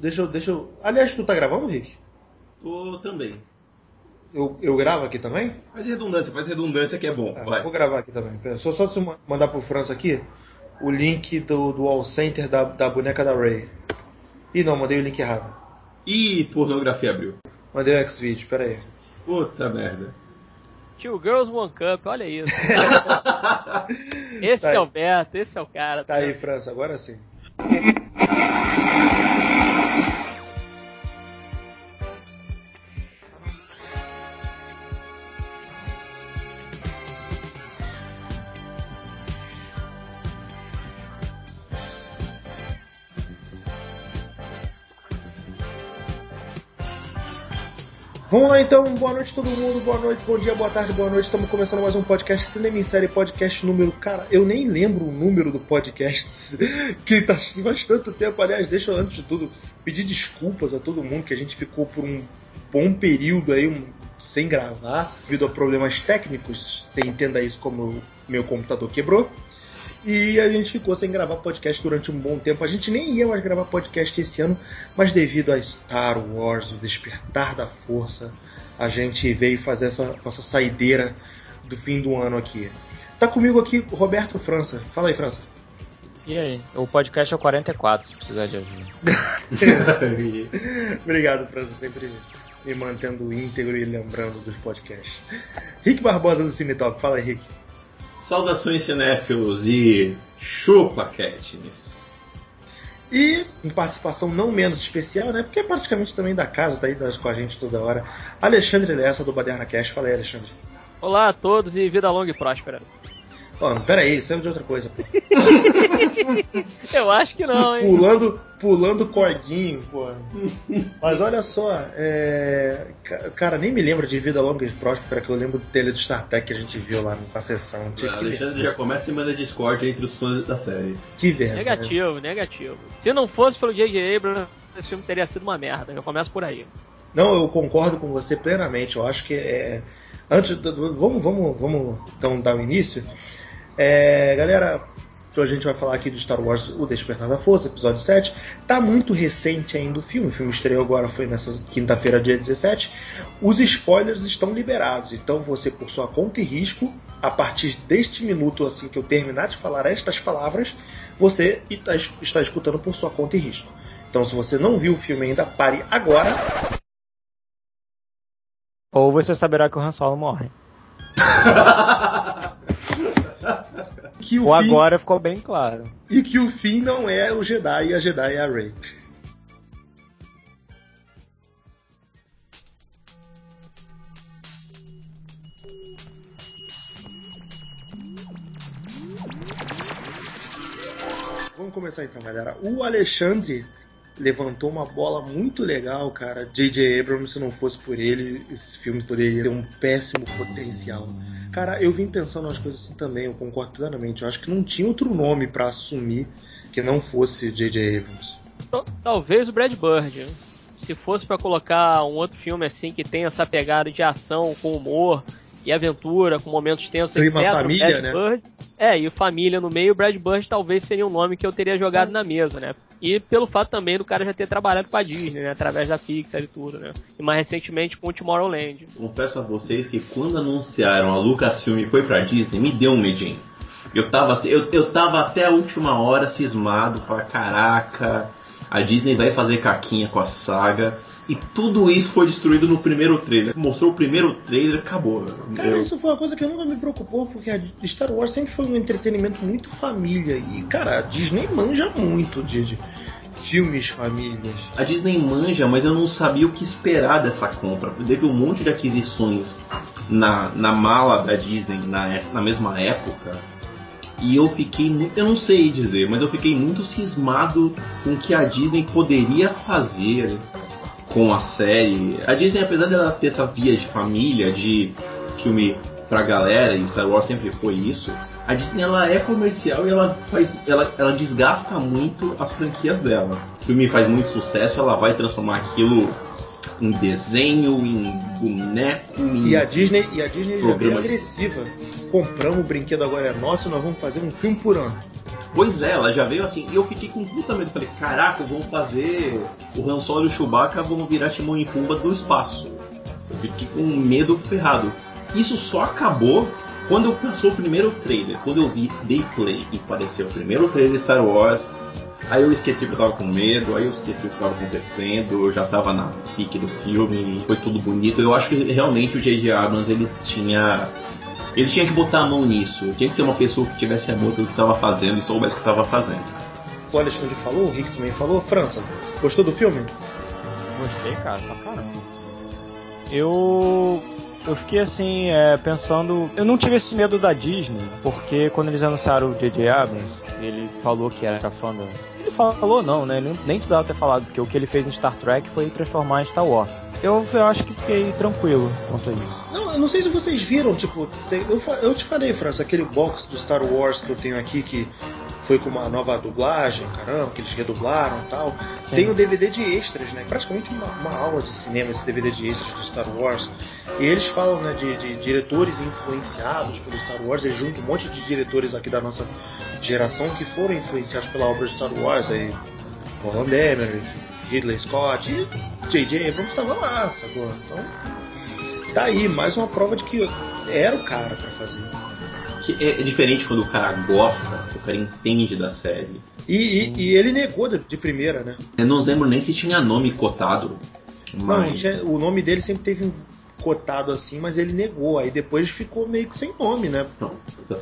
Deixa eu, deixa eu. Aliás, tu tá gravando, Rick? Tô também. Eu, eu gravo aqui também? Faz redundância, faz redundância que é bom. Ah, Vai. vou gravar aqui também. Só, só se eu mandar pro França aqui o link do, do All Center da, da boneca da Ray. Ih, não, mandei o link errado. Ih, pornografia abriu. Mandei o X-Video, pera aí. Puta merda. Two Girls One Cup, olha isso. Esse Tá aí. é o Beto, esse é o cara. Tá aí, França, agora sim. Vamos lá então, boa noite todo mundo, boa noite, bom dia, boa tarde, boa noite. Estamos começando mais um podcast Cinema em Série, podcast número. Cara, eu nem lembro o número do podcast, que tá faz tanto tempo. Aliás, deixa eu antes de tudo pedir desculpas a todo mundo que a gente ficou por um bom período aí um- sem gravar, devido a problemas técnicos. Você entenda isso como meu computador quebrou. E a gente ficou sem gravar podcast durante um bom tempo. A gente nem ia mais gravar podcast esse ano, mas devido a Star Wars, o Despertar da Força, a gente veio fazer essa nossa saideira do fim do ano aqui. Tá comigo aqui o Roberto França. Fala aí, França. E aí? O podcast é o 44, se precisar de ajuda. Obrigado, França, sempre me mantendo íntegro e lembrando dos podcasts. Rick Barbosa do Cine Top. Fala aí, Rick. Saudações cinéfilos e chupa Katniss. E em participação não menos especial, né? Porque é praticamente também da casa, tá aí das- com a gente toda hora. Alexandre Lessa do Baderna Cash. Fala aí, Alexandre. Olá a todos e vida longa e próspera. Ó, não, pera aí, saiu de outra coisa, pô. Eu acho que não, hein? Pulando, pulando corguinho, pô. Mas olha só, é... ca- Cara, nem me lembro de Vida Longa e Próspera, que eu lembro do tele do Star Trek que a gente viu lá na sessão. O Tive que, Alexandre já começa a semana de Discord entre os fãs da série. que vergonha. Negativo, negativo. Se não fosse pelo J.J. Abrams, esse filme teria sido uma merda. Eu começo por aí. Não, eu concordo com você plenamente. Eu acho que é. Antes, do- vamos, vamos, vamos então dar o início. É, galera, então a gente vai falar aqui do Star Wars O Despertar da Força, episódio 7. Tá muito recente ainda o filme. O filme estreou agora, foi nessa quinta-feira, dia 17. Os spoilers estão liberados. Então você, por sua conta e risco, a partir deste minuto, assim que eu terminar de falar estas palavras, você está, escutando por sua conta e risco. Então, se você não viu o filme ainda, pare agora Ou você saberá que o Han Solo morre. que o Ou fim, agora ficou bem claro. e que o fim não é o Jedi e a Jedi é a Rey. Vamos começar então, galera. O Alexandre levantou uma bola muito legal, cara. J.J. Abrams, se não fosse por ele, esse filme poderia ter um péssimo potencial. Cara, eu vim pensando umas coisas assim também, eu concordo plenamente. Eu acho que não tinha outro nome pra assumir que não fosse J.J. Abrams. Tal- Talvez o Brad Bird. Se fosse pra colocar um outro filme assim que tem essa pegada de ação com humor e aventura, com momentos tensos, Clima etc. o família, Brad né? Bird, é, e família no meio, o Brad Bird talvez seria um nome que eu teria jogado na mesa, né? E pelo fato também do cara já ter trabalhado com a Disney, né? Através da Pixar e tudo, né? E mais recentemente com o Tomorrowland. Confesso a vocês que quando anunciaram a Lucasfilm foi pra Disney, me deu um medinho. Eu tava, assim, eu, eu tava até a última hora cismado, falar, caraca, a Disney vai fazer caquinha com a saga. E tudo isso foi destruído no primeiro trailer. Mostrou o primeiro trailer, acabou. Cara, Eu- isso foi uma coisa que nunca me preocupou, porque a Star Wars sempre foi um entretenimento muito família. E, cara, a Disney manja muito de, filmes famílias. A Disney manja, mas eu não sabia o que esperar dessa compra. Teve um monte de aquisições na, na mala da Disney na, na mesma época. E eu fiquei muito. Eu não sei dizer, mas eu fiquei muito cismado com o que a Disney poderia fazer com a série. A Disney, apesar de ela ter essa via de família, de filme pra galera, e Star Wars sempre foi isso, a Disney ela é comercial e ela faz. Ela, ela desgasta muito as franquias dela. O filme faz muito sucesso, ela vai transformar aquilo em desenho, em boneco, em. E a Disney, e a Disney Programa de- agressiva. Compramos o brinquedo agora é nosso, nós vamos fazer um filme por ano. Pois é, ela já veio assim. E eu fiquei com puta medo. Falei, caraca, vão fazer o Han Solo e o Chewbacca vão virar Timão e Pumba do espaço. Eu fiquei com medo ferrado. Isso só acabou quando passou o primeiro trailer. Quando eu vi Day Play e apareceu o primeiro trailer Star Wars. Aí eu esqueci que eu tava com medo, aí eu esqueci o que tava acontecendo, eu já tava na pique do filme, foi tudo bonito. Eu acho que realmente o J.J. Abrams ele tinha ele tinha que botar a mão nisso. Tinha que ser uma pessoa que tivesse amor pelo que estava fazendo e soubesse o que estava fazendo. O Alexandre falou, o Rick também falou. França, gostou do filme? Gostei, cara, pra caramba. Eu. Eu fiquei assim, é, pensando. Eu não tive esse medo da Disney, porque quando eles anunciaram o J.J. Abrams, ele falou que era fã da. Ele falou não, né? Ele nem precisava ter falado, porque o que ele fez em Star Trek foi transformar em Star Wars. Eu, eu acho que fiquei tranquilo quanto a isso. Não, eu não sei se vocês viram, tipo, tem, eu, eu te falei, França, aquele box do Star Wars que eu tenho aqui que foi com uma nova dublagem, caramba, que eles redublaram e tal. Sim. Tem o um DVD de extras, né? Praticamente uma, uma, aula de cinema esse DVD de extras do Star Wars. E eles falam, né, de, de, diretores influenciados pelo Star Wars. Eles juntam um monte de diretores aqui da nossa geração que foram influenciados pela obra de Star Wars. Aí, Roland Emmerich, Ridley Scott e J.J. Abrams estava lá, sacou? Então, tá aí, mais uma prova de que era o cara para fazer. É, é, diferente quando o cara gosta, o cara entende da série. E, e, e ele negou de, de, primeira, né? Eu não lembro nem se tinha nome cotado. Mas... Não, tinha, o nome dele sempre teve um cotado assim, mas ele negou. Aí depois ficou meio que sem nome, né? Não.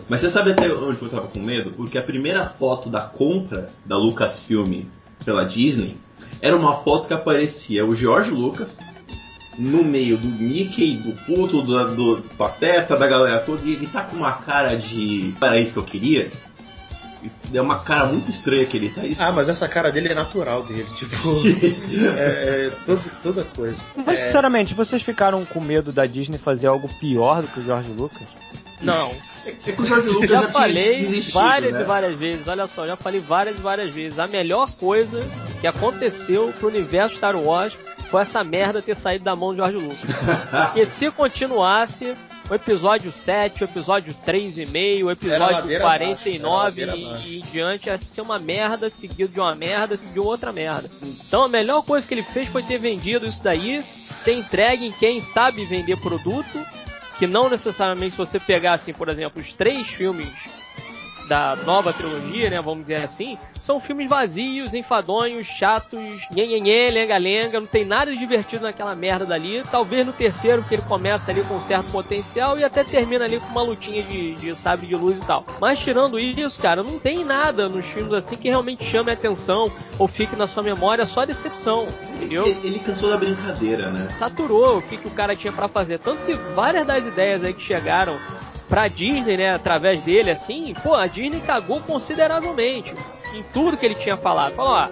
Mas você sabe até onde eu tava com medo? Porque a primeira foto da compra da Lucasfilm pela Disney era uma foto que aparecia o George Lucas no meio do Mickey, do puto, do, do Pateta, da galera toda, e ele tá com uma cara de. Era isso que eu queria? É uma cara muito estranha que ele tá. Isso. Ah, mas essa cara dele é natural dele, tipo. é, é toda, toda coisa. Mas é... sinceramente, vocês ficaram com medo da Disney fazer algo pior do que o George Lucas? Não. É que o George Lucas já, já falei várias né? e várias vezes. Olha só, já falei várias e várias vezes. A melhor coisa que aconteceu pro universo Star Wars foi essa merda ter saído da mão de George Lucas. Porque se continuasse, o episódio 7, o episódio 3,5, o episódio 49 e, e em diante ia ser uma merda, seguido de uma merda, seguido de outra merda. Então a melhor coisa que ele fez foi ter vendido isso daí, ter entregue em quem sabe vender produto, que não necessariamente se você pegar assim, por exemplo, os três filmes da nova trilogia, né, vamos dizer assim, são filmes vazios, enfadonhos, chatos, nhenhenhê, lenga-lenga, não tem nada de divertido naquela merda dali. Talvez no terceiro, que ele começa ali com um certo potencial e até termina ali com uma lutinha de, de sabre de luz e tal. Mas tirando isso, cara, não tem nada nos filmes assim que realmente chame a atenção ou fique na sua memória, só decepção, entendeu? Ele, ele cansou da brincadeira, né? Saturou o que, que o cara tinha para fazer. Tanto que várias das ideias aí que chegaram pra Disney, né, através dele, assim, pô, a Disney cagou consideravelmente em tudo que ele tinha falado. Falou, ó,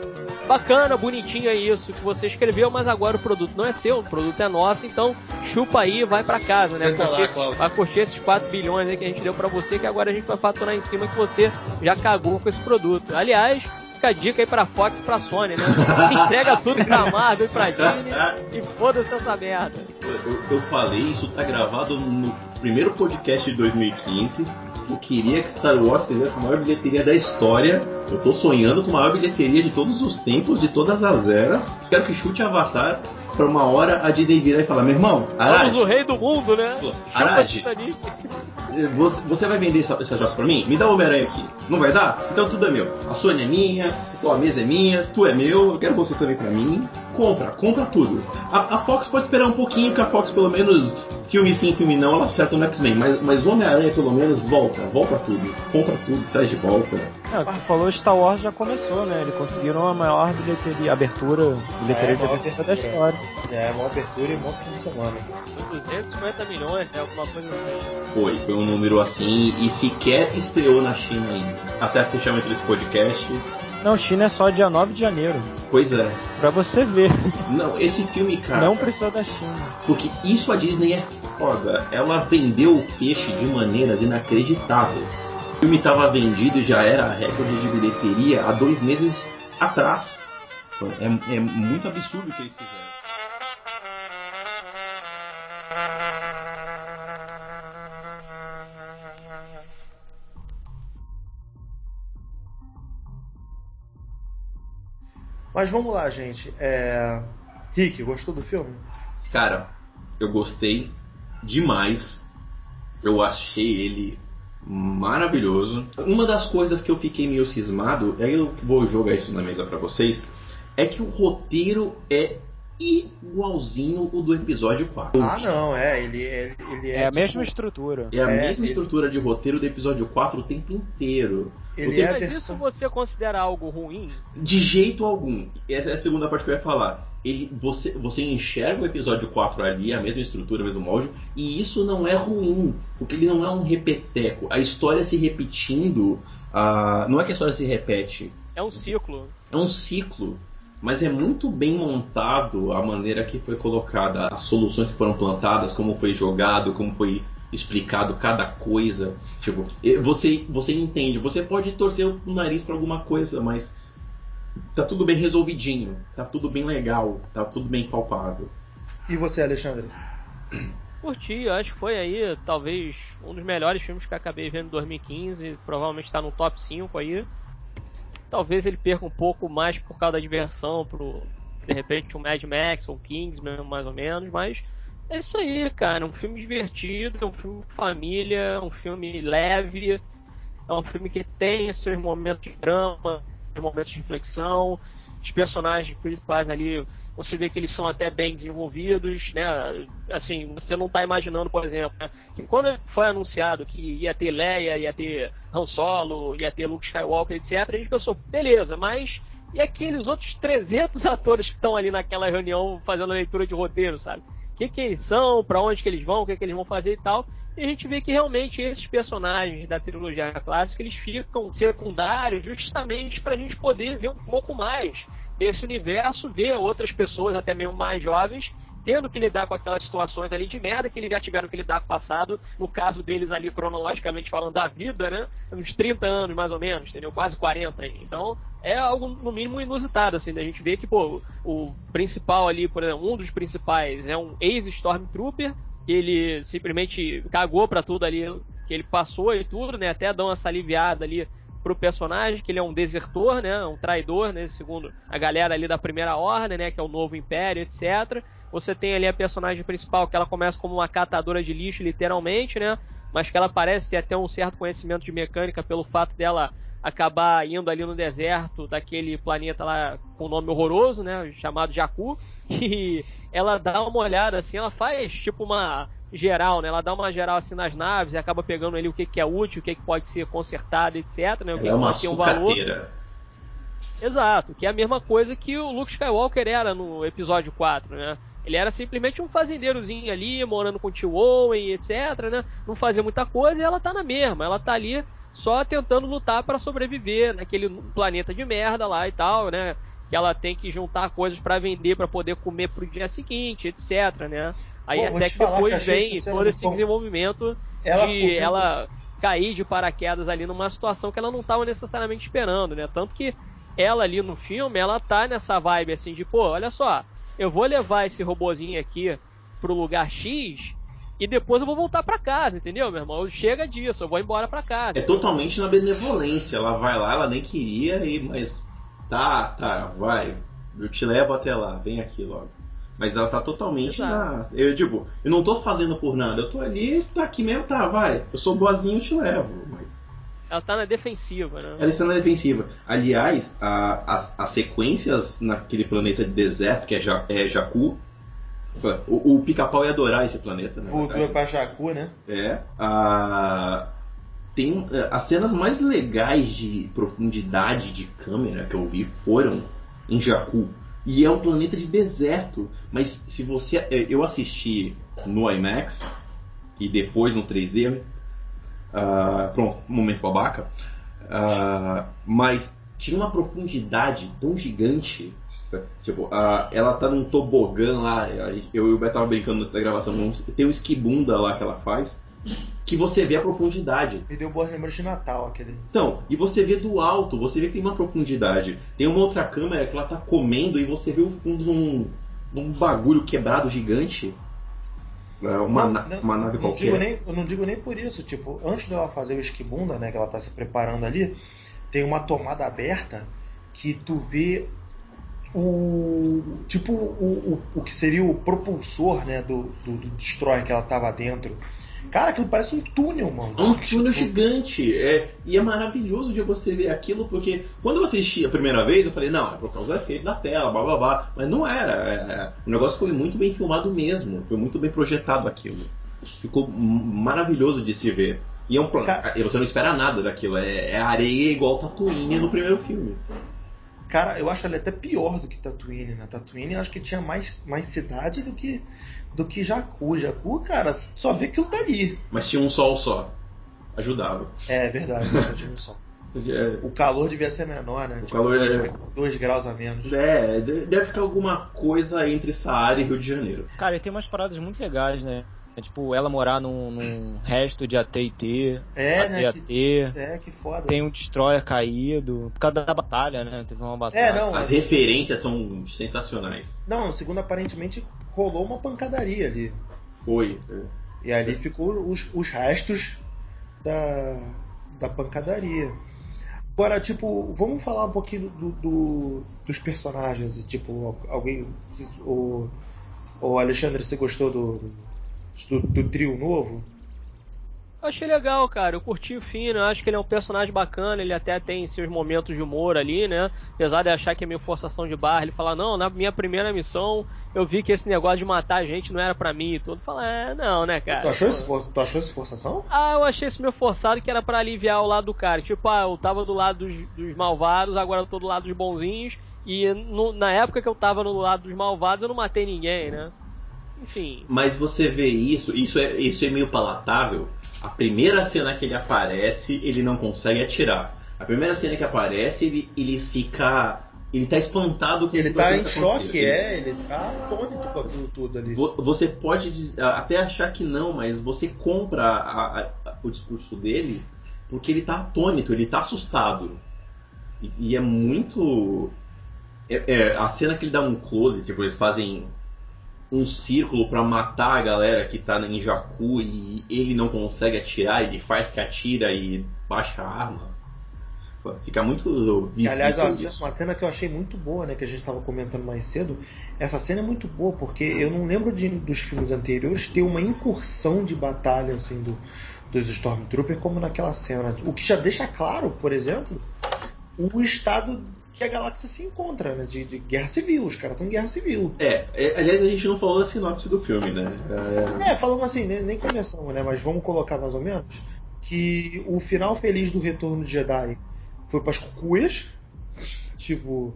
bacana, bonitinho é isso que você escreveu, mas agora o produto não é seu, o produto é nosso, então chupa aí e vai para casa, né? Porque lá, vai curtir esses 4 bilhões aí que a gente deu para você, que agora a gente vai faturar em cima que você já cagou com esse produto. Aliás, fica a dica aí pra Fox e pra Sony, né? Entrega tudo pra Marvel e pra Disney e foda-se essa merda. Eu, eu falei, isso tá gravado no primeiro podcast de 2015. Eu queria que Star Wars fizesse a maior bilheteria da história. Eu tô sonhando com a maior bilheteria de todos os tempos, de todas as eras. Quero que chute Avatar pra uma hora a Disney virar e falar: Meu irmão, Arad. Somos o rei do mundo, né? Arad, você, você vai vender essa, essa jossa pra mim? Me dá o Homem-Aranha aqui. Não vai dar? Então tudo é meu. A Sony é minha, a mesa é minha, tu é meu, eu quero você também pra mim. Compra, compra tudo. A, a Fox pode esperar um pouquinho, que a Fox pelo menos filme sim, filme não, ela acerta no X-Men. Mas, mas Homem-Aranha pelo menos volta, volta tudo. Compra tudo, traz de volta. É, tu falou Star Wars já começou, né? Eles conseguiram a maior bilheteria, abertura, bilheteria é, de abertura da história. É, a maior abertura e maior fim de semana. 250 milhões, né? Alguma coisa assim. Foi, foi um número assim e sequer estreou na China ainda. Até fechamento desse podcast. Não, China é só dia 9 de janeiro. Pois é. Pra você ver. Não, esse filme, cara. Não precisou da China. Porque isso a Disney é foda. Ela vendeu o peixe de maneiras inacreditáveis filme estava vendido e já era recorde de bilheteria há dois meses atrás. É, é muito absurdo o que eles fizeram. Mas vamos lá, gente. É... Rick, gostou do filme? Cara, eu gostei demais. Eu achei ele maravilhoso. Uma das coisas que eu fiquei meio cismado, aí eu vou jogar isso na mesa para vocês, é que o roteiro é igualzinho o do episódio 4. Ah, não, é. Ele, é, ele é. É a tipo, mesma estrutura. É a é, mesma ele... estrutura de roteiro do episódio 4 o tempo inteiro. Ele é Mas isso você considera algo ruim? De jeito algum. Essa é a segunda parte que eu ia falar. Ele, você, você enxerga o episódio 4 ali, a mesma estrutura, o mesmo molde, e isso não é ruim, porque ele não é um repeteco. A história se repetindo, uh, não é que a história se repete. É um ciclo. É um ciclo mas é muito bem montado a maneira que foi colocada, as soluções que foram plantadas, como foi jogado, como foi explicado cada coisa. Tipo, você, você entende, você pode torcer o nariz para alguma coisa, mas tá tudo bem resolvidinho, tá tudo bem legal, tá tudo bem palpável. E você, Alexandre? Curti, acho que foi aí talvez um dos melhores filmes que acabei vendo em 2015, provavelmente está no top 5 aí. Talvez ele perca um pouco mais por causa da diversão pro, de repente, um Mad Max ou um Kingsman, mais ou menos, mas é isso aí, cara. Um filme divertido, é um filme família, é um filme leve, é um filme que tem seus momentos de drama, momentos de reflexão, os personagens principais ali você vê que eles são até bem desenvolvidos, né? Assim, você não está imaginando, por exemplo, né? que quando foi anunciado que ia ter Leia, ia ter Han Solo, ia ter Luke Skywalker, etc., a gente pensou, beleza, mas e aqueles outros 300 atores que estão ali naquela reunião fazendo a leitura de roteiro, sabe? O que, que eles são, para onde que eles vão, o que, que eles vão fazer e tal. E a gente vê que realmente esses personagens da trilogia clássica eles ficam secundários justamente para a gente poder ver um pouco mais desse universo, ver outras pessoas, até mesmo mais jovens, tendo que lidar com aquelas situações ali de merda que eles já tiveram que lidar com o passado, no caso deles ali, cronologicamente falando da vida, né? Uns 30 anos mais ou menos, entendeu? Quase 40 aí. Então, é algo no mínimo inusitado, assim, da gente ver que, pô, o principal ali, por exemplo, um dos principais é um ex-Stormtrooper, ele simplesmente cagou para tudo ali que ele passou e tudo, né? Até dá uma saliviada ali pro personagem, que ele é um desertor, né? Um traidor, né? Segundo a galera ali da primeira ordem, né? Que é o novo império, etc. Você tem ali a personagem principal, que ela começa como uma catadora de lixo, literalmente, né? Mas que ela parece ter até um certo conhecimento de mecânica pelo fato dela acabar indo ali no deserto daquele planeta lá com nome horroroso, né? Chamado Jakku. E ela dá uma olhada assim, ela faz tipo uma geral, né? Ela dá uma geral assim nas naves e acaba pegando ali o que, que é útil, o que, que pode ser consertado, etc. Né? O que, é uma que um valor. Exato, que é a mesma coisa que o Luke Skywalker era no episódio 4, né? Ele era simplesmente um fazendeirozinho ali, morando com o tio Owen, etc, né? Não fazia muita coisa e ela tá na mesma. Ela tá ali só tentando lutar para sobreviver naquele planeta de merda lá e tal, né? que ela tem que juntar coisas para vender para poder comer pro dia seguinte, etc, né? Aí Pô, até que depois vem todo esse desenvolvimento ela de ela cair de paraquedas ali numa situação que ela não estava necessariamente esperando, né? Tanto que ela ali no filme, ela tá nessa vibe assim de, pô, olha só, eu vou levar esse robozinho aqui pro lugar X e depois eu vou voltar para casa, entendeu, meu irmão? Chega disso, eu vou embora para casa. É totalmente na benevolência. Ela vai lá, ela nem queria, mas Tá, tá, vai. Eu te levo até lá, vem aqui logo. Mas ela tá totalmente Exato. na. Eu digo, eu não tô fazendo por nada, eu tô ali, tá aqui mesmo, tá, vai. Eu sou boazinho, eu te levo. Mas... Ela tá na defensiva, né? Ela está na defensiva. Aliás, a, as, as sequências naquele planeta de deserto, que é, ja, é Jakku, o, o pica-pau ia adorar esse planeta, né? Voltou pra Jakku, né? É. A, tem é, as cenas mais legais de profundidade de câmera que eu vi foram em Jakku. E é um planeta de deserto, mas se você é, eu assisti no IMAX e depois no 3D, uh, pronto, momento babaca, uh, mas tinha uma profundidade tão gigante Tipo, uh, ela tá num tobogã lá. Eu e o Beto tava brincando da gravação. Tem um esquibunda lá que ela faz que você vê a profundidade. Me deu boas lembranças de Natal aquele. Então, e você vê do alto, você vê que tem uma profundidade. Tem uma outra câmera que ela tá comendo e você vê o fundo de um, um bagulho quebrado gigante. É, uma, não, não, uma nave não qualquer. Digo nem, eu não digo nem por isso, tipo, antes dela fazer o esquibunda, né, que ela tá se preparando ali, tem uma tomada aberta que tu vê o tipo o, o, o que seria o propulsor né, do, do, do Destroyer que ela tava dentro. Cara, aquilo parece um túnel, mano. É um túnel tipo... gigante. É, e é maravilhoso de você ver aquilo, porque quando eu assisti a primeira vez, eu falei, não, é por causa do efeito da tela, blá blá blá. Mas não era. É, é, o negócio foi muito bem filmado mesmo. Foi muito bem projetado aquilo. Ficou maravilhoso de se ver. E é um Cara... você não espera nada daquilo. É, é areia igual Tatooine no primeiro filme. Cara, eu acho ela até pior do que Tatooine. Na né? Tatooine eu acho que tinha mais, mais cidade do que do que Jakku. Jakku, cara, só vê aquilo dali. Mas tinha um sol só. Ajudava. É verdade, tinha um sol. É. O calor devia ser menor, né? O tipo, calor é 2 graus a menos. É, deve ficar alguma coisa entre Saara e Rio de Janeiro. Cara, e tem umas paradas muito legais, né? É tipo, ela morar num, num resto de AT&T, é, AT&T. Né, que, é, que foda. Tem um destroyer caído, por causa da batalha, né? Teve uma batalha. É, não, As é... referências são sensacionais. Não, segundo aparentemente rolou uma pancadaria ali. Foi. E ali ficou os, os restos da, da pancadaria. Agora, tipo, vamos falar um pouquinho do, do dos personagens. Tipo, alguém. O, o Alexandre, você gostou do, do, do trio novo? Achei legal, cara. Eu curti o Fino, acho que ele é um personagem bacana, ele até tem seus momentos de humor ali, né? Apesar de achar que é meio forçação de barra, ele fala, não, na minha primeira missão eu vi que esse negócio de matar a gente não era para mim e tudo. Fala, é, não, né, cara? Tu achou, esse, tu achou esse forçação? Ah, eu achei esse meio forçado que era para aliviar o lado do cara. Tipo, ah, eu tava do lado dos, dos malvados, agora eu tô do lado dos bonzinhos. E no, na época que eu tava no lado dos malvados, eu não matei ninguém, né? Enfim. Mas você vê isso, isso é, isso é meio palatável. A primeira cena que ele aparece, ele não consegue atirar. A primeira cena que aparece, ele, ele fica. Ele tá espantado com Ele tá em tá choque, é, ele tá atônito com aquilo tudo ali. Você pode até achar que não, mas você compra a, a, o discurso dele porque ele tá atônito, ele tá assustado. E, e é muito. É, é, a cena que ele dá um close, tipo, eles fazem um círculo para matar a galera que tá em Jakku e ele não consegue atirar, ele faz que atira e baixa a arma. Fica muito visível. Aliás, uma, uma cena que eu achei muito boa, né, que a gente estava comentando mais cedo. Essa cena é muito boa porque eu não lembro de, dos filmes anteriores ter uma incursão de batalha assim do, dos Stormtroopers como naquela cena. O que já deixa claro, por exemplo, o estado que a galáxia se encontra, né? De, de guerra civil, os caras estão em guerra civil. É, é, aliás, a gente não falou da sinopse do filme, né? É, é falamos assim, nem, nem começamos, né? Mas vamos colocar mais ou menos que o final feliz do Retorno de Jedi foi para as cucuias. Tipo,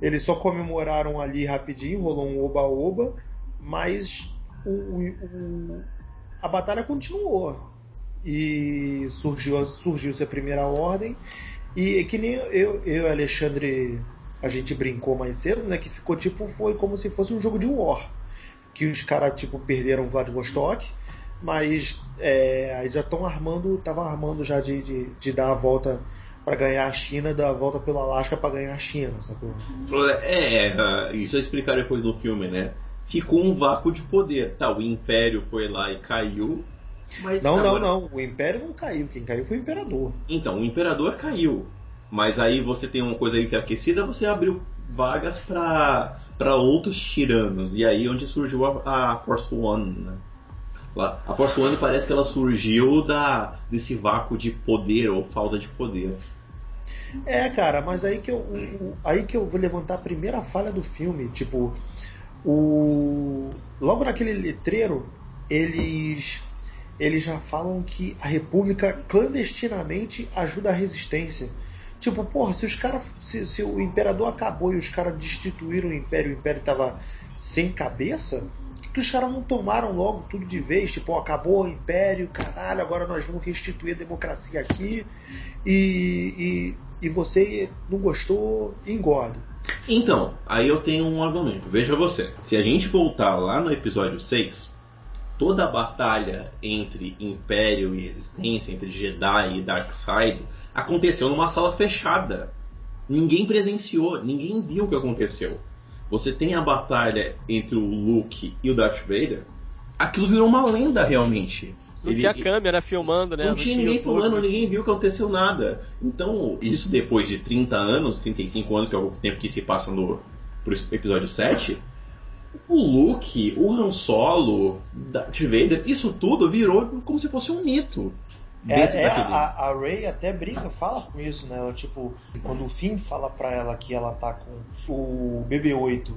eles só comemoraram ali rapidinho, rolou um oba-oba, mas o, o, a batalha continuou. E surgiu, surgiu-se a primeira ordem e que nem eu, eu e Alexandre, a gente brincou mais cedo, né? Que ficou tipo, foi como se fosse um jogo de War. Que os caras, tipo, perderam Vladivostok, mas é, aí já estão armando, estavam armando já de, de, de, dar a volta para ganhar a China, dar a volta pelo Alasca para ganhar a China, sacou? É, é, isso é explicar depois no filme, né? Ficou um vácuo de poder. Tá, o Império foi lá e caiu, mas não, agora... não, não. O Império não caiu. Quem caiu foi o Imperador. Então, o Imperador caiu. Mas aí você tem uma coisa aí que é aquecida, você abriu vagas para outros tiranos. E aí onde surgiu a, a Force One, né? A Force One parece que ela surgiu da, desse vácuo de poder ou falta de poder. É, cara, mas aí que eu, o, aí que eu vou levantar a primeira falha do filme. Tipo, o logo naquele letreiro, eles eles já falam que a República clandestinamente ajuda a resistência. Tipo, porra, se os caras. Se, se, o imperador acabou e os caras destituíram o império, o império tava sem cabeça, que, os caras não tomaram logo tudo de vez? Tipo, acabou o império, caralho, agora nós vamos restituir a democracia aqui e, e, e você não gostou, engorda. Então, aí eu tenho um argumento. Veja você, se a gente voltar lá no episódio 6, toda a batalha entre Império e Resistência, entre Jedi e Darkseid, aconteceu numa sala fechada. Ninguém presenciou, ninguém viu o que aconteceu. Você tem a batalha entre o Luke e o Darth Vader, aquilo virou uma lenda realmente. Não Ele, tinha câmera filmando, né? Não, não tinha ninguém filmando, ninguém viu que aconteceu nada. Então, isso depois de 30 anos, 35 anos, que é o tempo que se passa no, pro episódio 7, o Luke, o Han Solo, Darth Vader, isso tudo virou como se fosse um mito. É, é a, a Ray até brinca, fala com isso, né? Ela, tipo, quando o Finn fala pra ela que ela tá com o BB-8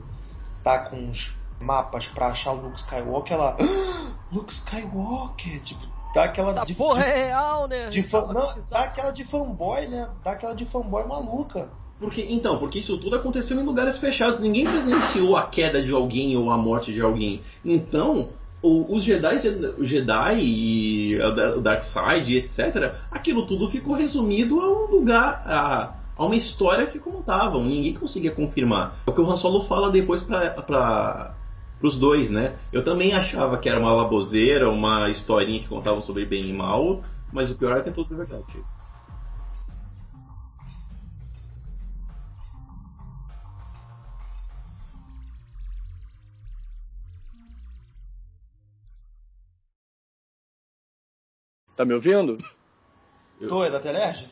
tá com os mapas pra achar o Luke Skywalker, ela. Ah, Luke Skywalker! Tipo, dá aquela. Essa de, porra de, é real, né? De não, dá aquela de fanboy, né? Dá aquela de fanboy maluca. Porque, então, porque isso tudo aconteceu em lugares fechados. Ninguém presenciou a queda de alguém ou a morte de alguém. Então, o, os Jedi, Jedi e o Darkseid, etc., aquilo tudo ficou resumido a um lugar, a, a uma história que contavam. Ninguém conseguia confirmar. É o que o Han Solo fala depois para os dois, né? Eu também achava que era uma baboseira, uma historinha que contavam sobre bem e mal, mas o pior é que é tudo verdade. Tá me ouvindo? Eu... Tô, é da Telerge?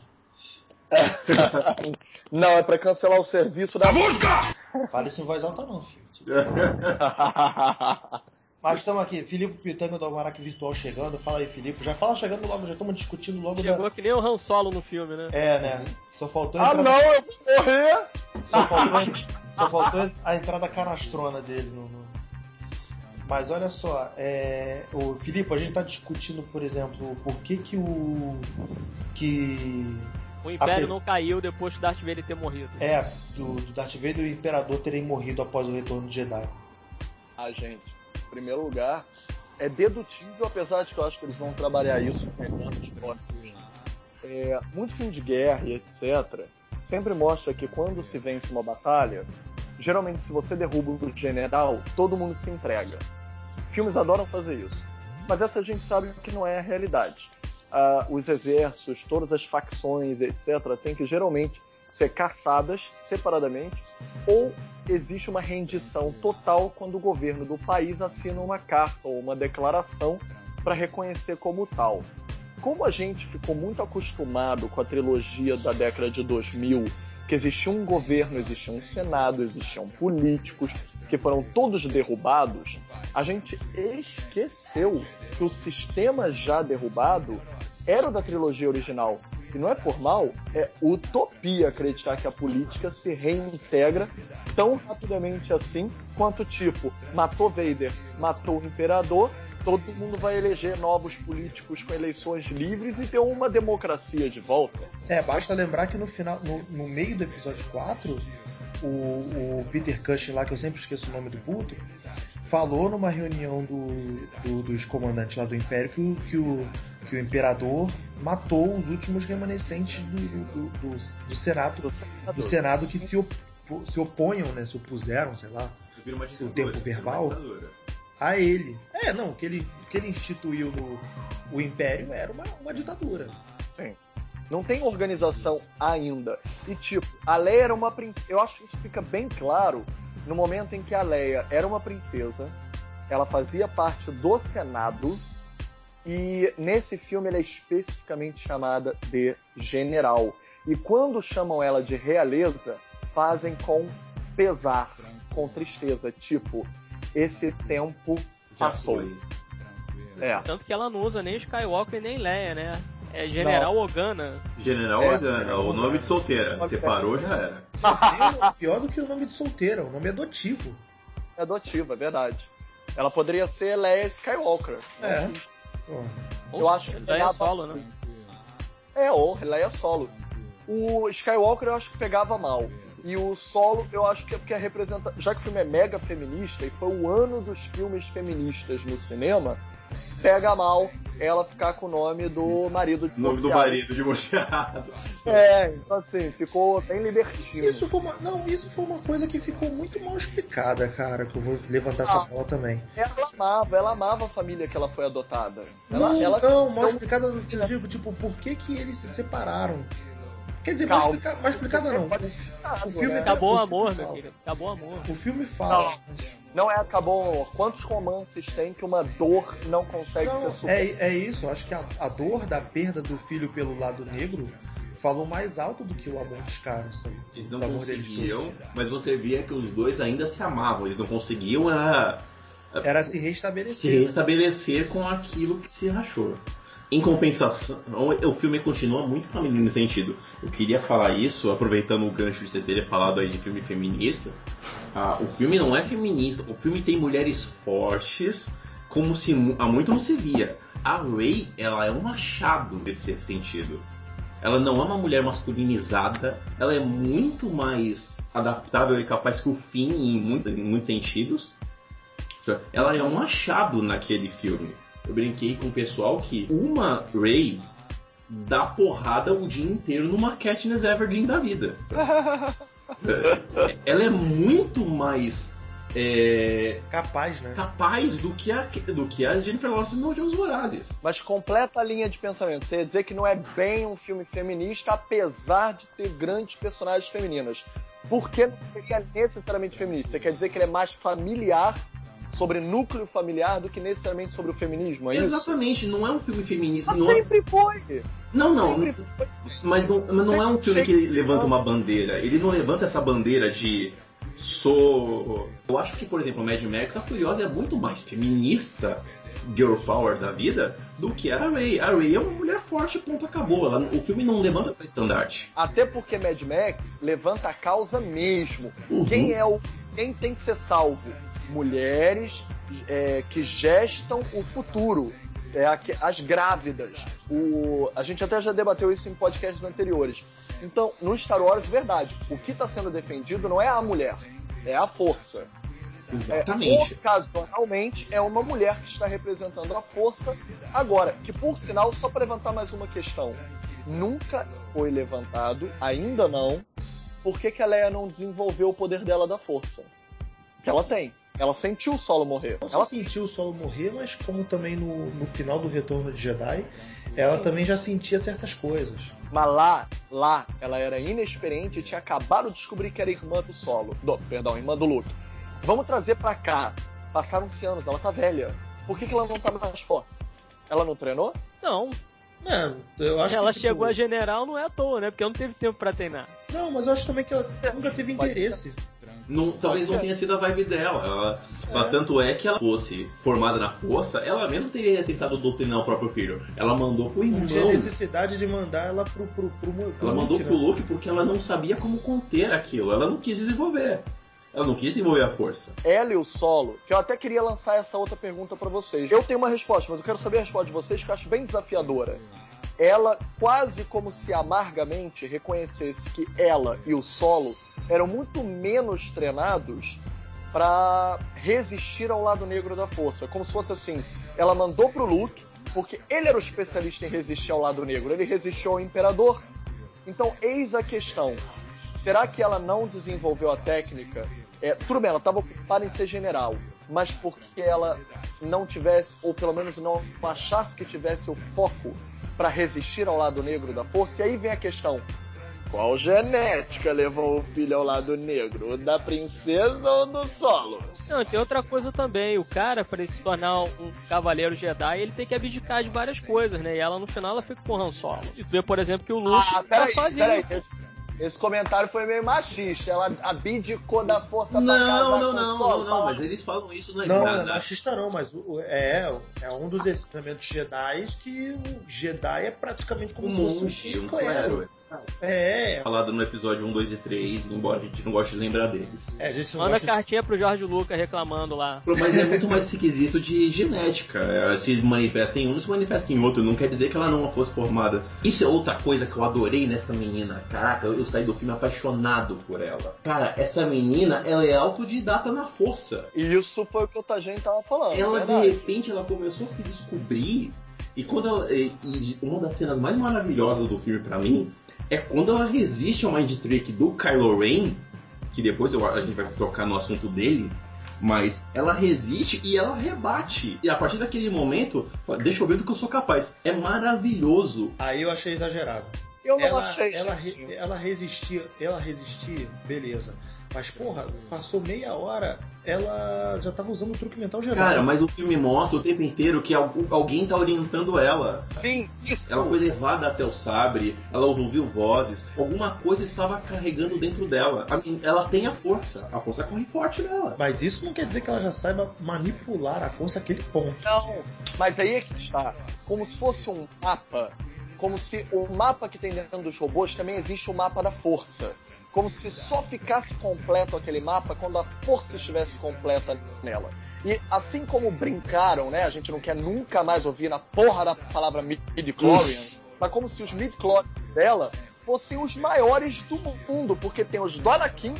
não, é pra cancelar o serviço da música! Fala isso em voz alta não, filho. Mas estamos aqui, Filipe Pitanga do Almanac Virtual chegando. Fala aí, Filipe. Já fala chegando logo, já estamos discutindo logo. Chegou da... que nem o Han Solo no filme, né? É, né? Só faltou Ah, não, eu vou morrer! Só faltou, só faltou a entrada canastrona dele no, no... Mas olha só, é, o Filipe, a gente está discutindo, por exemplo, por que que o que o Império não caiu depois do Darth Vader ter morrido. É, do, do Darth Vader e o Imperador terem morrido após o retorno de Jedi. Ah, gente, em primeiro lugar, é dedutível, apesar de que eu acho que eles vão trabalhar isso nos próximos. É, muito filme de guerra e etc. sempre mostra que quando se vence uma batalha, geralmente se você derruba o general, todo mundo se entrega. Filmes adoram fazer isso. Mas essa gente sabe que não é a realidade. Uh, os exércitos, todas as facções, etc., têm que geralmente ser caçadas separadamente ou existe uma rendição total quando o governo do país assina uma carta ou uma declaração para reconhecer como tal. Como a gente ficou muito acostumado com a trilogia da década de 2000 que existia um governo, existia um senado, existiam políticos que foram todos derrubados, a gente esqueceu que o sistema já derrubado era da trilogia original. E não é por mal, é utopia acreditar que a política se reintegra tão rapidamente assim quanto tipo, matou Vader, matou o imperador, todo mundo vai eleger novos políticos com eleições livres e ter uma democracia de volta. É, basta lembrar que no final, no, no meio do episódio 4, o, o, Peter Cushing lá, que eu sempre esqueço o nome do puto, falou numa reunião do, do, dos comandantes lá do Império que o, que o, que o Imperador matou os últimos remanescentes do, do, do, do Senado, do Senado que se, op, se oponham, né, se opuseram, sei lá, o tempo verbal a ele. É, não, que ele, que ele instituiu no o Império era uma, uma ditadura. Sim. Não tem organização ainda. E tipo, a Leia era uma princesa. Eu acho que isso fica bem claro no momento em que a Leia era uma princesa, ela fazia parte do Senado, e nesse filme ela é especificamente chamada de general. E quando chamam ela de realeza, fazem com pesar, com tristeza. Tipo, esse tempo passou. É. Tanto que ela não usa nem Skywalker nem Leia, né? É General não. Organa. General é, Organa, o nome de solteira. Separou, já era. Pior, pior do que o nome de solteira, o nome é adotivo. É adotivo, é verdade. Ela poderia ser Leia Skywalker. É. Eu acho que Leia solo, né? É, ou Leia solo. O Skywalker eu acho que pegava mal. E o solo, eu acho que é porque representa. Já que o filme é mega feminista e foi o ano dos filmes feministas no cinema, pega mal ela ficar com o nome do marido de Nome do marido divorciado. É, então assim, ficou bem libertino. Isso foi uma, não, isso foi uma coisa que ficou muito mal explicada, cara, que eu vou levantar ah, essa bola também. Ela amava, ela amava a família que ela foi adotada. Ela, não, ela, não, mal explicada, eu digo, tipo, por que que eles se separaram? Quer dizer, mais, explica, mais explicada não. O filme né? acabou o amor, meu filho. Acabou o amor. O filme fala. Não, não é acabou o amor. Quantos romances tem que uma dor não consegue não, ser superada? É, é isso. Acho que a, a dor da perda do filho pelo lado negro falou mais alto do que o amor dos caras. Sabe? Eles não conseguiam, mas você via que os dois ainda se amavam. Eles não conseguiam era era se restabelecer. Se restabelecer com aquilo que se rachou. Em compensação, o filme continua muito feminino nesse sentido. Eu queria falar isso, aproveitando o gancho de vocês terem falado aí de filme feminista. Ah, o filme não é feminista, o filme tem mulheres fortes, como se há muito não se via. A Ray, ela é um machado nesse sentido. Ela não é uma mulher masculinizada, ela é muito mais adaptável e capaz que o Finn em, muito, em muitos sentidos. Ela é um machado naquele filme. Eu brinquei com o pessoal que uma Ray dá porrada o dia inteiro numa Katniss Everdeen da vida. Ela é muito mais é, capaz, né? Capaz do que a, do que a Jennifer Lawrence nos Jogos Vorazes. Mas completa a linha de pensamento. Você ia dizer que não é bem um filme feminista, apesar de ter grandes personagens femininas. Por que não seria necessariamente feminista? Você quer dizer que ele é mais familiar sobre núcleo familiar do que necessariamente sobre o feminismo, é Exatamente, isso? não é um filme feminista. Mas não é- sempre foi! Não, não, sempre foi. mas não, mas não é um filme que levanta uma bandeira. Ele não levanta essa bandeira de sou. Eu acho que, por exemplo, Mad Max, a Furiosa é muito mais feminista, girl power da vida, do que a Ray. A Ray é uma mulher forte, ponto, acabou. Ela, o filme não levanta essa estandarte. Até porque Mad Max levanta a causa mesmo. Uhum. Quem é o. Quem tem que ser salvo? Mulheres é, que gestam o futuro. É, as grávidas. O, a gente até já debateu isso em podcasts anteriores. Então, no Star Wars, verdade, o que está sendo defendido não é a mulher, é a força. Exatamente. É, ocasionalmente é uma mulher que está representando a força. Agora, que por sinal, só para levantar mais uma questão, nunca foi levantado, ainda não, por que, que a Leia não desenvolveu o poder dela da força? Que ela tem. Ela sentiu o solo morrer. Não ela sentiu o solo morrer, mas como também no, no final do Retorno de Jedi, ela Sim. também já sentia certas coisas. Mas lá, lá, ela era inexperiente e tinha acabado de descobrir que era irmã do solo. Do, perdão, irmã do Luke. Vamos trazer pra cá. Passaram-se anos, ela tá velha. Por que, que ela não tá mais forte? Ela não treinou? Não. É, eu acho ela que, tipo... chegou a general não é à toa, né? Porque não teve tempo para treinar. Não, mas eu acho também que ela nunca teve interesse. Não, talvez não tenha sido a vibe dela. Ela, é. ela, tanto é que ela fosse formada na força, ela mesmo teria tentado doutrinar o próprio filho. Ela mandou pro irmão. Não tinha necessidade de mandar ela pro, pro, pro, pro Ela mandou Luke, pro né? Luke porque ela não sabia como conter aquilo. Ela não quis desenvolver. Ela não quis desenvolver a força. Ela e o solo, que eu até queria lançar essa outra pergunta para vocês. Eu tenho uma resposta, mas eu quero saber a resposta de vocês, que eu acho bem desafiadora ela quase como se amargamente reconhecesse que ela e o solo eram muito menos treinados para resistir ao lado negro da força. Como se fosse assim, ela mandou pro Luke, porque ele era o especialista em resistir ao lado negro, ele resistiu ao imperador. Então, eis a questão. Será que ela não desenvolveu a técnica? É, tudo bem, ela estava ocupada em ser general, mas porque ela não tivesse, ou pelo menos não achasse que tivesse o foco para resistir ao lado negro da força. E aí vem a questão: qual genética levou o filho ao lado negro? O da princesa ou do solo? Não, tem outra coisa também. O cara, para se tornar um cavaleiro Jedi, ele tem que abdicar de várias coisas, né? E ela no final ela fica com o Han Solo. E vê, por exemplo, que o Luke ah, tá sozinho. Peraí, esse comentário foi meio machista. Ela abdicou da força não, pra casar não, não, não, não, não, mas eles falam isso na Não, não é machista não, mas o, é, é um dos ensinamentos Jedi que o Jedi é praticamente como um se fosse um, clero. É. Falado no episódio 1, 2 e 3, embora a gente não goste de lembrar deles. É, a gente não Manda gosta cartinha de... pro Jorge Lucas reclamando lá. Mas é muito mais requisito de genética. É, se manifesta em um, se manifesta em outro. Não quer dizer que ela não fosse formada. Isso é outra coisa que eu adorei nessa menina. Caraca, eu saí do filme apaixonado por ela. Cara, essa menina, ela é autodidata na força. E isso foi o que o Tajin tava falando. Ela, de repente, ela começou a se descobrir e quando ela, e, e, uma das cenas mais maravilhosas do filme para mim é quando ela resiste ao mind trick do Kylo Ren, que depois eu, a gente vai tocar no assunto dele, mas ela resiste e ela rebate. E a partir daquele momento, deixa eu ver do que eu sou capaz. É maravilhoso. Aí eu achei exagerado. Eu não ela, achei. Ela, ela resistia, ela resistia, beleza. Mas, porra, passou meia hora, ela já tava usando o truque mental geral. Cara, mas o filme mostra o tempo inteiro que alguém tá orientando ela. Sim, isso. Ela foi levada até o sabre, ela ouviu vozes, alguma coisa estava carregando dentro dela. Ela tem a força, a força corre forte nela. Mas isso não quer dizer que ela já saiba manipular a força àquele ponto. Não, mas aí é que está. Como se fosse um mapa como se o mapa que tem dentro dos robôs também existe o mapa da força. Como se só ficasse completo aquele mapa quando a força estivesse completa nela. E assim como brincaram, né? A gente não quer nunca mais ouvir na porra da palavra midi-chlorians, mas como se os midi-chlorians dela fossem os maiores do mundo, porque tem os do Anakin,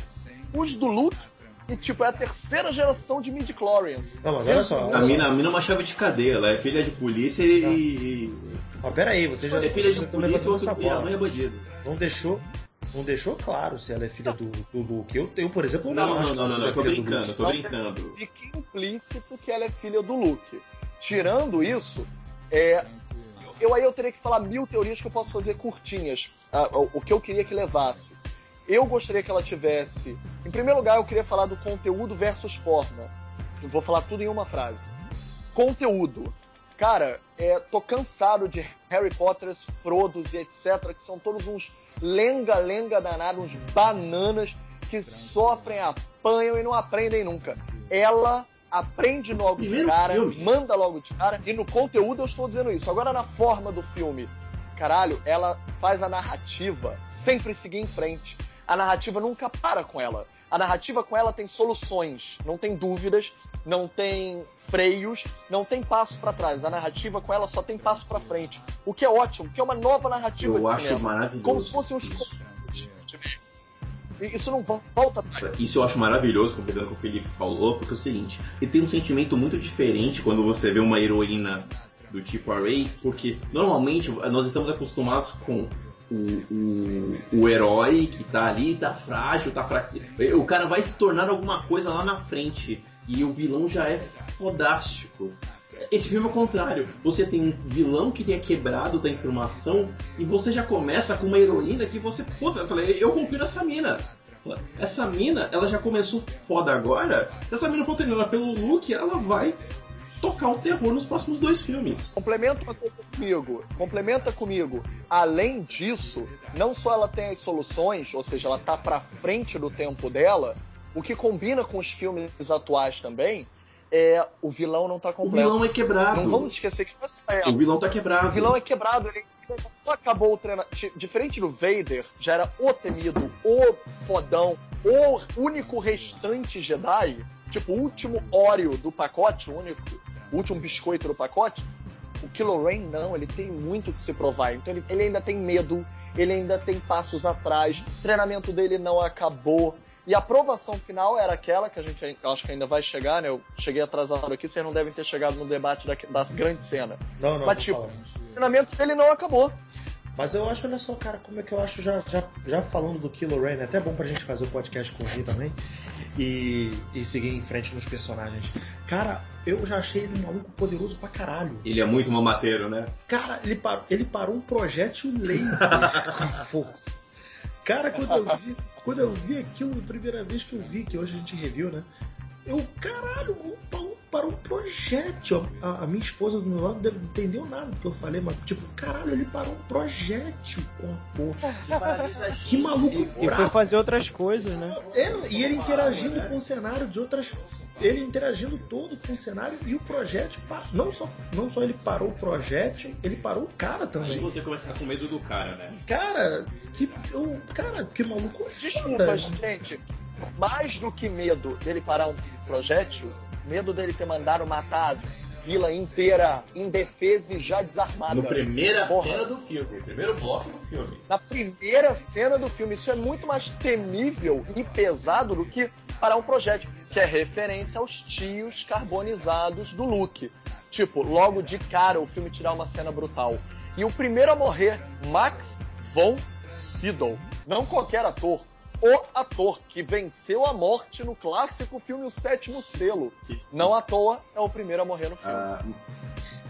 os do Luke e, tipo, é a terceira geração de midi-chlorians. Não, mas olha só. A mina, a mina é uma chave de cadeia, ela é filha de polícia e, mas pera aí, você já é filha de polícia ou essa bola. mãe é bandido. Não deixou, não deixou claro se ela é filha do, do Luke. Eu, eu, por exemplo, não, não acho não, não, não, não, tô brincando, tô brincando. Fica implícito que ela é filha do Luke. Tirando isso, é, eu aí eu teria que falar mil teorias que eu posso fazer curtinhas. O, o que eu queria que levasse. Eu gostaria que ela tivesse. Em primeiro lugar, eu queria falar do conteúdo versus forma. Eu vou falar tudo em uma frase. Conteúdo. Cara, é, tô cansado de Harry Potter, Frodos e etc., que são todos uns lenga-lenga danados, uns bananas que sofrem, apanham e não aprendem nunca. Ela aprende logo Primeiro de cara, filme. manda logo de cara, e no conteúdo eu estou dizendo isso. Agora na forma do filme, caralho, ela faz a narrativa sempre seguir em frente. A narrativa nunca para com ela. A narrativa com ela tem soluções, não tem dúvidas, não tem freios, não tem passo para trás. A narrativa com ela só tem passo para frente. O que é ótimo, que é uma nova narrativa. Eu acho cinema, maravilhoso. Como se fossem uns. Isso não volta atrás. Isso eu acho maravilhoso, completando com o Felipe falou, porque é o seguinte: ele tem um sentimento muito diferente quando você vê uma heroína do tipo Ray, porque normalmente nós estamos acostumados com o, o, o herói que tá ali, tá frágil, tá fraco. O cara vai se tornar alguma coisa lá na frente. E o vilão já é fodástico. Esse filme é o contrário. Você tem um vilão que tem quebrado da informação e você já começa com uma heroína que você. Puta, eu falei, eu confio nessa mina. Essa mina, ela já começou foda agora. Se essa mina for treinada pelo Luke, ela vai tocar o terror nos próximos dois filmes. Complementa uma coisa comigo. Complementa comigo. Além disso, não só ela tem as soluções, ou seja, ela tá pra frente do tempo dela, o que combina com os filmes atuais também é o vilão não tá completo. O vilão é quebrado. Não vamos esquecer que é O vilão tá quebrado. O vilão é quebrado, ele só acabou o treinamento. Diferente do Vader, já era o temido, o fodão, o único restante Jedi, tipo, o último Oreo do pacote, o único último biscoito do pacote. O Kylo Ren não, ele tem muito que se provar. Então ele, ele ainda tem medo, ele ainda tem passos atrás, o treinamento dele não acabou. E a aprovação final era aquela que a gente acho que ainda vai chegar, né? Eu cheguei atrasado aqui, vocês não devem ter chegado no debate da, da grande cena. Não, não, Mas, tipo, o treinamento dele não acabou. Mas eu acho, olha só, cara, como é que eu acho, já, já, já falando do Kylo Ren, é até bom pra gente fazer o podcast com o Ri também e, e seguir em frente nos personagens. Cara, eu já achei ele um maluco poderoso pra caralho. Ele é muito mamateiro, né? Cara, ele parou, ele parou um projétil laser com força. Cara, quando eu vi, quando eu vi aquilo a primeira vez que eu vi, que hoje a gente reviu, né? Eu, caralho, parou para um projétil. A, a, minha esposa do meu lado não entendeu nada do que eu falei, mas tipo, caralho, ele parou um projétil com a força. que maluco E, e foi fazer outras coisas, né? É, e ele interagindo com o cenário de outras. Ele interagindo todo com o cenário e o projétil. Não só, não só ele parou o projétil, ele parou o cara também. Aí você começa a ficar com medo do cara, né? Cara, que. Eu, cara, que maluco foda. Desculpa, gente mais do que medo dele parar um projétil, medo dele ter mandado matar a vila inteira indefesa e já desarmada. Na primeira Porra. cena do filme, primeiro bloco do filme. Na primeira cena do filme. Isso é muito mais temível e pesado do que parar um projétil, que é referência aos tios carbonizados do Luke. Tipo, logo de cara o filme tirar uma cena brutal. E o primeiro a morrer, Max von Sydow. Não qualquer ator o ator que venceu a morte no clássico filme O Sétimo Selo. Não à toa é o primeiro a morrer no filme. Ah,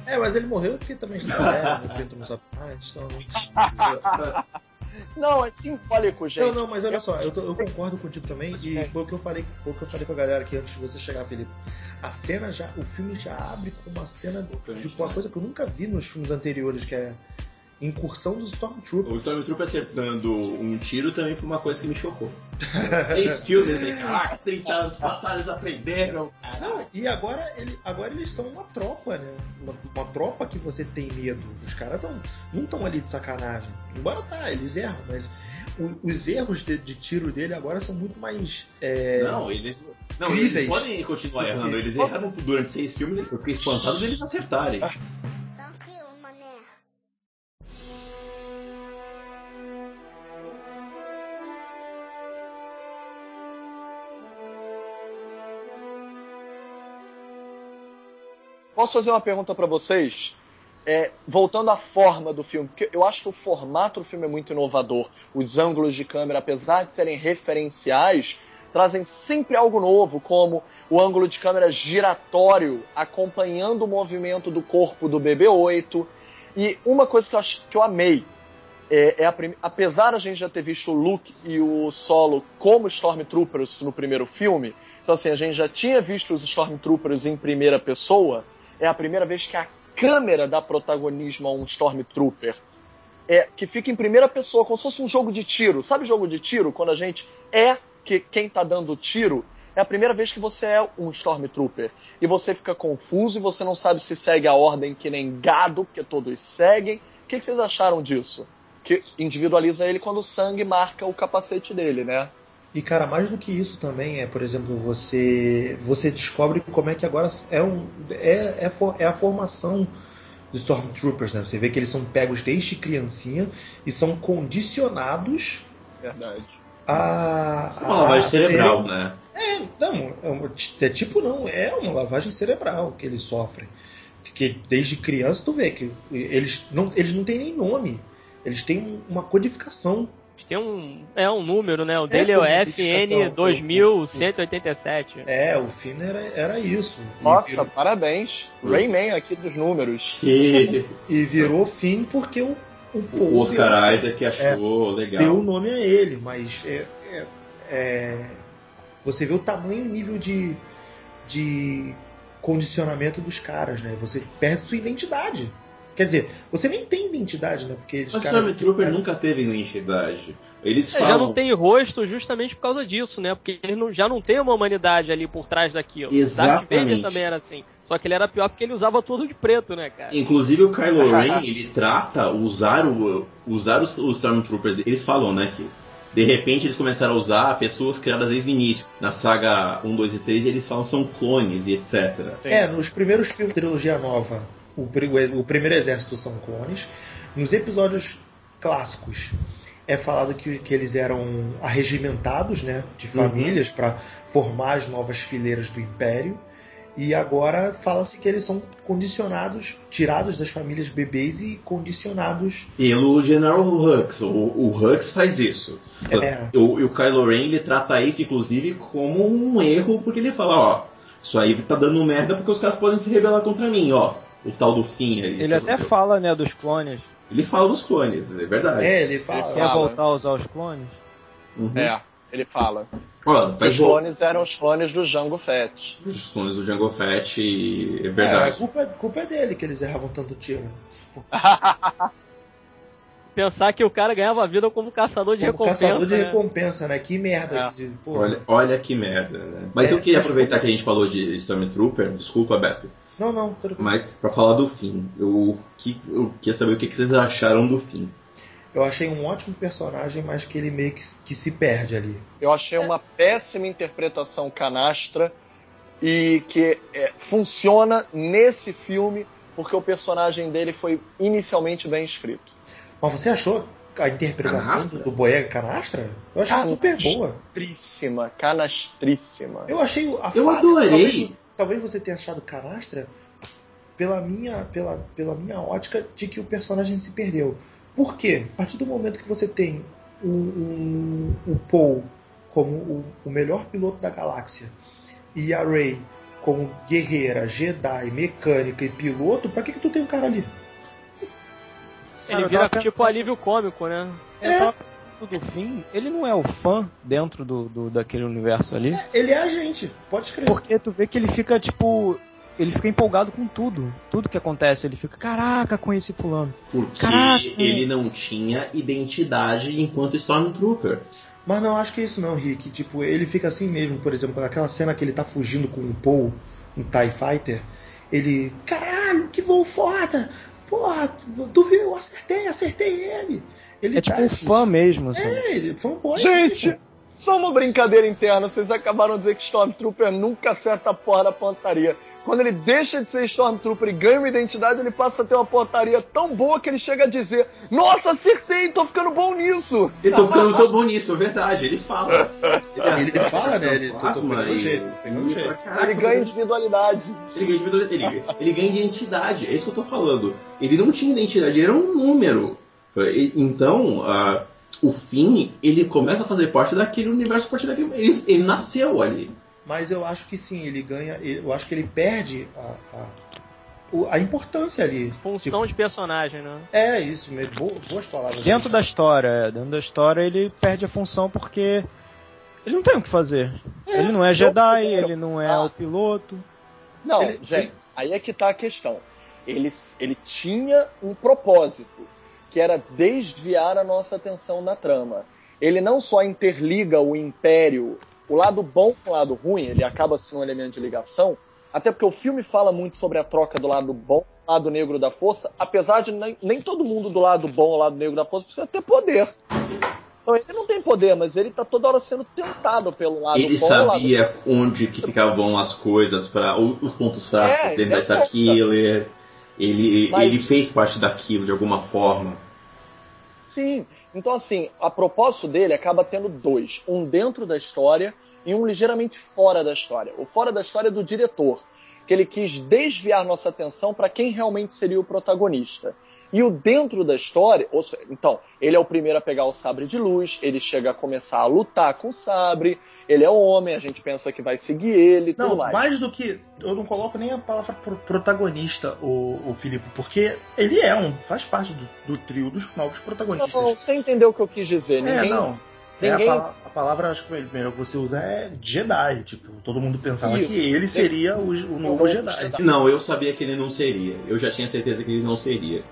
é, mas ele morreu porque também já era, o Pedro não sabe mais, então... Não, é simbólico, gente. Não, não, mas olha só, eu, eu concordo contigo também, e foi o que eu falei, foi o que eu falei com a galera aqui antes de você chegar, Felipe. A cena já, o filme já abre com uma cena de uma coisa que eu nunca vi nos filmes anteriores, que é incursão dos Stormtroopers. O Stormtrooper acertando um tiro também foi uma coisa que me chocou. Seis filmes, eu falei, caraca, 30 anos passados eles aprenderam. Não, e agora, ele, agora eles são uma tropa, né? Uma, uma tropa que você tem medo. Os caras tão, não estão ali de sacanagem. Embora tá, eles erram, mas o, os erros de, de, tiro dele agora são muito mais. É, não, eles. Não, eles podem continuar errando. Eles erraram durante seis filmes, eu fiquei espantado deles acertarem. Posso fazer uma pergunta para vocês? É, voltando à forma do filme, porque eu acho que o formato do filme é muito inovador. Os ângulos de câmera, apesar de serem referenciais, trazem sempre algo novo, como o ângulo de câmera giratório acompanhando o movimento do corpo do BB-8. E uma coisa que eu, acho, que eu amei é, é a prim... apesar a gente já ter visto o Luke e o Solo como Stormtroopers no primeiro filme, então assim, a gente já tinha visto os Stormtroopers em primeira pessoa, é a primeira vez que a câmera dá protagonismo a um Stormtrooper. É, que fica em primeira pessoa, como se fosse um jogo de tiro. Sabe jogo de tiro? Quando a gente é que quem tá dando tiro, é a primeira vez que você é um Stormtrooper. E você fica confuso e você não sabe se segue a ordem que nem gado, porque todos seguem. O que, que vocês acharam disso? Que individualiza ele quando o sangue marca o capacete dele, né? E cara, mais do que isso também é, por exemplo, você você descobre como é que agora é um é, é, for, é a formação dos Stormtroopers, né? Você vê que eles são pegos desde criancinha e são condicionados Verdade. a, a uma lavagem cerebral, né? É, não, é, é, tipo não, é uma lavagem cerebral que eles sofrem. Que desde criança tu vê que eles não eles não têm nem nome. Eles têm uma codificação tem um, é um número, né? O dele é, o FN 2187. É, o Finn era, era isso. Nossa, virou... parabéns. Rayman aqui dos números. e virou Finn porque o, o, o Oscar Isaac achou é, legal. Deu o nome a ele, mas é, é, é, você vê o tamanho e nível de, de condicionamento dos caras, né? Você perde sua identidade. Quer dizer, você nem tem identidade, né? Porque Mas o Stormtrooper cara... nunca teve identidade. Eles é, falam... já não tem rosto justamente por causa disso, né? Porque ele não, já não tem uma humanidade ali por trás daquilo. Exatamente. O Darth Vader também era assim. Só que ele era pior porque ele usava tudo de preto, né, cara? Inclusive o Kylo Ren, ele trata usar, o, usar os, os Stormtroopers. Eles falam, né, que de repente eles começaram a usar pessoas criadas desde o início. Na saga 1, 2 e 3 eles falam que são clones e etc. É, nos primeiros filmes da trilogia nova, o, o primeiro exército são clones. Nos episódios clássicos é falado que, que eles eram arregimentados né, de uhum. famílias uhum. para formar as novas fileiras do império. E agora fala-se que eles são condicionados, tirados das famílias bebês e condicionados. Pelo General Hux. O, o Hux faz isso. É. O, o Kylo Ren ele trata isso, inclusive, como um erro, porque ele fala: ó, isso aí tá dando merda porque os caras podem se rebelar contra mim, ó o tal do fim aí. Ele até fala, né, dos clones. Ele fala dos clones, é verdade. É, ele fala. Ele quer voltar a usar os clones? Uhum. É, ele fala. os clones eram os clones do Django Fett. Os clones do Django Fett, e... é verdade. É, a culpa, culpa é dele que eles erravam tanto tiro. Pensar que o cara ganhava vida como caçador de como recompensa. Caçador de né? recompensa, né? Que merda. É. De, olha, olha que merda, né? Mas é, eu queria aproveitar que a gente falou de Stormtrooper. Desculpa, Beto. Não, não, tudo bem. Mas para falar do fim, eu, que, eu queria saber o que, que vocês acharam do fim. Eu achei um ótimo personagem, mas que ele meio que, que se perde ali. Eu achei uma péssima interpretação canastra e que é, funciona nesse filme porque o personagem dele foi inicialmente bem escrito. Mas você achou a interpretação canastra? do, do Boyega canastra? Eu achei super boa. Canastríssima, canastríssima. Eu achei a Eu adorei talvez você tenha achado canastra pela minha, pela, pela minha ótica de que o personagem se perdeu. Por quê? A partir do momento que você tem o, o, o Paul como o, o melhor piloto da galáxia e a Rey como guerreira, Jedi, mecânica e piloto, pra que, que tu tem um cara ali? Ele vira tipo alívio cômico, né? É. Do fim, ele não é o fã dentro do, do daquele universo ali. É, ele é a gente, pode escrever. Porque tu vê que ele fica, tipo, ele fica empolgado com tudo. Tudo que acontece. Ele fica, caraca, conheci fulano. Porque caraca. ele não tinha identidade enquanto Stormtrooper. Mas não acho que é isso não, Rick. Tipo, ele fica assim mesmo, por exemplo, aquela cena que ele tá fugindo com o Paul, um TIE Fighter. Ele, caralho, que voo foda! Porra, tu viu? Eu acertei, acertei ele. ele é tipo um fã mesmo, assim. É, ele foi um boy. Gente, mesmo. só uma brincadeira interna. Vocês acabaram de dizer que Stormtrooper nunca acerta a porra da pontaria. Quando ele deixa de ser Stormtrooper e ganha uma identidade, ele passa a ter uma portaria tão boa que ele chega a dizer: Nossa, acertei, tô ficando bom nisso. Eu tô ficando tão bom nisso, é verdade. Ele fala. Ele, ele fala, né? Ele, plasma, ele, jeito, jeito. Caraca, ele ganha individualidade. Ele ganha individualidade. Ele, ele ganha identidade. É isso que eu tô falando. Ele não tinha identidade, ele era um número. Então, uh, o fim, ele começa a fazer parte daquele universo, parte daquele. Ele, ele nasceu ali mas eu acho que sim, ele ganha. Eu acho que ele perde a, a, a importância ali. Função tipo, de personagem, né? É, isso, boas palavras. Dentro da história, dentro da história ele perde a função porque ele não tem o que fazer. É, ele não é Jedi, ele não é ah. o piloto. Não, ele, gente, ele... aí é que tá a questão. Ele, ele tinha um propósito, que era desviar a nossa atenção da trama. Ele não só interliga o Império o lado bom com o lado ruim, ele acaba sendo um elemento de ligação, até porque o filme fala muito sobre a troca do lado bom, lado negro da força, apesar de nem, nem todo mundo do lado bom, lado negro da força, precisa ter poder. Então ele não tem poder, mas ele tá toda hora sendo tentado pelo lado ele bom. Ele sabia lado... onde que ficavam as coisas, para os pontos fracos é, dentro dessa killer. Ele, mas... ele fez parte daquilo de alguma forma. Sim, então, assim, a propósito dele acaba tendo dois: um dentro da história e um ligeiramente fora da história. O fora da história é do diretor, que ele quis desviar nossa atenção para quem realmente seria o protagonista. E o dentro da história, seja, então, ele é o primeiro a pegar o sabre de luz, ele chega a começar a lutar com o sabre, ele é homem, a gente pensa que vai seguir ele, não, tudo mais. mais do que eu não coloco nem a palavra protagonista, o, o Filipe, porque ele é um, faz parte do, do trio dos novos protagonistas. Não, você entendeu o que eu quis dizer? É, Ninguém... não. Ninguém... É, a, palavra, a, palavra, acho que melhor que você usa é Jedi. Tipo, todo mundo pensava Isso. que ele seria o, o novo Jedi. Jedi. Não, eu sabia que ele não seria. Eu já tinha certeza que ele não seria.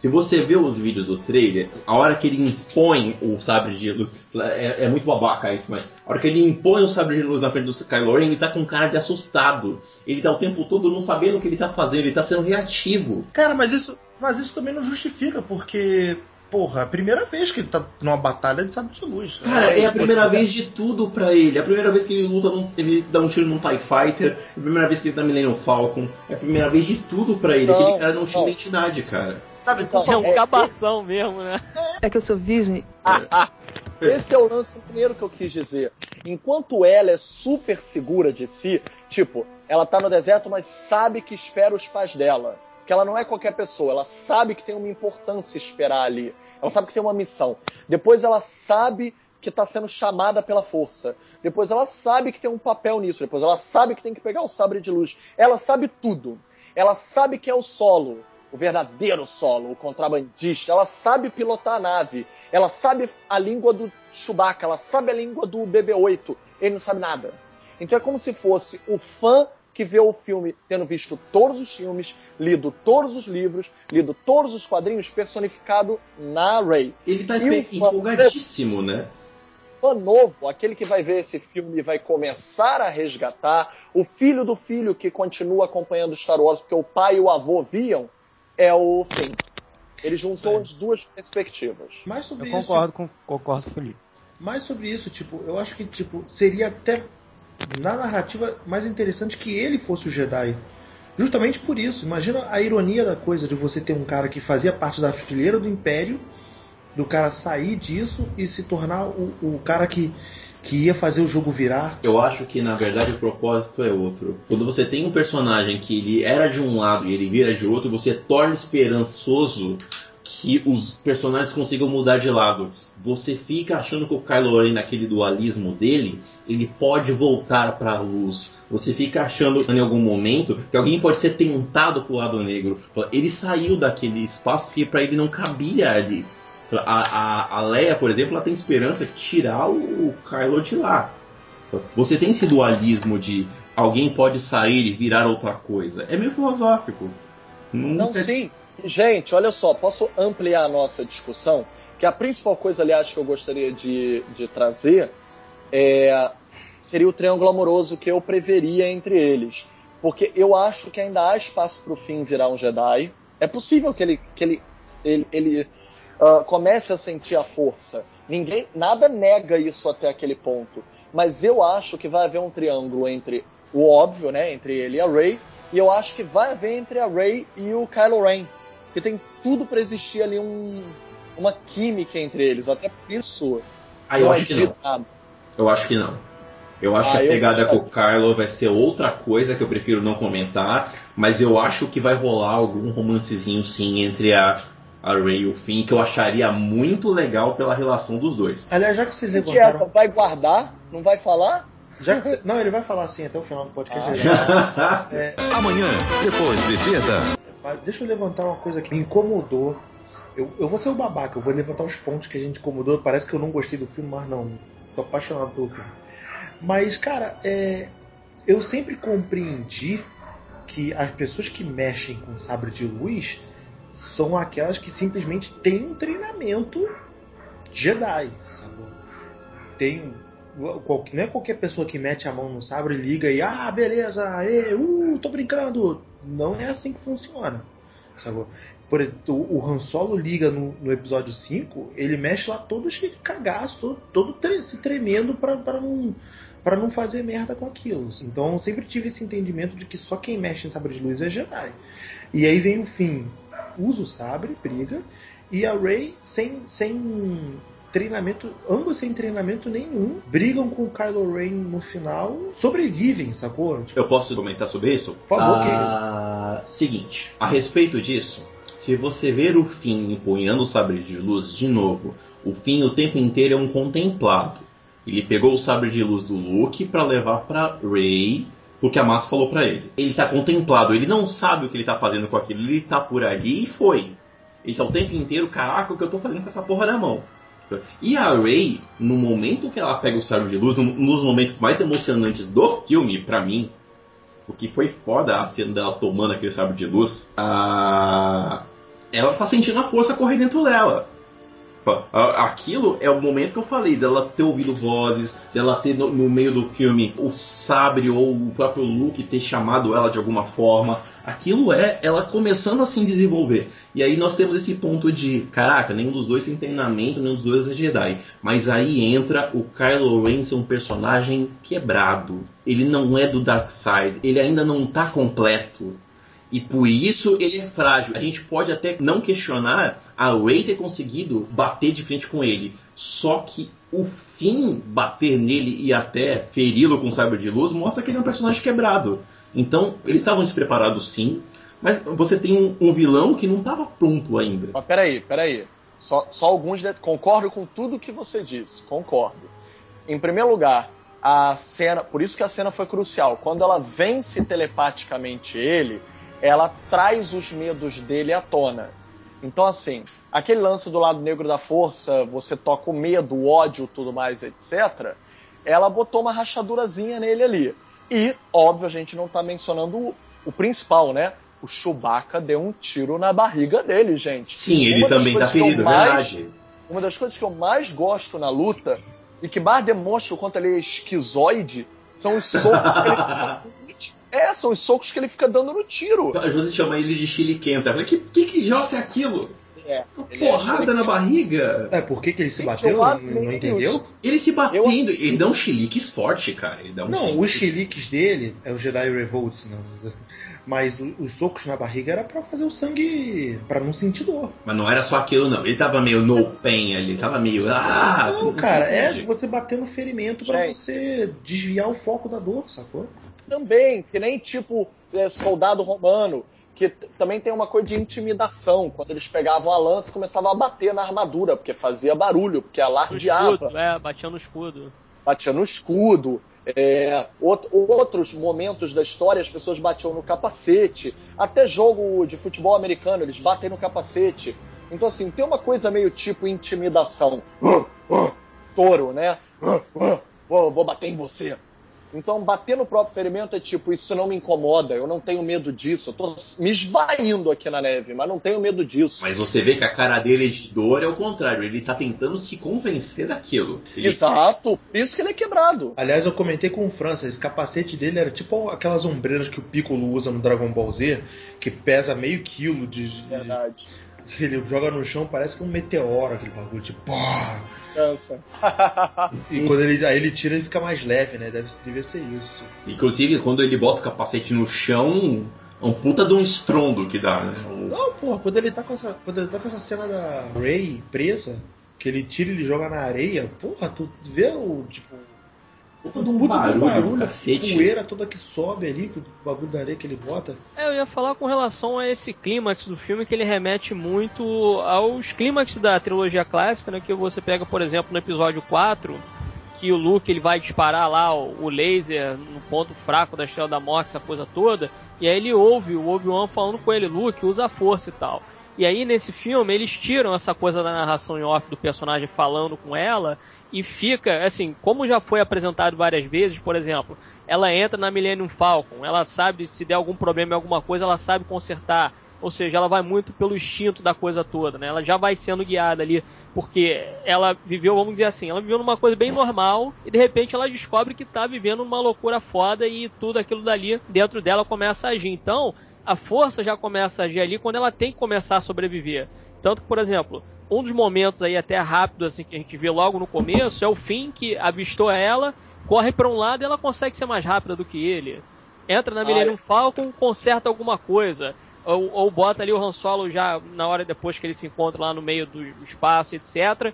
Se você vê os vídeos do trailer, a hora que ele impõe o sabre de luz, é, é, muito babaca isso, mas a hora que ele impõe o sabre de luz na frente do Kylo Ren, ele tá com cara de assustado. Ele tá o tempo todo não sabendo o que ele tá fazendo, ele tá sendo reativo. Cara, mas isso, mas isso também não justifica, porque porra, é a primeira vez que ele tá numa batalha de sabre de luz. Cara, é, é a primeira vez de tudo para ele. É a primeira vez que ele luta, num, ele dá um tiro num TIE Fighter. É a primeira vez que ele dá Millennium Falcon. É a primeira vez de tudo para ele. Não, Aquele cara não, não tinha identidade, cara. Sabe, então, é um é, cabação esse... mesmo, né? É que eu sou virgem. esse é o lance primeiro que eu quis dizer. Enquanto ela é super segura de si, tipo, ela tá no deserto, mas sabe que espera os pais dela. Que ela não é qualquer pessoa, ela sabe que tem uma importância esperar ali. Ela sabe que tem uma missão. Depois ela sabe que está sendo chamada pela força. Depois ela sabe que tem um papel nisso. Depois ela sabe que tem que pegar o sabre de luz. Ela sabe tudo. Ela sabe que é o solo o verdadeiro solo, o contrabandista. Ela sabe pilotar a nave. Ela sabe a língua do Chewbacca. Ela sabe a língua do BB-8. Ele não sabe nada. Então é como se fosse o fã que vê o filme tendo visto todos os filmes, lido todos os livros, lido todos os quadrinhos, personificado na Ray. Ele tá empolgadíssimo, né? fã novo, aquele que vai ver esse filme e vai começar a resgatar, o filho do filho que continua acompanhando Star Wars porque o pai e o avô viam, é o Finn. Ele juntou Sim. as duas perspectivas. Mais sobre eu isso, concordo com concordo com Felipe. Mais sobre isso, tipo, eu acho que tipo seria até na narrativa mais interessante que ele fosse o Jedi. Justamente por isso. Imagina a ironia da coisa de você ter um cara que fazia parte da fileira do Império, do cara sair disso e se tornar o, o cara que que ia fazer o jogo virar. Eu acho que na verdade o propósito é outro. Quando você tem um personagem que ele era de um lado e ele vira de outro, você torna esperançoso que os personagens consigam mudar de lado. Você fica achando que o Kylo Ren, naquele dualismo dele, ele pode voltar para a luz. Você fica achando em algum momento que alguém pode ser tentado pro lado negro. Ele saiu daquele espaço porque para ele não cabia ali. A, a, a Leia, por exemplo, ela tem esperança de tirar o, o Kylo de lá. Você tem esse dualismo de alguém pode sair e virar outra coisa. É meio filosófico. Nunca... Não, sim. Gente, olha só, posso ampliar a nossa discussão? Que a principal coisa, aliás, que eu gostaria de, de trazer é, seria o triângulo amoroso que eu preveria entre eles. Porque eu acho que ainda há espaço para o Finn virar um Jedi. É possível que ele, que ele, ele, ele uh, comece a sentir a força. Ninguém, nada nega isso até aquele ponto. Mas eu acho que vai haver um triângulo entre o óbvio, né, entre ele e a Rey, e eu acho que vai haver entre a Rey e o Kylo Ren, que tem tudo para existir ali um, uma química entre eles. Até por isso. Ah, eu acho que não. Eu acho que não. Eu acho ah, que a pegada com o Kylo vai ser outra coisa que eu prefiro não comentar, mas eu acho que vai rolar algum romancezinho sim entre a, a Rey e o Finn, que eu acharia muito legal pela relação dos dois. Aliás, já que vocês levantaram... Vai guardar? Não vai falar? Já que você... Não, ele vai falar assim até o final do podcast. Ah. É... Amanhã, depois de Vida. Deixa eu levantar uma coisa que me incomodou. Eu, eu vou ser o babaca, eu vou levantar os pontos que a gente incomodou. Parece que eu não gostei do filme, mas não. Tô apaixonado pelo filme. Mas, cara, é, eu sempre compreendi que as pessoas que mexem com sabre de luz são aquelas que simplesmente têm um treinamento Jedi, sabe? Tem não é qualquer pessoa que mete a mão no sabre, liga e ah, beleza, aê, uh, tô brincando. Não é assim que funciona. Sabe? Por, o, o Han Solo liga no, no, episódio 5, ele mexe lá todo cheio de cagaço, todo, todo tre se tremendo para não para não fazer merda com aquilo. Então eu sempre tive esse entendimento de que só quem mexe em sabre de luz é Jedi. E aí vem o fim, usa o sabre, briga, e a Rey sem, sem treinamento, ambos sem treinamento nenhum, brigam com o Kylo Ren no final, sobrevivem, sacou? Eu posso comentar sobre isso? Por favor, ah, Seguinte, a respeito disso, se você ver o Finn empunhando o sabre de luz de novo, o Finn o tempo inteiro é um contemplado. Ele pegou o sabre de luz do Luke para levar para Rey, porque a Massa falou para ele. Ele tá contemplado, ele não sabe o que ele tá fazendo com aquilo, ele tá por ali e foi. Ele tá o tempo inteiro, caraca, o que eu tô fazendo com essa porra na mão? E a Rey, no momento que ela pega o sabre de luz, dos momentos mais emocionantes do filme, para mim, o que foi foda a cena dela tomando aquele sabre de luz, a... ela tá sentindo a força correr dentro dela. Aquilo é o momento que eu falei, dela ter ouvido vozes, dela ter no, no, meio do filme o sabre ou o próprio Luke ter chamado ela de alguma forma. Aquilo é ela começando a se desenvolver. E aí nós temos esse ponto de, caraca, nenhum dos dois tem treinamento, nenhum dos dois é Jedi. Mas aí entra o Kylo Ren ser um personagem quebrado. Ele não é do Dark Side, ele ainda não está completo. E por isso ele é frágil. A gente pode até não questionar a Rey ter conseguido bater de frente com ele. Só que o fim bater nele e até feri-lo com sabre de luz mostra que ele é um personagem quebrado. Então, eles estavam despreparados sim, mas você tem um, um vilão que não estava pronto ainda. Mas peraí, peraí. Só, só alguns. De... Concordo com tudo que você disse, concordo. Em primeiro lugar, a cena. Por isso que a cena foi crucial. Quando ela vence telepaticamente ele, ela traz os medos dele à tona. Então, assim, aquele lance do lado negro da força, você toca o medo, o ódio, tudo mais, etc. Ela botou uma rachadurazinha nele ali. E, óbvio, a gente não está mencionando o, o, principal, né? O Chewbacca deu um tiro na barriga dele, gente. Sim, ele também tá ferido, mais, verdade. Uma das coisas que eu mais gosto na luta e que mais demonstra o quanto ele é esquizoide são os socos que ele É, são os socos que ele fica dando no tiro. A Josi chama ele de chiliquenta. Eu falei, que, que que jossa é aquilo? É, porrada é na barriga. É, por que, que ele se bateu? Não, não, entendeu? Ele se batendo, eu... ele dá um chiliques forte, cara. Ele dá um não, os chiliques dele é o Jedi Revolts, não. Mas os socos na barriga era para fazer o sangue. para não sentir dor. Mas não era só aquilo, não. Ele tava meio no pain ali, ele tava meio. Ah, não, cara, é você bater no ferimento para você desviar o foco da dor, sacou? Também, que nem tipo é, soldado romano que também tem uma coisa de intimidação. Quando eles pegavam a lança e começavam a bater na armadura, porque fazia barulho, porque alardeava. Escudo, é, batia no escudo. Batia no escudo. É, outros momentos da história as pessoas batiam no capacete. Até jogo de futebol americano, eles batem no capacete. Então, assim, tem uma coisa meio tipo intimidação. Touro, né? Vou bater em você. Então, bater no próprio ferimento é tipo, isso não me incomoda, eu não tenho medo disso, eu tô me esvaindo aqui na neve, mas não tenho medo disso. Mas você vê que a cara dele de dor é o contrário, ele tá tentando se convencer daquilo. Ele... Exato, por isso que ele é quebrado. Aliás, eu comentei com o França, esse capacete dele era tipo aquelas ombreiras que o Piccolo usa no Dragon Ball Z, que pesa meio quilo de. Verdade. Ele joga no chão, parece que é um meteoro aquele bagulho, tipo. Cansa. e quando ele, aí ele tira, ele fica mais leve, né? Deve, deve ser isso. Inclusive, quando ele bota o capacete no chão, é um puta de um estrondo que dá, né? Não, porra, quando ele tá com essa, quando ele tá com essa cena da Ray presa, que ele tira e ele joga na areia, porra, tu vê o, tipo, Puta de um barulho, barulho cacete. poeira toda que sobe ali, o bagulho da areia que ele bota. É, eu ia falar com relação a esse clímax do filme que ele remete muito aos clímax da trilogia clássica, né? Que você pega, por exemplo, no episódio 4, que o Luke ele vai disparar lá o, o laser no ponto fraco da Estrela da Morte, essa coisa toda, e aí ele ouve o Obi-Wan falando com ele, Luke, usa a força e tal. E aí nesse filme eles tiram essa coisa da narração em off do personagem falando com ela e fica, assim, como já foi apresentado várias vezes, por exemplo, ela entra na Millennium Falcon, ela sabe se der algum problema em alguma coisa, ela sabe consertar. Ou seja, ela vai muito pelo instinto da coisa toda, né? Ela já vai sendo guiada ali, porque ela viveu, vamos dizer assim, ela viveu numa coisa bem normal e de repente ela descobre que tá vivendo uma loucura foda e tudo aquilo dali dentro dela começa a agir. Então, a força já começa a agir ali quando ela tem que começar a sobreviver. Tanto que, por exemplo, um dos momentos aí até rápido assim que a gente vê logo no começo é o fim que avistou ela, corre para um lado e ela consegue ser mais rápida do que ele. Entra na Millennium Falcon, conserta alguma coisa. Ou, ou, bota ali o Han Solo já na hora depois que ele se encontra lá no meio do espaço, etc.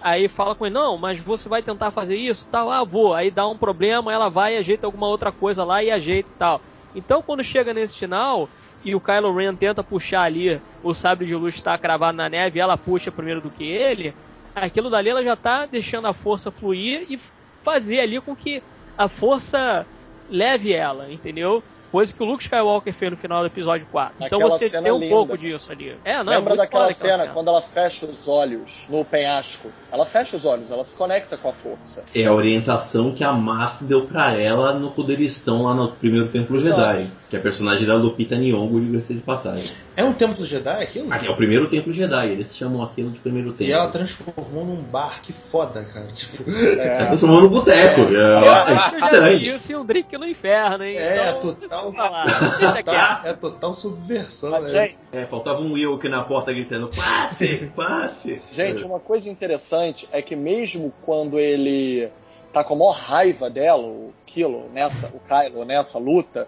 Aí fala com ele, não, mas você vai tentar fazer isso? Tal, ah, vou. Aí dá um problema, ela vai ajeita alguma outra coisa lá e ajeita e tal. Então quando chega nesse final, e o Kylo Ren tenta puxar ali o sabre de luz está cravado na neve ela puxa primeiro do que ele, aquilo dali ela já está deixando a força fluir e fazer ali com que a força leve ela, entendeu? Coisa que o Luke Skywalker fez no final do episódio 4. Então Aquela você cena tem um linda. pouco disso ali. É, não, é Lembra muito daquela foda cena, aquela quando ela fecha os olhos no penhasco? Ela fecha os olhos, ela se conecta com a força. É a orientação que a Massa deu pra ela no quando eles estão lá no primeiro Templo Exato. Jedi. Que a personagem era Lupita Nyong'o, diga-se de passagem. É um templo Jedi aquilo? Ah, É o primeiro Templo Jedi, eles chamam aquilo de primeiro templo. E ela transformou num bar, que foda, cara. Tipo, Tá transformando no boteco. É, é Eu já vi estranho. isso e um drink no inferno, hein? É, então, total. Deixa quieto. é total subversão, Mas, né? gente, É, faltava um Will aqui na porta gritando: passe, passe. gente, uma coisa interessante é que mesmo quando ele tá com a maior raiva dela, o Kilo, nessa, o Kylo, nessa luta,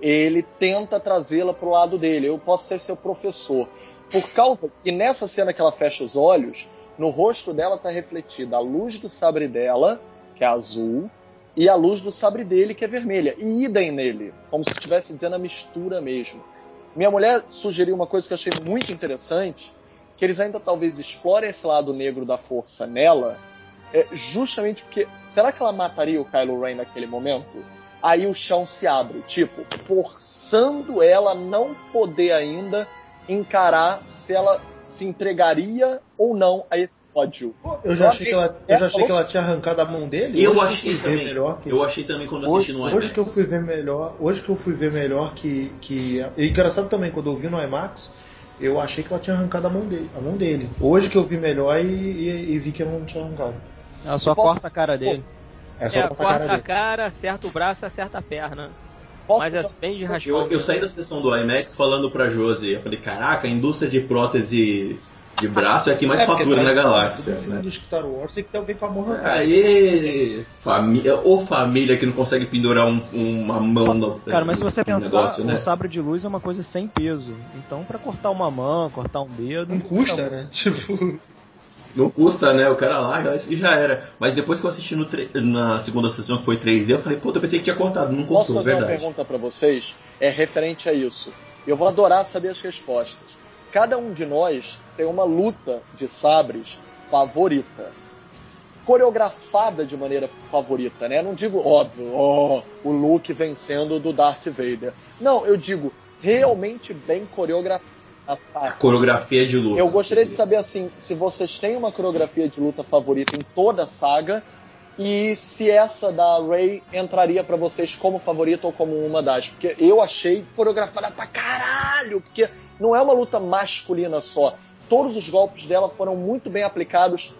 ele tenta trazê-la pro lado dele. Eu posso ser seu professor. Por causa que nessa cena que ela fecha os olhos, no rosto dela tá refletida a luz do sabre dela, que é azul, e a luz do sabre dele, que é vermelha. E idem nele, como se estivesse dizendo a mistura mesmo. Minha mulher sugeriu uma coisa que eu achei muito interessante, que eles ainda talvez explorem esse lado negro da força nela, é justamente porque será que ela mataria o Kylo Ren naquele momento? Aí o chão se abre, tipo, forçando ela a não poder ainda encarar se ela se entregaria ou não a esse ódio. Pô, Eu já achei que ela, eu já achei que ela tinha arrancado a mão dele. Eu Hoje achei também. melhor que Eu achei também quando assisti Hoje, no hoje IMAX. que eu fui ver melhor, hoje que eu fui ver melhor que que e engraçado também quando eu vi no IMAX, eu achei que ela tinha arrancado a mão dele, a mão dele. Hoje que eu vi melhor e, e- e vi que ela não tinha arrancado. Ela só Posso- corta a cara dele. É só É, a cara corta a dele. cara, acerta o braço, acerta a perna. Posso Mas é fazer- bem de Eu, raspão. eu saí da sessão do IMAX falando pra Josi, eu falei, caraca, a indústria de prótese de braço é a que mais É, fatura na tradição, galáxia. Filme Né? do Star Wars tem que ter alguém com a mão arrancada. Aí, família, ou família que não consegue pendurar um- uma mão no Cara, mas se você no pensar, negócio, né? um sabre de luz é uma coisa sem peso. Então, pra cortar uma mão, cortar um dedo. Não custa, né? Tipo, Não custa, né? O cara larga e já era. Mas depois que eu assisti tre- na segunda sessão, que foi 3D, eu falei, puta, eu pensei que tinha cortado, não Posso cortou, fazer uma pergunta para vocês? É referente a isso. Eu vou adorar saber as respostas. Cada um de nós tem uma luta de sabres favorita. Coreografada de maneira favorita, né? Não digo, óbvio, ó, o Luke vencendo do Darth Vader. Não, eu digo realmente bem coreografada. A coreografia de luta. Eu gostaria de saber assim, se vocês têm uma coreografia de luta favorita em toda a saga e se essa da Ray entraria para vocês como favorita ou como uma das, porque eu achei coreografada pra caralho, porque não é uma luta masculina só. Todos os golpes dela foram muito bem aplicados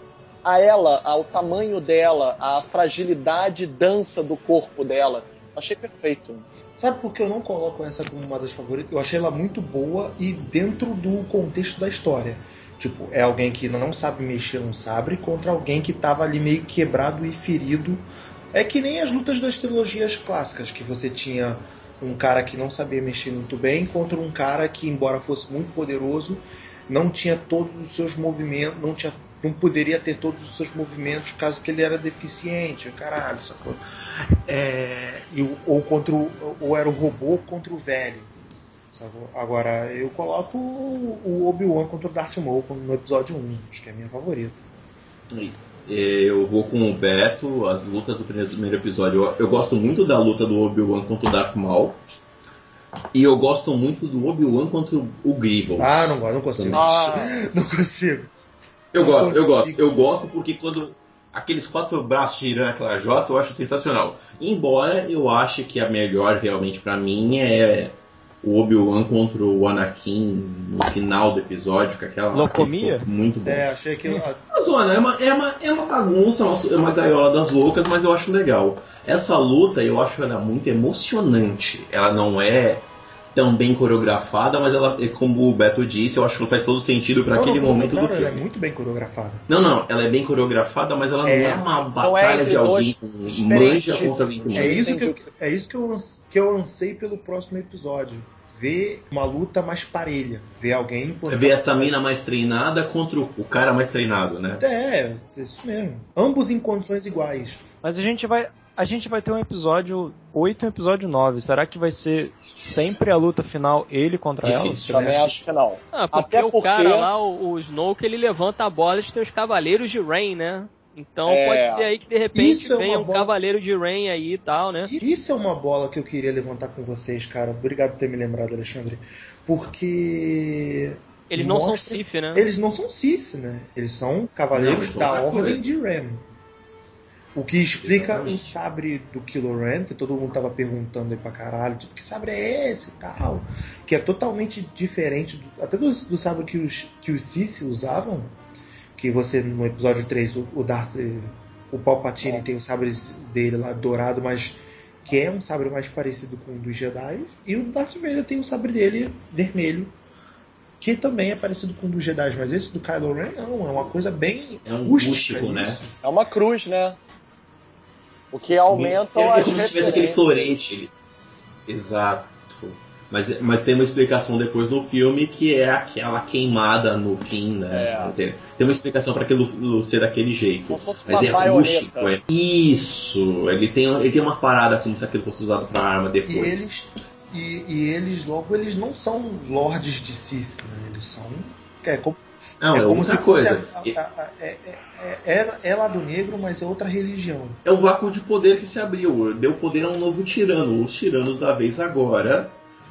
a ela, ao tamanho dela, à fragilidade e dança do corpo dela. Achei perfeito. Sabe por que eu não coloco essa como uma das favoritas? Eu achei ela muito boa e dentro do contexto da história. Tipo, é alguém que não sabe mexer um sabre contra alguém que estava ali meio quebrado e ferido. É que nem as lutas das trilogias clássicas, que você tinha um cara que não sabia mexer muito bem contra um cara que, embora fosse muito poderoso, não tinha todos os seus movimentos, não tinha não poderia ter todos os seus movimentos caso que ele era deficiente, caralho, sacou? É, ou, contra o, ou era o robô contra o velho. Sacou? Agora, eu coloco o Obi-Wan contra o Darth Maul no episódio 1, acho que é a minha favorita. Eu vou com o Beto, as lutas do primeiro episódio. Eu, eu gosto muito da luta do Obi-Wan contra o Darth Maul. E eu gosto muito do Obi-Wan contra o Grievous. Ah, não gosto, não consigo. Ah. Não consigo. Eu gosto, eu gosto. Eu gosto porque quando aqueles quatro braços girando aquela jossa, eu acho sensacional. Embora eu ache que a melhor realmente para mim é o Obi-Wan contra o Anakin no final do episódio, com aquela. Locomia? Muito bom. É, achei que. A zona é uma, é uma, é uma bagunça, é uma gaiola das loucas, mas eu acho legal. Essa luta eu acho ela muito emocionante. Ela não é tão bem coreografada, mas ela, como o Beto disse, eu acho que faz todo sentido para aquele não, momento do filme. Ela é muito bem coreografada. Não, não, ela é bem coreografada, mas ela é. não é uma batalha é de alguém com manja contra alguém com É isso, que eu, é isso que eu, que eu ansei pelo próximo episódio. Ver uma luta mais parelha. Ver alguém. Ver essa mina mais treinada contra o cara mais treinado, né? É, isso mesmo. Ambos em condições iguais. Mas a gente vai a gente vai ter um episódio 8 e um episódio 9. Será que vai ser sempre a luta final ele contra Difícil. ela? Também acho que não. Ah, porque Até o porque... cara lá, o, o Snoke, ele levanta a bola de ter os Cavaleiros de Rain, né? Então é... pode ser aí que de repente é venha um bola... Cavaleiro de Rain aí e tal, né? Isso é uma bola que eu queria levantar com vocês, cara. Obrigado por ter me lembrado, Alexandre. Porque. Eles não mostra... são Sith, né? Eles não são Sith, né? Eles são Cavaleiros não, da Ordem coisa. de Ram. O que explica Exatamente. o sabre do Kylo Ren, que todo mundo tava perguntando aí pra caralho, tipo, que sabre é esse e tal? Que é totalmente diferente do, até do, do, sabre que os, que os Sith usavam. Que você, no episódio 3, o, o Darth. O Palpatine é. tem o sabre dele lá dourado, mas que é um sabre mais parecido com o dos Jedi. E o Darth Vader tem o sabre dele vermelho, que também é parecido com o dos Jedi, mas esse do Kylo Ren não, é uma coisa bem é um rústico, né? É uma cruz, né? O que aumenta é, é como se tivesse aquele florete. Exato. Mas, mas tem uma explicação depois no filme que é aquela queimada no fim, né? É. Tem, tem, uma explicação para aquilo ser daquele jeito. Mas é rústico, é isso. Ele tem, ele tem uma parada como se aquilo fosse usado para arma depois. E eles, e, e, eles logo eles não são lords de Sith, né? Eles são é, como, não, é, é como se coisa. fosse a, a, a, é, é, é, é, lado negro, mas é outra religião. É o vácuo de poder que se abriu. Deu poder a um novo tirano. Os tiranos da vez agora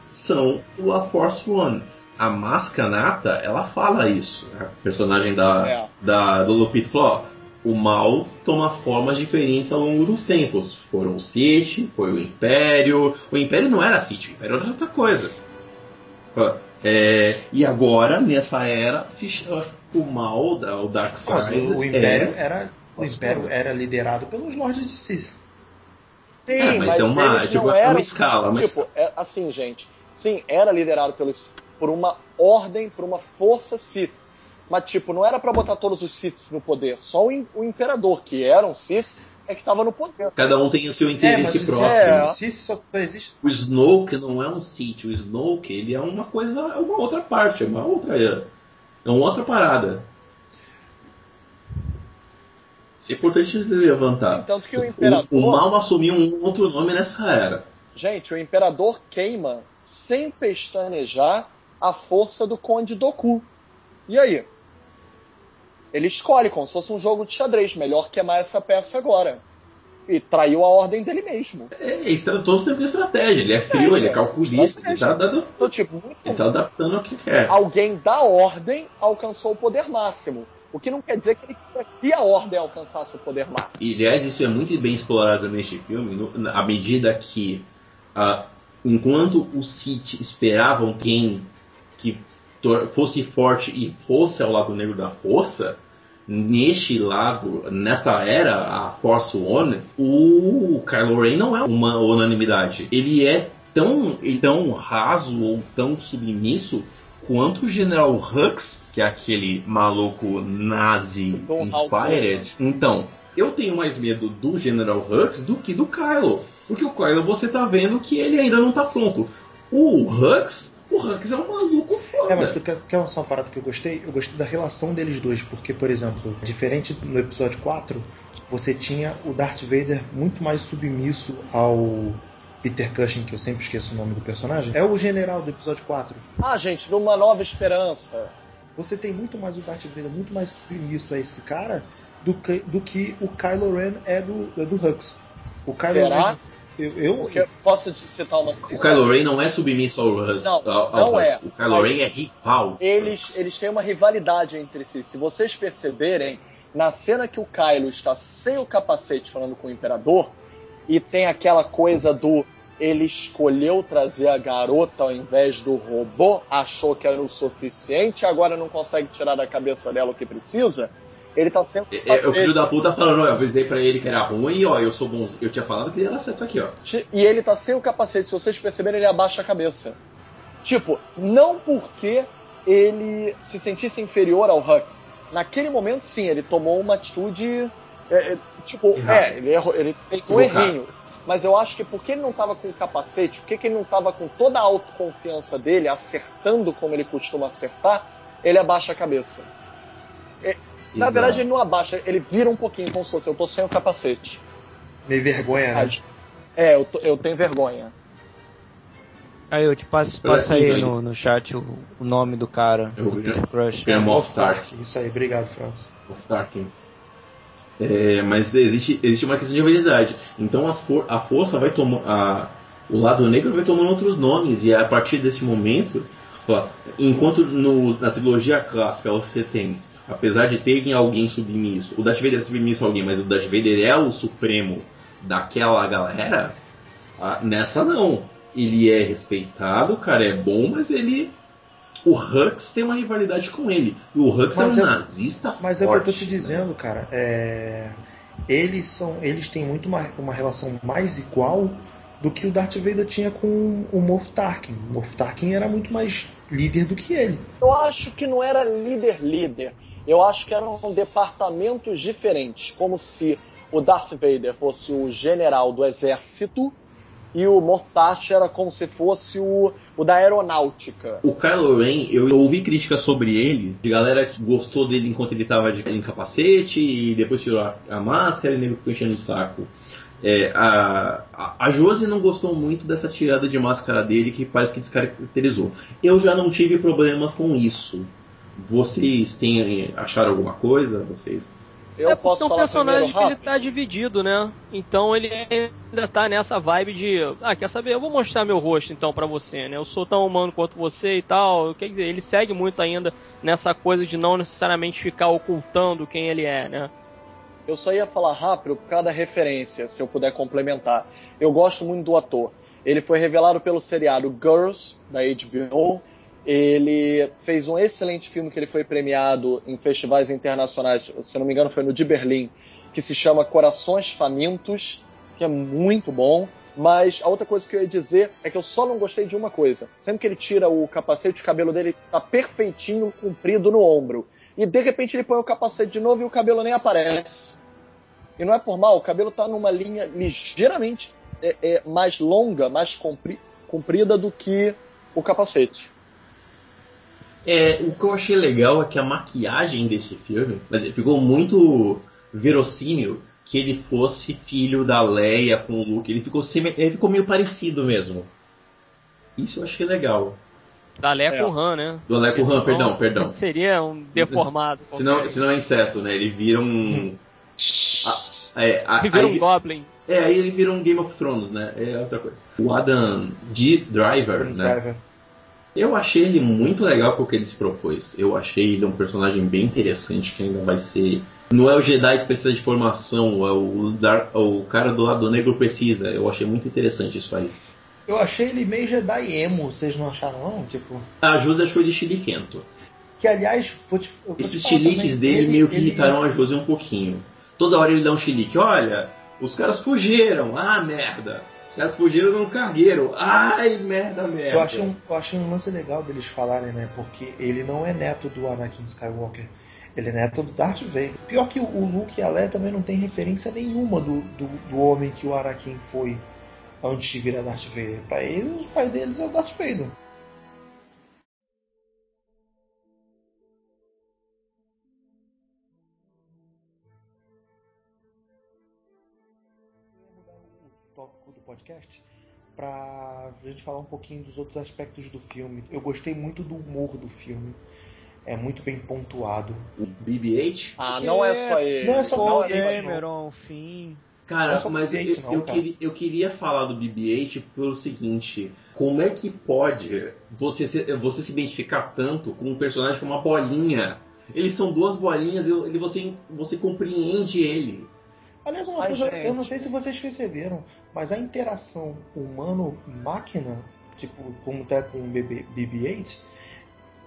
são o A Force One. A Mascanata, ela fala isso. A personagem da, é. da, do Lupit Flaw. O mal toma formas diferentes ao longo dos tempos. Foram o Sith, foi o Império. O Império não era Sith, o Império era outra coisa. É, e agora, nessa era, se chama o mal, o Dark Side. o, o Império, é, era, o Império era liderado pelos Lords de Cis. Sim, é, mas, mas, é uma, tipo, é uma escala. Mas... Tipo, é, assim, gente. Sim, era liderado pelos, por uma ordem, por uma força Sith. Mas, tipo, não era para botar todos os Siths no poder. Só o, o Imperador, que era um Sith, é que estava no poder. Cada um tem o seu interesse é, próprio. É. O Sith só existe. O Snoke não é um Sith, o Snoke ele é uma coisa, é uma outra parte, é uma outra, é uma outra parada. Isso é importante levantar. Tanto que o Imperador. O, o mal assumiu um outro nome nessa era. Gente, o Imperador queima sem pestanejar a força do Conde Doku. E aí? Ele escolhe como se fosse um jogo de xadrez. Melhor queimar essa peça agora. e traiu a ordem dele mesmo. É, tá todo tempo de estratégia. Ele é frio, ele é calculista, ele tá, dando, Então, tipo, ele tá adaptando ao que quer. alguém da ordem alcançou o poder máximo. O que não quer dizer que ele que a ordem alcançasse o poder máximo. E, aliás, isso é muito bem explorado neste filme, no- à medida que, ah, enquanto os Sith esperavam quem que fosse forte e fosse ao lado negro da força, neste lado, nesta era, a Force One, o Kylo Ren não é uma unanimidade. Ele é tão, tão raso ou tão submisso quanto o General Hux, que é aquele maluco nazi inspired. Então, eu tenho mais medo do General Hux do que do Kylo. Porque o Kylo você tá vendo que ele ainda não tá pronto. O Hux, o Hux é um maluco foda. É, mas tu quer, quer só uma parada que eu gostei? Eu gostei da relação deles dois, porque, por exemplo, diferente no episódio 4, você tinha o Darth Vader muito mais submisso ao Peter Cushing, que eu sempre esqueço o nome do personagem. É o general do episódio 4. Ah, gente, numa nova esperança. Você tem muito mais o Darth Vader, muito mais submisso a esse cara do que, do que o Kylo Ren é do, é do Hux. O Kylo Será? Ren. Eu, eu, Porque eu posso te citar uma O Kylo Ren não é submisso ao Hux. Não, ao, ao não é. O Kylo Ren é rival. eles, eles têm uma rivalidade entre si. Se vocês perceberem, na cena que o Kylo está sem o capacete falando com o Imperador, e tem aquela coisa do ele escolheu trazer a garota ao invés do robô, achou que era o suficiente, agora não consegue tirar da cabeça dela o que precisa, ele tá sem o É, é, o filho da puta falando, ó, eu avisei pra ele que era ruim e ó, eu sou bom. Eu tinha falado que ele era certo isso aqui, ó. E ele tá sem o capacete. Se vocês perceberem, ele abaixa a cabeça. Tipo, não porque ele se sentisse inferior ao Hux. Naquele momento, sim, ele tomou uma atitude. é, é, tipo, Errado. é, ele, errou, ele fez um errinho. Mas eu acho que porque ele não tava com o capacete, porque ele não tava com toda a autoconfiança dele, acertando como ele costuma acertar, ele abaixa a cabeça. Na Exato. verdade, ele não abaixa, ele vira um pouquinho, como se fosse, eu tô sem o capacete. meio vergonha, né? É, eu, tô- eu tenho vergonha. Aí eu te passo, É, passa aí no, no chat o, o nome do cara, Eu do. Peter Crush. É, Moff Moff. Tarkin. Isso aí, obrigado, França. Of Tarkin. É, mas existe, existe uma questão de habilidade. Então as for- a força vai tomar. O lado negro vai tomando outros nomes. E a partir desse momento. ó, enquanto no- na trilogia clássica você tem. Apesar de terem alguém submisso. O Darth Vader é submisso a alguém, mas o Darth Vader é o supremo daquela galera. ah, nessa não. Ele é respeitado, o cara é bom, mas ele. O Hux tem uma rivalidade com ele. E o Hux Mas é um é- nazista Mas é o que eu tô forte, te né? dizendo, cara. É... Eles são, eles têm muito uma, uma relação mais igual do que o Darth Vader tinha com o Moff Tarkin. O Moff Tarkin era muito mais líder do que ele. Eu acho que não era líder-líder. Eu acho que eram departamentos diferentes. Como se o Darth Vader fosse o general do exército e o Tarkin era como se fosse o, o da aeronáutica. O Kylo Ren, eu ouvi críticas sobre ele, de galera que gostou dele enquanto ele tava de em capacete e depois tirou a, a máscara e nego ficou enchendo o saco. É, a, a, não gostou muito dessa tirada de máscara dele que parece que descaracterizou. Eu já não tive problema com isso. Vocês têm acharam alguma coisa? Vocês? Eu é posso porque é um falar personagem que ele tá dividido, né? Então ele ainda tá nessa vibe de, ah, quer saber? Eu vou mostrar meu rosto então pra você, né? Eu sou tão humano quanto você e tal. Quer dizer, ele segue muito ainda nessa coisa de não necessariamente ficar ocultando quem ele é, né? Eu só ia falar rápido por causa da referência, se eu puder complementar. Eu gosto muito do ator. Ele foi revelado pelo seriado Girls, da HBO. Ele fez um excelente filme que ele foi premiado em festivais internacionais, se não me engano foi no de Berlim, que se chama Corações Famintos, que é muito bom. Mas a outra coisa que eu ia dizer é que eu só não gostei de uma coisa. Sempre que ele tira o capacete, o cabelo dele tá perfeitinho, comprido no ombro. E de repente ele põe o capacete de novo e o cabelo nem aparece. E não é por mal, o cabelo tá numa linha ligeiramente é, é, mais longa, mais compri- comprida do que o capacete. É, o que eu achei legal é que a maquiagem desse filme mas ficou muito verossímil que ele fosse filho da Leia com o Luke. Ele ficou, semi- ele ficou meio parecido mesmo. Isso eu achei legal. Da Leia É. com o Han, né? Do Leia com o Han, Senão perdão, perdão. Seria um deformado. Se não, se não é incesto, né? Ele vira um. A- é, a- Ele vira aí- um Goblin. É, aí ele vira um Game of Thrones, né? É outra coisa. O Adam D. Driver, Adam né? Driver. Eu achei ele muito legal porque ele se propôs. Eu achei ele um personagem bem interessante que ainda vai ser. Não é o Jedi que precisa de formação, é o, Dar... o cara do lado negro precisa. Eu achei muito interessante isso aí. Eu achei ele meio Jedi emo, vocês não acharam não? Tipo, A Josi achou ele chiliquento. que aliás, vou te, vou Esses chiliques dele ele- meio que ele- irritaram a Josi um pouquinho. Toda hora ele dá um chilique. Olha, os caras fugiram. Ah, merda. Caras fugiram no cargueiro. Ai, merda, merda. Eu achei, um, eu achei um lance legal deles falarem, né? Porque ele não é neto do Anakin Skywalker. Ele é neto do Darth Vader. Pior que o- o Luke e a Leia também não tem referência nenhuma do, do, do homem que o Anakin foi antes de virar Darth Vader. Pra eles, o pai deles é o Darth Vader. Podcast para a gente falar um pouquinho dos outros aspectos do filme. Eu gostei muito do humor do filme. É muito bem pontuado. O BB-8? Ah, não é só ele. não é só não o é. Cameron, fim. Cara, é mas eu, BB-8 não, eu, cara. queria, eu queria falar do BB-8 pelo seguinte: como é que pode você se, você se identificar tanto com um personagem com uma bolinha? Eles são duas bolinhas, ele, você, você compreende ele. Aliás, uma Ai, coisa, gente. eu não sei se vocês perceberam, mas a interação humano-máquina, tipo, como tá com o BB BB-8,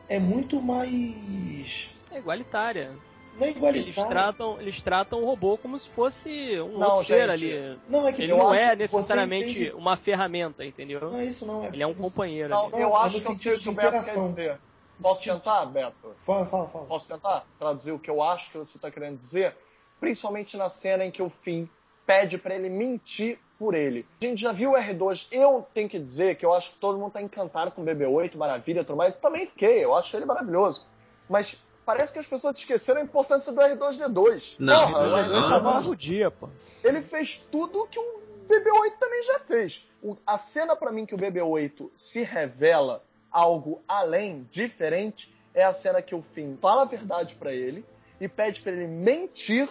é muito mais. É igualitária. Não é Eles igualitário. tratam, eles tratam o robô como se fosse um Não, outro ser ali. Não, é que Ele não é necessariamente entende- uma ferramenta, entendeu? Não é isso, não. É Ele é um você- companheiro Não, ali. Não, eu é acho que eu sei o de que o Beto quer interação. dizer. Posso tentar, Beto? Fala, fala, fala. Posso tentar traduzir o que eu acho que você está querendo dizer? Principalmente na cena em que o Finn pede para ele mentir por ele. A gente já viu o R2. Eu tenho que dizer que eu acho que todo mundo tá encantado com o BB-8, maravilha, tudo mais. Eu também fiquei, eu acho ele maravilhoso. Mas parece que as pessoas esqueceram a importância do R2D2. Não, Porra, não, o não, R2 não. salvar o dia, pô. ele fez tudo que o BB-8 também já fez. O- a cena pra mim que o BB-8 se revela algo além, diferente, é a cena que o Finn fala a verdade pra ele e pede pra ele mentir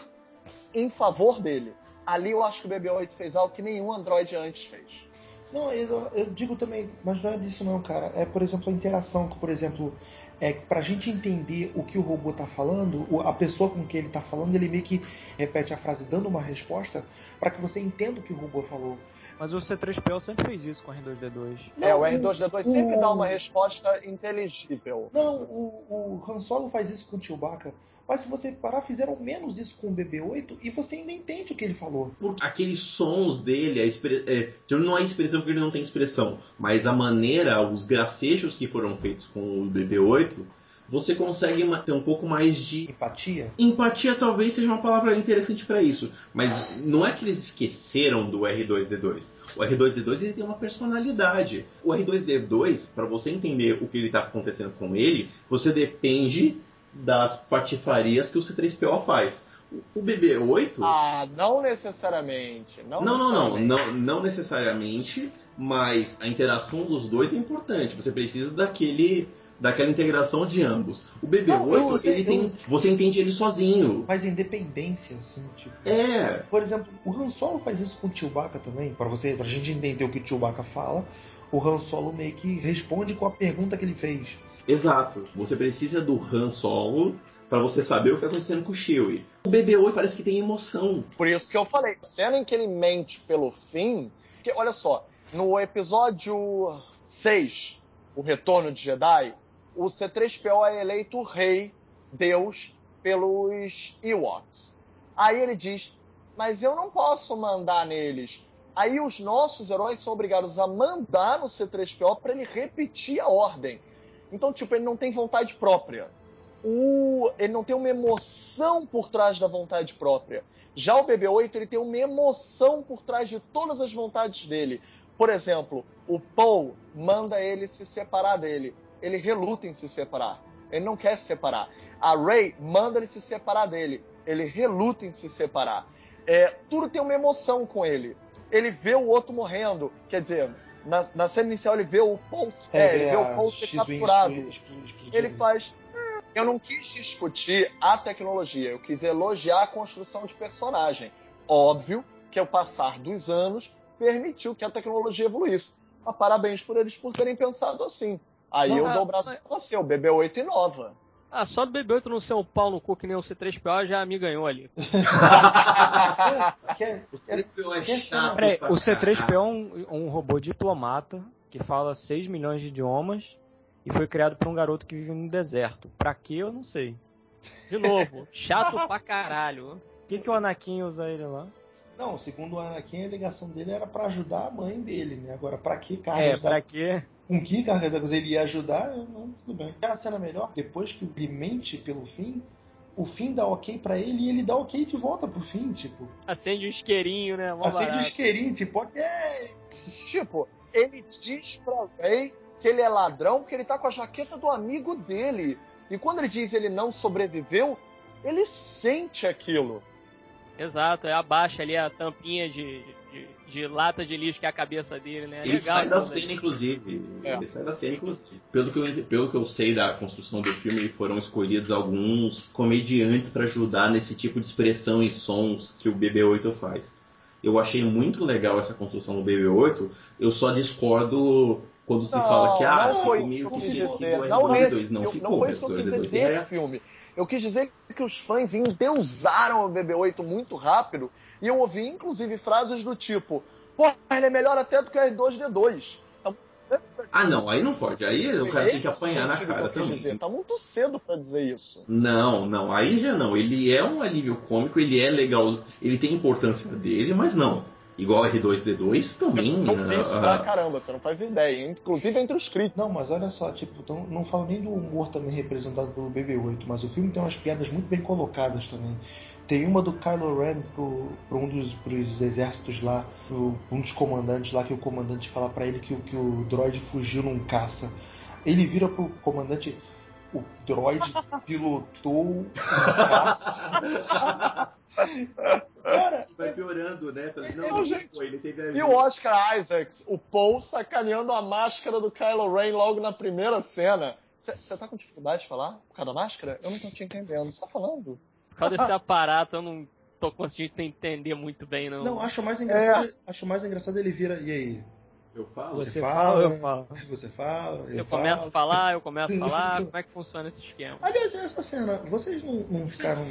em favor dele. Ali eu acho que o BB-8 fez algo que nenhum Android antes fez. Não, eu, eu digo também, mas não é disso não, cara. É, por exemplo, a interação que, por exemplo, é pra gente entender o que o robô tá falando, a pessoa com que ele tá falando, ele meio que repete a frase dando uma resposta para que você entenda o que o robô falou. Mas o C3PO sempre fez isso com o R2D2. é, o Não, R2D2 sempre o- dá uma resposta inteligível. Não, o, o Han Solo faz isso com o Chewbacca, mas se você parar, fizeram menos isso com o BB-8 e você ainda entende o que ele falou. Por aqueles sons dele, a expre... é, não é expressão porque ele não tem expressão, mas a maneira, os gracejos que foram feitos com o BB-8, você consegue ter um pouco mais de Empatia? Empatia talvez seja uma palavra interessante para isso, mas não é que eles esqueceram do R2D2. O R2D2 ele tem uma personalidade. O R2D2, para você entender o que ele está acontecendo com ele, você depende das patifarias que o C3PO faz. O BB-8 Ah, não necessariamente. Não, não, não, não, necessariamente. não, não necessariamente, mas a interação dos dois é importante. Você precisa daquele daquela integração de ambos. O BB-8, Não, eu sei, ele tem, eu- você entende ele sozinho. Mas independência, assim, tipo. É, Por exemplo, o Han Solo faz isso com o Chewbacca também, para você, pra gente entender o que o Chewbacca fala. O Han Solo meio que responde com a pergunta que ele fez. Exato. Você precisa do Han Solo para você saber o que está acontecendo com o Chewie. O BB-8 parece que tem emoção. Por isso que eu falei, a cena em que ele mente pelo fim, porque olha só, no episódio 6, O Retorno de Jedi, o C3PO é eleito rei, Deus, pelos Ewoks. Aí ele diz, mas eu não posso mandar neles. Aí os nossos heróis são obrigados a mandar no C3PO para ele repetir a ordem. Então, tipo, ele não tem vontade própria. O... Ele não tem uma emoção por trás da vontade própria. Já o BB-8 ele tem uma emoção por trás de todas as vontades dele. Por exemplo, o Paul manda ele se separar dele. Ele reluta em se separar. Ele não quer se separar. A Ray manda ele se separar dele. Ele reluta em se separar. É, tudo tem uma emoção com ele. Ele vê o outro morrendo. Quer dizer, na, na cena inicial ele vê o Paul, é, ele vê o Paul ser capturado ele faz. "Hum, Eu não quis discutir a tecnologia, eu quis elogiar a construção de personagem. Óbvio que que o passar dos anos permitiu que a tecnologia evoluísse. Mas parabéns por eles por terem pensado assim. Aí eu dou o braço mas... pra você, o BB-8 inova. Ah, só do BB-8 não ser um pau no cu que nem o C3PO já me ganhou ali. o C3PO é chato. Peraí, o C3PO é um, um robô diplomata que fala 6 milhões de idiomas e foi criado por um garoto que vive no deserto. Pra quê, eu não sei. De novo, chato pra caralho. O que, que o Anakin usa ele lá? Não, segundo o Anakin, a ligação dele era para ajudar a mãe dele, né? Agora, pra que carga É, pra quê? Com que carga da ele ia ajudar? Não, tudo bem. É a cena melhor, depois que ele mente pelo fim, o fim dá ok para ele e ele dá ok de volta pro fim, tipo. Acende um isqueirinho, né? Mó Acende barato. um isqueirinho, tipo, ok. Tipo, ele diz pra Rey que ele é ladrão porque ele tá com a jaqueta do amigo dele. E quando ele diz ele não sobreviveu, ele sente aquilo. Exato, é abaixa ali a tampinha de, de, de, lata de lixo que é a cabeça dele, né? É ele sai da cena, inclusive. É. Ele sai da cena, inclusive. Pelo que, eu, pelo que eu sei da construção do filme, foram escolhidos alguns comediantes para ajudar nesse tipo de expressão e sons que o BB-8 faz. Eu achei muito legal essa construção do BB-8, eu só discordo quando se não, fala que ah, não foi isso que eu quis dizer. Não, nesse, não, ficou, não foi isso que eu quis dizer nesse filme. Eu quis dizer que os fãs endeusaram o BB-8 muito rápido e eu ouvi inclusive frases do tipo: Pô, ele é melhor até do que o R2D2. Ah, não, aí não pode. Aí o cara tem que apanhar na cara também. Dizer. Tá muito cedo para dizer isso. Não, não, aí já não. Ele é um alívio cômico, ele é legal, ele tem importância dele, mas não. Igual R2D2 também. Não isso uh, pra caramba, você não faz ideia. Inclusive entre os críticos. Não, mas olha só, tipo, então, não falo nem do humor também representado pelo BB-8, mas o filme tem umas piadas muito bem colocadas também. Tem uma do Kylo Ren pro, pro um dos pros exércitos lá, pro, um dos comandantes lá, que o comandante fala para ele que, que o droid fugiu num caça. Ele vira pro comandante, o droid pilotou um caça. Cara, vai piorando, né? Não, gente, pô, ele teve e o Oscar Isaacs, o Paul sacaneando a máscara do Kylo Ren logo na primeira cena. Você tá com dificuldade de falar por causa da máscara? Eu não tô te entendendo. Você tá falando? Por causa desse aparato, eu não tô conseguindo entender muito bem, não. Não, acho mais engraçado, é. acho mais engraçado ele vira. E aí? Eu falo? Você, você fala, eu falo. Você fala, eu, eu começo a falar, eu começo a falar. Como é que funciona esse esquema? Aliás, essa cena, vocês não, não ficaram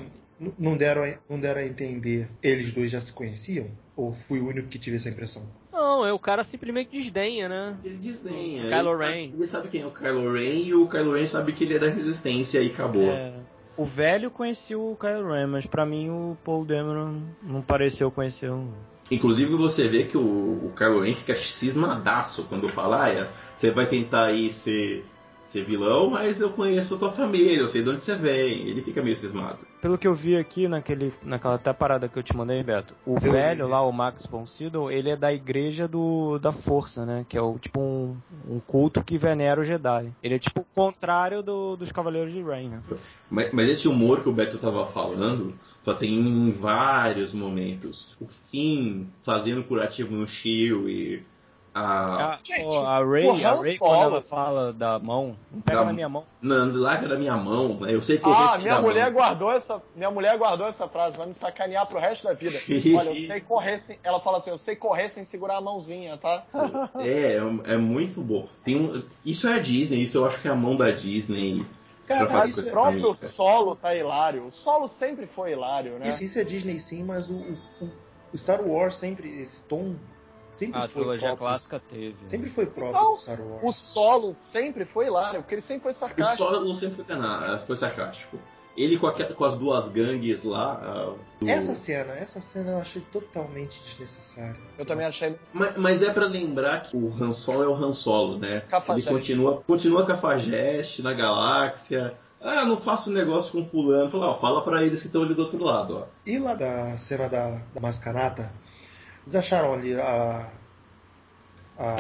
não deram, a, não deram a entender eles dois já se conheciam? Ou fui o único que tive essa impressão? Não, é o cara simplesmente desdenha, né? Ele desdenha. Kylo ele Ren. Sabe, ele sabe quem é o Kylo Ren e o Kylo Ren sabe que ele é da resistência e acabou. É. O velho conhecia o Kylo Ren, mas para mim o Paul Dameron não pareceu conhecê-lo. Inclusive você vê que o, o Kylo Ren fica cismadaço quando fala, ah, você vai tentar aí ser ser vilão, mas eu conheço a tua família, eu sei de onde você vem. Ele fica meio cismado. Pelo que eu vi aqui naquele, naquela até parada que eu te mandei, Beto, o eu velho vi. lá, o Max von Sydow, ele é da igreja do, da força, né? Que é o tipo um, um culto que venera o Jedi. Ele é tipo o contrário do, dos Cavaleiros de Rain, né? Mas, mas, esse humor que o Beto tava falando, só tem em vários momentos. O Finn fazendo curativo no Shio e a, Gente, a Ray, a Ray quando ela fala da mão, não pega da, na minha mão. Não, larga da minha mão, né? eu sei que Ah, minha mulher mão. guardou essa, minha mulher guardou essa frase, vai me sacanear pro resto da vida. Olha, eu sei correr sem, ela fala assim, eu sei correr sem segurar a mãozinha, tá? É, é, é muito bom. Tem um, isso é a Disney, isso eu acho que é a mão da Disney. Cara, mas o próprio solo tá hilário. O solo sempre foi hilário, né? Isso, isso é Disney sim, mas o, o, o Star Wars sempre, esse tom Sempre a trilogia próprio. clássica teve. Sempre foi próprio então, do Star Wars. O solo sempre foi lá, porque ele sempre foi sarcástico. O solo sempre foi, canal, foi sarcástico. Ele com, a, com, as duas gangues lá. Uh, do... Essa cena, essa cena eu achei totalmente desnecessária. Eu também achei. Mas, mas é para lembrar que o Han Solo é o Han Solo, né? Cafajeste. Ele continua, continua cafajeste na galáxia. Ah, não faço negócio com fulano. Fala, ó, fala pra eles que estão ali do outro lado, ó. E lá da cena da, da mascarata, vocês acharam ali a. a.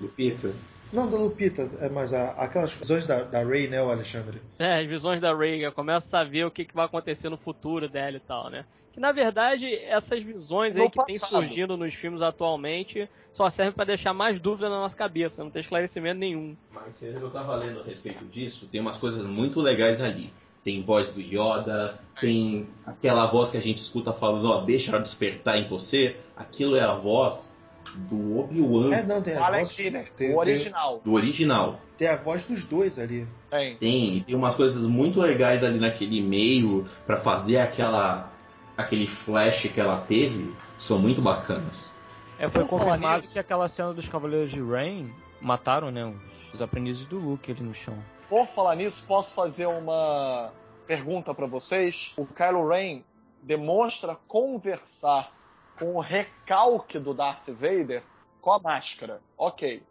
Lupita? Não, da Lupita, é, mas a, aquelas visões da, da Ray, né, o Alexandre? É, as visões da Ray, começa a saber o que, que vai acontecer no futuro dela e tal, né? Que na verdade, essas visões aí que tem surgindo nos filmes atualmente só servem para deixar mais dúvida na nossa cabeça, não tem esclarecimento nenhum. Mas eu tava lendo a respeito disso, tem umas coisas muito legais ali. Tem voz do Yoda, tem aquela voz que a gente escuta falando, ó, deixa ela despertar em você. Aquilo é a voz do Obi-Wan. É, não, tem a voz. Tem, o original. Do original. Tem a voz dos dois ali. Tem. Tem, tem umas coisas muito legais ali naquele meio para fazer aquela aquele flash que ela teve, são muito bacanas. É, foi confirmado que aquela cena dos Cavaleiros de Rain mataram, né, os, os aprendizes do Luke ali no chão. Por falar nisso, posso fazer uma pergunta para vocês? O Kylo Ren demonstra conversar com o recalque do Darth Vader com a máscara. Ok.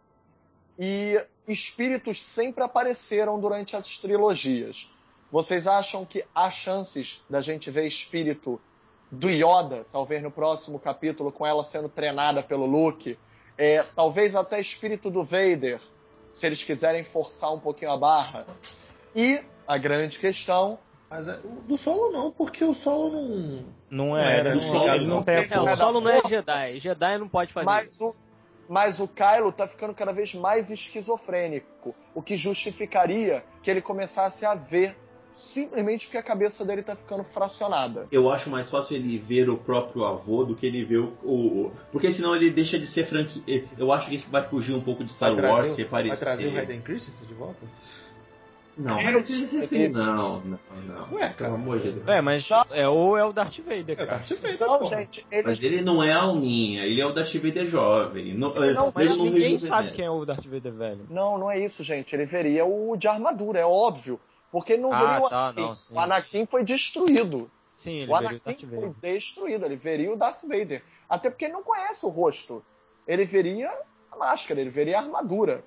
E espíritos sempre apareceram durante as trilogias. Vocês acham que há chances da gente ver espírito do Yoda, talvez no próximo capítulo, com ela sendo treinada pelo Luke? É, talvez até espírito do Vader, se eles quiserem forçar um pouquinho a barra. E a grande questão mas é, do solo não, porque o solo não. Não é, não, não, solo, ele não tem a é, O solo não é Jedi. Jedi não pode fazer mas isso. O, mas o Kylo tá ficando cada vez mais esquizofrênico. O que justificaria que ele começasse a ver simplesmente porque a cabeça dele tá ficando fracionada. Eu acho mais fácil ele ver o próprio avô do que ele ver o. o porque senão ele deixa de ser franquia. Eu acho que isso vai fugir um pouco de Star vai Wars, trazer, Vai trazer o Hayden Christensen de volta? Não, era assim, não, não, não. Ué, pelo amor de Deus. É, mas é, ou é o Darth Vader, cara. É o Darth Vader, não, gente, ele... Mas ele não é a alminha, ele é o Darth Vader jovem. Não, não, mas não ninguém sabe quem é o Darth Vader velho. Não, não é isso, gente. Ele veria o de armadura, é óbvio. Porque ele não ah, veria o tá, Anakin. Não. O Anakin foi destruído. Sim, ele o Anakin o Darth Vader. foi destruído, ele veria o Darth Vader. Até porque ele não conhece o rosto. Ele veria a máscara, ele veria a armadura.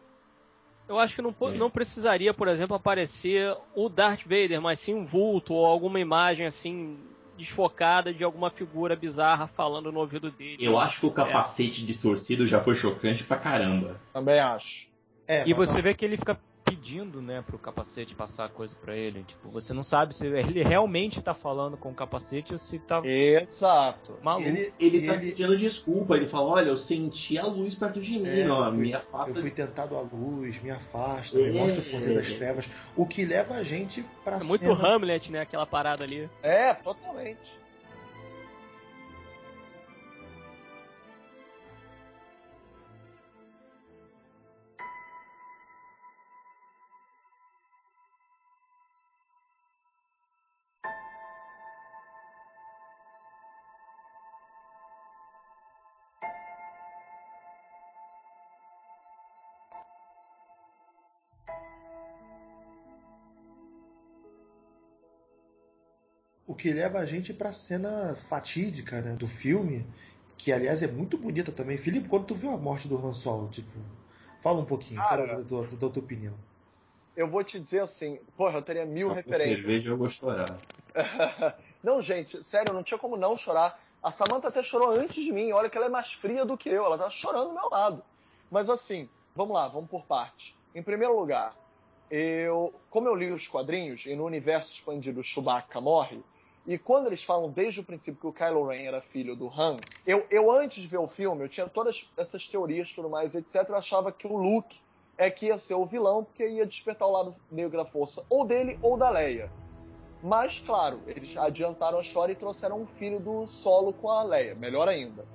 Eu acho que não, é. não precisaria, por exemplo, aparecer o Darth Vader, mas sim um vulto ou alguma imagem assim desfocada de alguma figura bizarra falando no ouvido dele. Eu acho que o capacete é. distorcido já foi chocante pra caramba. Também acho. É, e você vê que ele fica pedindo, né, pro capacete passar a coisa para ele. Tipo, você não sabe se ele realmente tá falando com o capacete ou se tá. Exato. Maluco. Ele, ele tá ele... pedindo desculpa. Ele fala: Olha, eu senti a luz perto de mim, é, ó, fui, me afasta. Eu fui tentado à luz, me afasta, é, me mostra o poder das trevas. O que leva a gente pra é Muito cena... Hamlet, né, aquela parada ali. É, totalmente. Que leva a gente para a cena fatídica né, do filme, que aliás é muito bonita também. Felipe, quando tu viu a morte do Han Solo, tipo, fala um pouquinho, Cara, da tua, da tua opinião. Eu vou te dizer assim, porra, eu teria mil referências. cerveja eu vou chorar. não, gente, sério, não tinha como não chorar. A Samantha até chorou antes de mim. Olha que ela é mais fria do que eu. Ela tá chorando do meu lado. Mas assim, vamos lá, vamos por parte. Em primeiro lugar, eu, como eu li os quadrinhos e no universo expandido Chewbacca morre, e quando eles falam desde o princípio que o Kylo Ren era filho do Han, eu, eu antes de ver o filme, eu tinha todas essas teorias tudo mais, etc. Eu achava que o Luke é que ia ser o vilão, porque ia despertar o lado negro da força, ou dele ou da Leia. Mas, claro, eles adiantaram a história e trouxeram um filho do solo com a Leia, melhor ainda.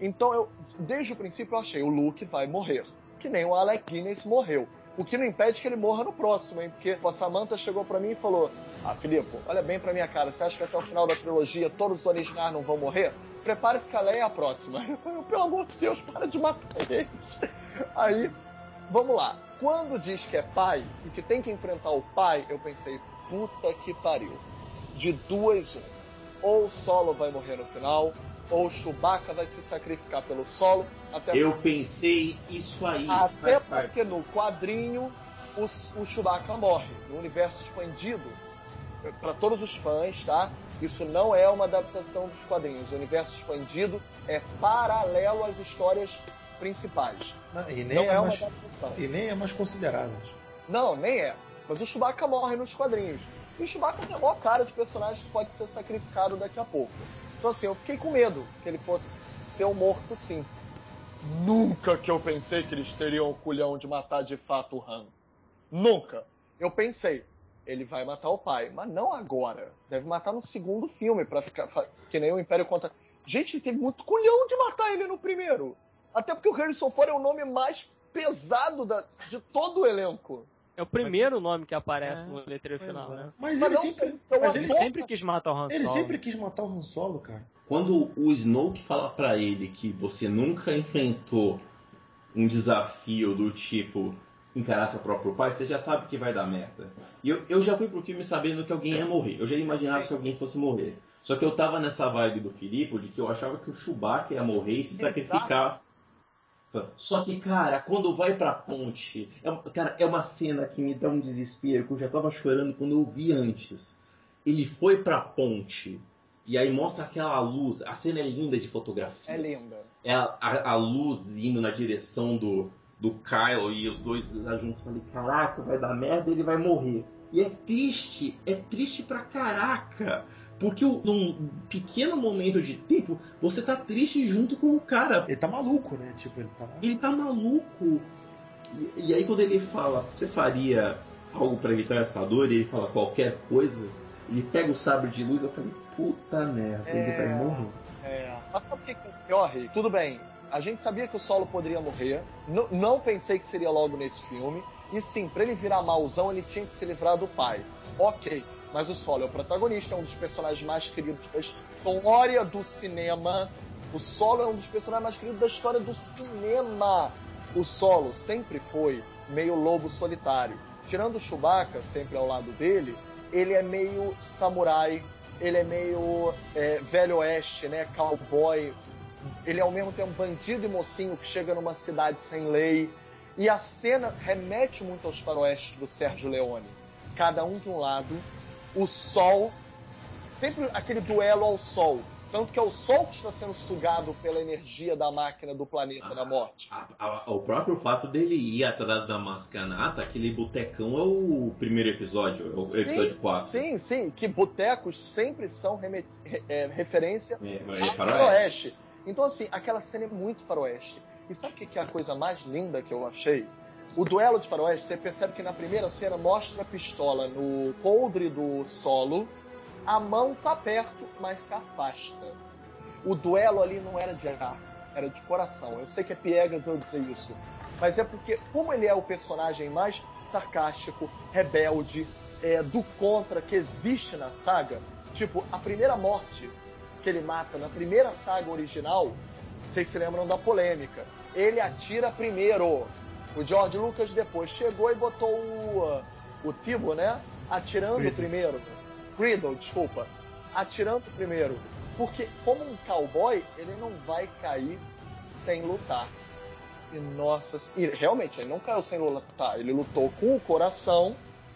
Então, eu, desde o princípio, eu achei o Luke vai morrer, que nem o Alec Guinness morreu. O que não impede que ele morra no próximo, hein? Porque a Samantha chegou para mim e falou: Ah, Filipe, olha bem pra minha cara, você acha que até o final da trilogia todos os originais não vão morrer? Prepare-se que a Leia é a próxima. Eu, Pelo amor de Deus, para de matar eles. Aí, vamos lá. Quando diz que é pai e que tem que enfrentar o pai, eu pensei, puta que pariu. De duas, um. Ou o Solo vai morrer no final, ou o Chewbacca vai se sacrificar pelo solo. Até Eu pensei isso aí. Até porque no quadrinho o, o Chewbacca morre. No universo expandido, para todos os fãs, tá? Isso não é uma adaptação dos quadrinhos. O universo expandido é paralelo às histórias principais. Não, e nem não é, é mais, uma adaptação. E nem é mais considerado. Não, nem é. Mas o Chewbacca morre nos quadrinhos. E o Chewbacca tem a maior cara de personagem que pode ser sacrificado daqui a pouco. Então assim, eu fiquei com medo que ele fosse ser um morto sim. Nunca que eu pensei que eles teriam o culhão de matar de fato o Han. Nunca. Eu pensei, ele vai matar o pai, mas não agora. Deve matar no segundo filme para ficar que nem o Império contra. Gente, ele teve muito culhão de matar ele no primeiro. Até porque o Harrison Ford é o nome mais pesado da, de todo o elenco. É o primeiro mas, nome que aparece é, no letreiro final, é. né? Mas, mas ele, não, sempre, então mas ele sempre quis matar o Han Solo. Ele sempre quis matar o Han Solo, cara. Quando o Snoke fala para ele que você nunca enfrentou um desafio do tipo encarar seu próprio pai, você já sabe que vai dar merda. E eu, eu já fui pro filme sabendo que alguém ia morrer. Eu já imaginava que alguém fosse morrer. Só que eu tava nessa vibe do Filipe de que eu achava que o Chewbacca ia morrer e se sacrificar. Só que, cara, quando vai pra ponte, é, cara, é uma cena que me dá um desespero, que eu já tava chorando quando eu vi antes. Ele foi pra ponte, e aí mostra aquela luz, a cena é linda de fotografia. É linda. É a, a, a luz indo na direção do, do Kyle e os dois lá juntos. Falei, caraca, vai dar merda, ele vai morrer. E é triste, é triste pra caraca. Porque num pequeno momento de tempo, você tá triste junto com o cara. Ele tá maluco, né? Tipo, ele tá. Ele tá maluco. E, e aí quando ele fala, você faria algo para evitar essa dor, e ele fala qualquer coisa, ele pega o sabre de luz, eu falei, puta merda, é... ele vai morrer. É. Mas sabe o que é pior, Tudo bem, a gente sabia que o Solo poderia morrer. N não pensei que seria logo nesse filme. E sim, para ele virar mauzão, ele tinha que se livrar do pai. Ok, mas o Solo é o protagonista, é um dos personagens mais queridos da história do cinema. O Solo é um dos personagens mais queridos da história do cinema. O Solo sempre foi meio lobo solitário. Tirando o Chewbacca, sempre ao lado dele, ele é meio samurai, ele é meio é, velho oeste, né? Cowboy, ele é ao mesmo tempo bandido e mocinho que chega numa cidade sem lei. E a cena remete muito aos faroestes do Sérgio Leone. Cada um de um lado, o sol, sempre aquele duelo ao sol. Tanto que é o sol que está sendo sugado pela energia da máquina do planeta da morte. A, a, o próprio fato dele ir atrás da mascanata, aquele botecão é o primeiro episódio, é o episódio sim, 4. Sim, sim, que botecos sempre são remet, é, referência é, é ao faroeste. Então, assim, aquela cena é muito faroeste. E sabe o que é a coisa mais linda que eu achei? O duelo de faroeste, você percebe que na primeira cena mostra a pistola no coldre do solo, a mão tá perto, mas se afasta. O duelo ali não era de ar, era de coração. Eu sei que é piegas eu dizer isso, mas é porque, como ele é o personagem mais sarcástico, rebelde, é, do contra que existe na saga, tipo, a primeira morte que ele mata na primeira saga original, vocês se lembram da polêmica. Ele atira primeiro. O George Lucas depois chegou e botou o, o Tibo, né? Atirando primeiro. Creedle, desculpa. Atirando primeiro. Porque, como um cowboy, ele não vai cair sem lutar. E nossa, e realmente, ele não caiu sem lutar. Ele lutou com o coração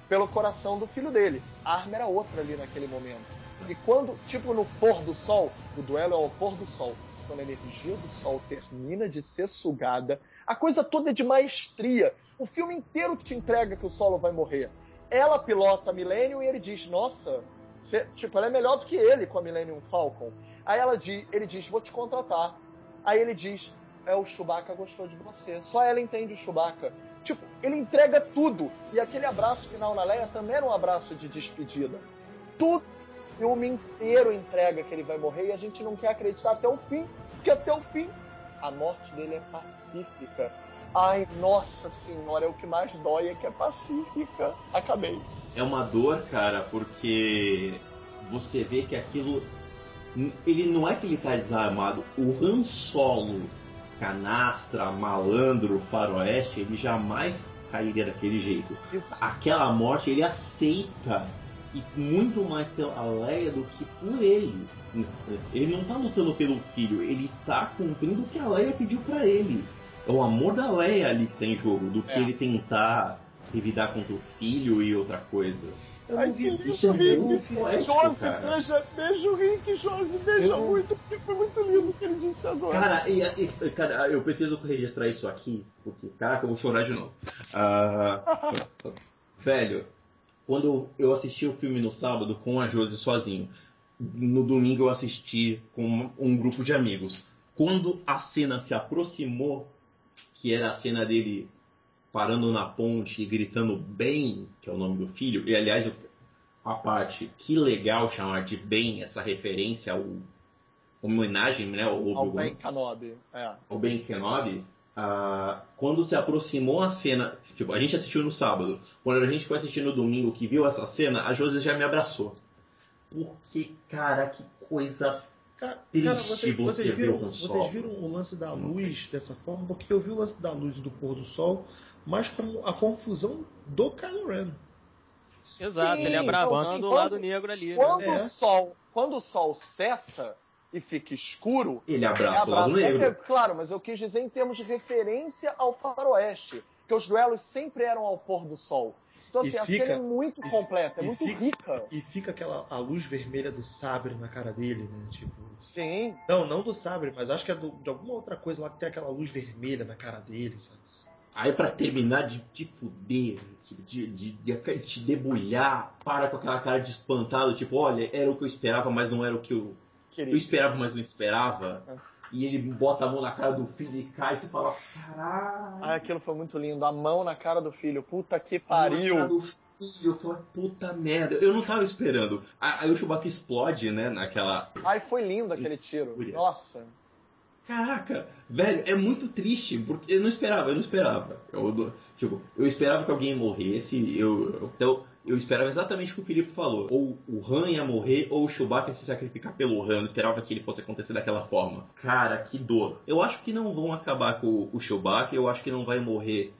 pelo coração do filho dele. A arma era outra ali naquele momento. E quando, tipo no pôr do sol, o duelo é ao pôr do sol. Quando a energia do sol termina de ser sugada, a coisa toda é de maestria. O filme inteiro te entrega que o solo vai morrer. Ela pilota a Millennium e ele diz: Nossa, você, tipo, ela é melhor do que ele com a Millennium Falcon. Aí ela diz, ele diz: Vou te contratar. Aí ele diz: É, o Chewbacca gostou de você. Só ela entende o Chewbacca. Tipo, ele entrega tudo. E aquele abraço final na Leia também era um abraço de despedida. Tudo filme inteiro entrega que ele vai morrer e a gente não quer acreditar até o fim, porque até o fim a morte dele é pacífica. Ai, nossa senhora, é o que mais dói é que é pacífica. Acabei. É uma dor, cara, porque você vê que aquilo. Ele não é que ele tá desarmado. O Han Solo, canastra, malandro, faroeste, ele jamais cairia daquele jeito. Exato. Aquela morte ele aceita e muito mais pela Leia do que por ele. Ele não tá lutando pelo filho, ele tá cumprindo o que a Leia pediu para ele. É o amor da Leia ali que tem tá em jogo, do que é. ele tentar revidar contra o filho e outra coisa. Eu não vi isso é muito poético, cara. Beija, beijo o Rick, Josi, beija eu... muito, porque foi muito lindo o que ele disse agora. Cara, e, e, cara, eu preciso registrar isso aqui, porque, caraca, eu vou chorar de novo. Uh, velho, quando eu assisti o filme no sábado com a Josi sozinho, no domingo eu assisti com um grupo de amigos. Quando a cena se aproximou, que era a cena dele parando na ponte e gritando bem, que é o nome do filho, e aliás, a parte que legal chamar de bem essa referência ao homenagem, né, ao, ao Ben Kenobi, é. ao Ben Kenobi, uh, quando se aproximou a cena, tipo, a gente assistiu no sábado, quando a gente foi assistir no domingo que viu essa cena, a Josi já me abraçou. Porque, cara, que coisa Cara, cara você, vocês, viram, vocês viram o lance da luz dessa forma? Porque eu vi o lance da luz do pôr do sol, mas como a confusão do Kylo Ren. Exato, Sim, ele abraçando o lado negro ali. Né? Quando, né? o sol, quando o sol cessa e fica escuro, ele abraça, ele abraça o lado negro. É, claro, mas eu quis dizer em termos de referência ao faroeste, que os duelos sempre eram ao pôr do sol. Então, assim, a fica, cena é muito e, completa, é muito fica, rica. E fica aquela a luz vermelha do sabre na cara dele, né? Tipo. Sim. Não, não do sabre, mas acho que é do, de alguma outra coisa lá que tem aquela luz vermelha na cara dele, sabe? Aí para terminar de te fuder, de, de, de, te debulhar, para com aquela cara de espantado, tipo, olha, era o que eu esperava, mas não era o que eu. Eu esperava, mas não esperava. É e ele bota a mão na cara do filho e cai e você fala, caralho. Ah, aquilo foi muito lindo. A mão na cara do filho, puta que pariu. Na cara do filho, eu falei, puta merda. Eu não tava esperando. Aí o Chewbacca explode, né, naquela. Ai, foi lindo aquele tiro. Nossa. Caraca, velho, é muito triste, porque eu não esperava, eu não esperava. Eu, tipo, eu esperava que alguém morresse, eu, eu, eu esperava exatamente o que o Felipe falou. Ou o Han ia morrer, ou o Chewbacca ia se sacrificar pelo Han. Eu esperava que ele fosse acontecer daquela forma. Cara, que dor. Eu acho que não vão acabar com o Chewbacca, eu acho que não vai morrer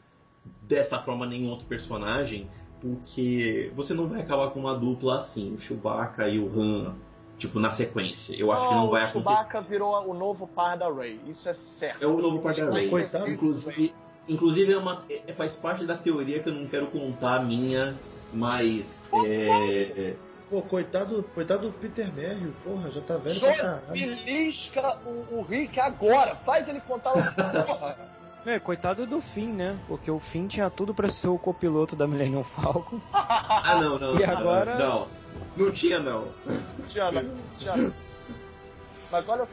dessa forma nenhum outro personagem, porque você não vai acabar com uma dupla assim, o Chewbacca e o Han tipo, na sequência. Eu acho que não vai acontecer. O Chewbacca virou o novo par da Ray, isso é certo. É o novo par da Ray. Coitado. Inclusive, inclusive é uma, é, faz parte da teoria que eu não quero contar a minha, mas. É, Pô, coitado, coitado do Peter Merrill, porra, já tá velho pra caralho. Belisca o, o Rick agora, faz ele contar o porra. É, coitado do Finn, né? Porque o Finn tinha tudo para ser o copiloto da Millennium Falcon. ah, não, não. E agora. Não, não tinha, não. Não tinha, não. Tinha, não. Mas olha o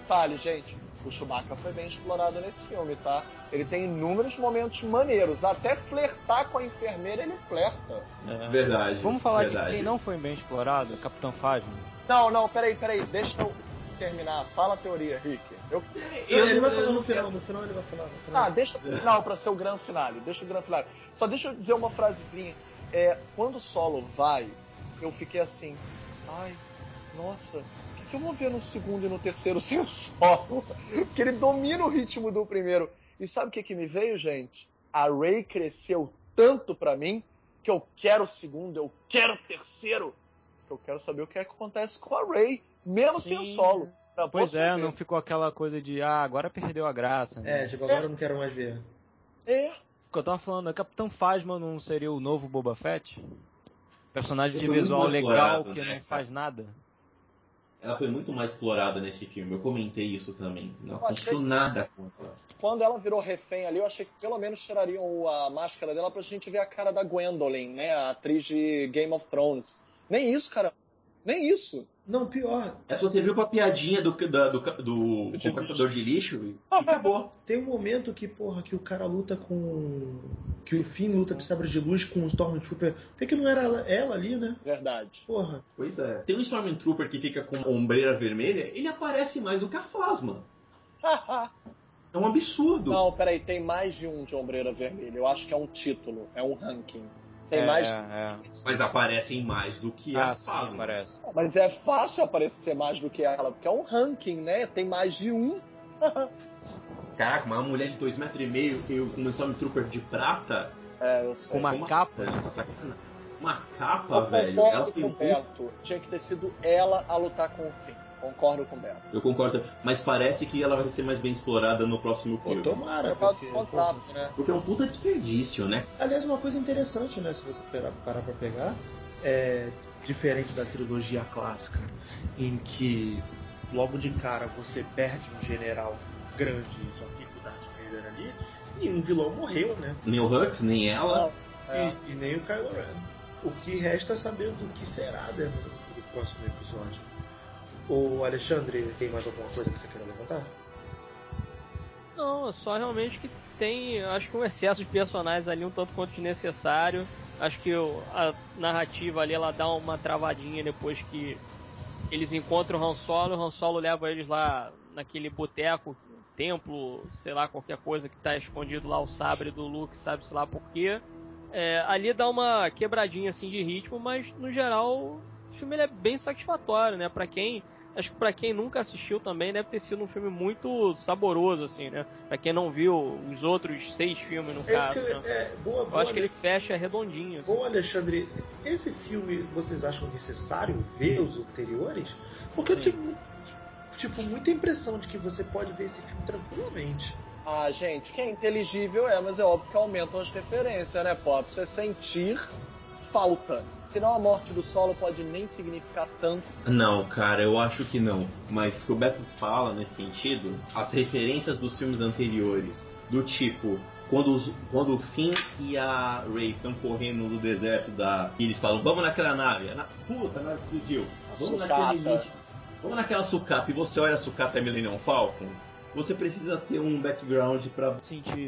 detalhe, gente. O Chewbacca foi bem explorado nesse filme, tá? Ele tem inúmeros momentos maneiros. Até flertar com a enfermeira, ele flerta. É. Verdade. Vamos falar verdade. de quem não foi bem explorado? Capitão Phasma. Não, não, peraí, peraí. Deixa eu terminar. Fala a teoria, Rick. Eu, eu, ele vai falar no final, no final ele vai falar. Ah, deixa o final pra ser o grande finale. Deixa o grande finale. Só deixa eu dizer uma frasezinha. É, quando o solo vai, eu fiquei assim, ai, nossa, que, que eu vou ver no segundo e no terceiro sem o solo? Porque ele domina o ritmo do primeiro. E sabe o que, que me veio, gente? A Ray cresceu tanto para mim que eu quero o segundo, eu quero o terceiro. Que eu quero saber o que, é que acontece com a Ray, mesmo Sim. sem o solo. pois é, ver. não ficou aquela coisa de, ah, agora perdeu a graça. Né? É, tipo, agora é. eu não quero mais ver. É. O que eu tava falando, a Capitão Phasma não seria o novo Boba Fett? Personagem de visual legal que né, não faz nada. Ela foi muito mais explorada nesse filme. Eu comentei isso também. Não aconteceu achei... nada com ela. Quando ela virou refém ali, eu achei que pelo menos tirariam a máscara dela pra gente ver a cara da Gwendolyn, né? A atriz de Game of Thrones. Nem isso, cara. Nem isso. Não, pior. É se você viu com a piadinha do, da, do, do de compactador de lixo e acabou. Tem um momento que, porra, que o cara luta com. Que o Finn luta de sabre de luz com o Stormtrooper. Por que não era ela ali, né? Verdade. Porra. Pois é. Tem um Stormtrooper que fica com ombreira vermelha, ele aparece mais do que a Phasma. é um absurdo. Não, peraí, tem mais de um de ombreira vermelha. Eu acho que é um título, é um ranking. Tem é, mais. É. Mas aparecem mais do que ah, a Phasma. Aparece. Mas é fácil aparecer mais do que ela, porque é um ranking, né? Tem mais de um. Caraca, uma mulher de 2,5 metros e meio com um Stormtrooper de prata. É, eu sei. Com uma capa? Uma capa, eu velho. Ela tem. Tinha que ter sido ela a lutar com o Finn. Concordo com o Beto. Eu concordo, mas parece que ela vai ser mais bem explorada no próximo filme. Pô, tomara, porque, contrato, né? porque é um puta desperdício, né? Aliás, uma coisa interessante, né, se você parar, pra pegar, é diferente da trilogia clássica, em que logo de cara você perde um general grande e só fica o Darth Vader ali, nenhum vilão morreu, né? Nem o Hux, nem ela. É. E, e, nem o Kylo Ren. O que resta é saber do que será dentro do próximo episódio. O Alexandre, tem mais alguma coisa que você queira levantar? Não, é só realmente que tem, acho que um excesso de personagens ali um tanto quanto desnecessário. Acho que a narrativa ali ela dá uma travadinha depois que eles encontram o Han Solo, o Han Solo leva eles lá naquele boteco, templo, sei lá, qualquer coisa que está escondido lá, o sabre do Luke, sabe-se lá por quê. É, ali dá uma quebradinha assim de ritmo, mas no geral filme é bem satisfatório, né? Para quem acho que para quem nunca assistiu também deve ter sido um filme muito saboroso, assim, né? Pra quem não viu os outros seis filmes, no é caso. Que, né? é, boa, boa, Eu acho que ele fecha redondinho. Assim. Bom, Alexandre, esse filme vocês acham necessário ver os anteriores? Porque Sim. eu tenho tipo, muita impressão de que você pode ver esse filme tranquilamente. Ah, gente, que é inteligível é, mas é óbvio que aumentam as referências, né, Pop? Você sentir falta. Senão a morte do solo pode nem significar tanto. Não, cara, eu acho que não. Mas o que o Beto fala nesse sentido, as referências dos filmes anteriores, do tipo, quando, os, quando o Finn e a Rey estão correndo no deserto da. E eles falam, vamos naquela nave. Na, puta, a nave explodiu. Vamos naquele lixo. Vamos naquela sucata e você olha a sucata Millennium Falcon você precisa ter um background para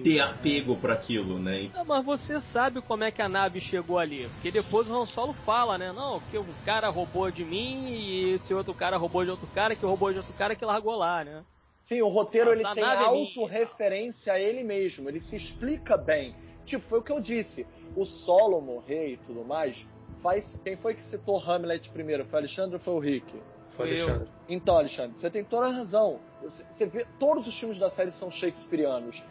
ter apego para aquilo, né? Não, mas você sabe como é que a nave chegou ali, porque depois o Han Solo fala, né? Não, que um cara roubou de mim e esse outro cara roubou de outro cara, que roubou de outro cara que largou lá, né? Sim, o roteiro ele tem é autorreferência a ele mesmo, ele se explica bem. Tipo, foi o que eu disse, o Solo morrer e tudo mais, faz quem foi que citou Hamlet primeiro? Foi o Alexandre ou foi o Rick? Foi Alexandre. Então, Alexandre, você tem toda a razão. Você vê, todos os filmes da série são shakespearianos,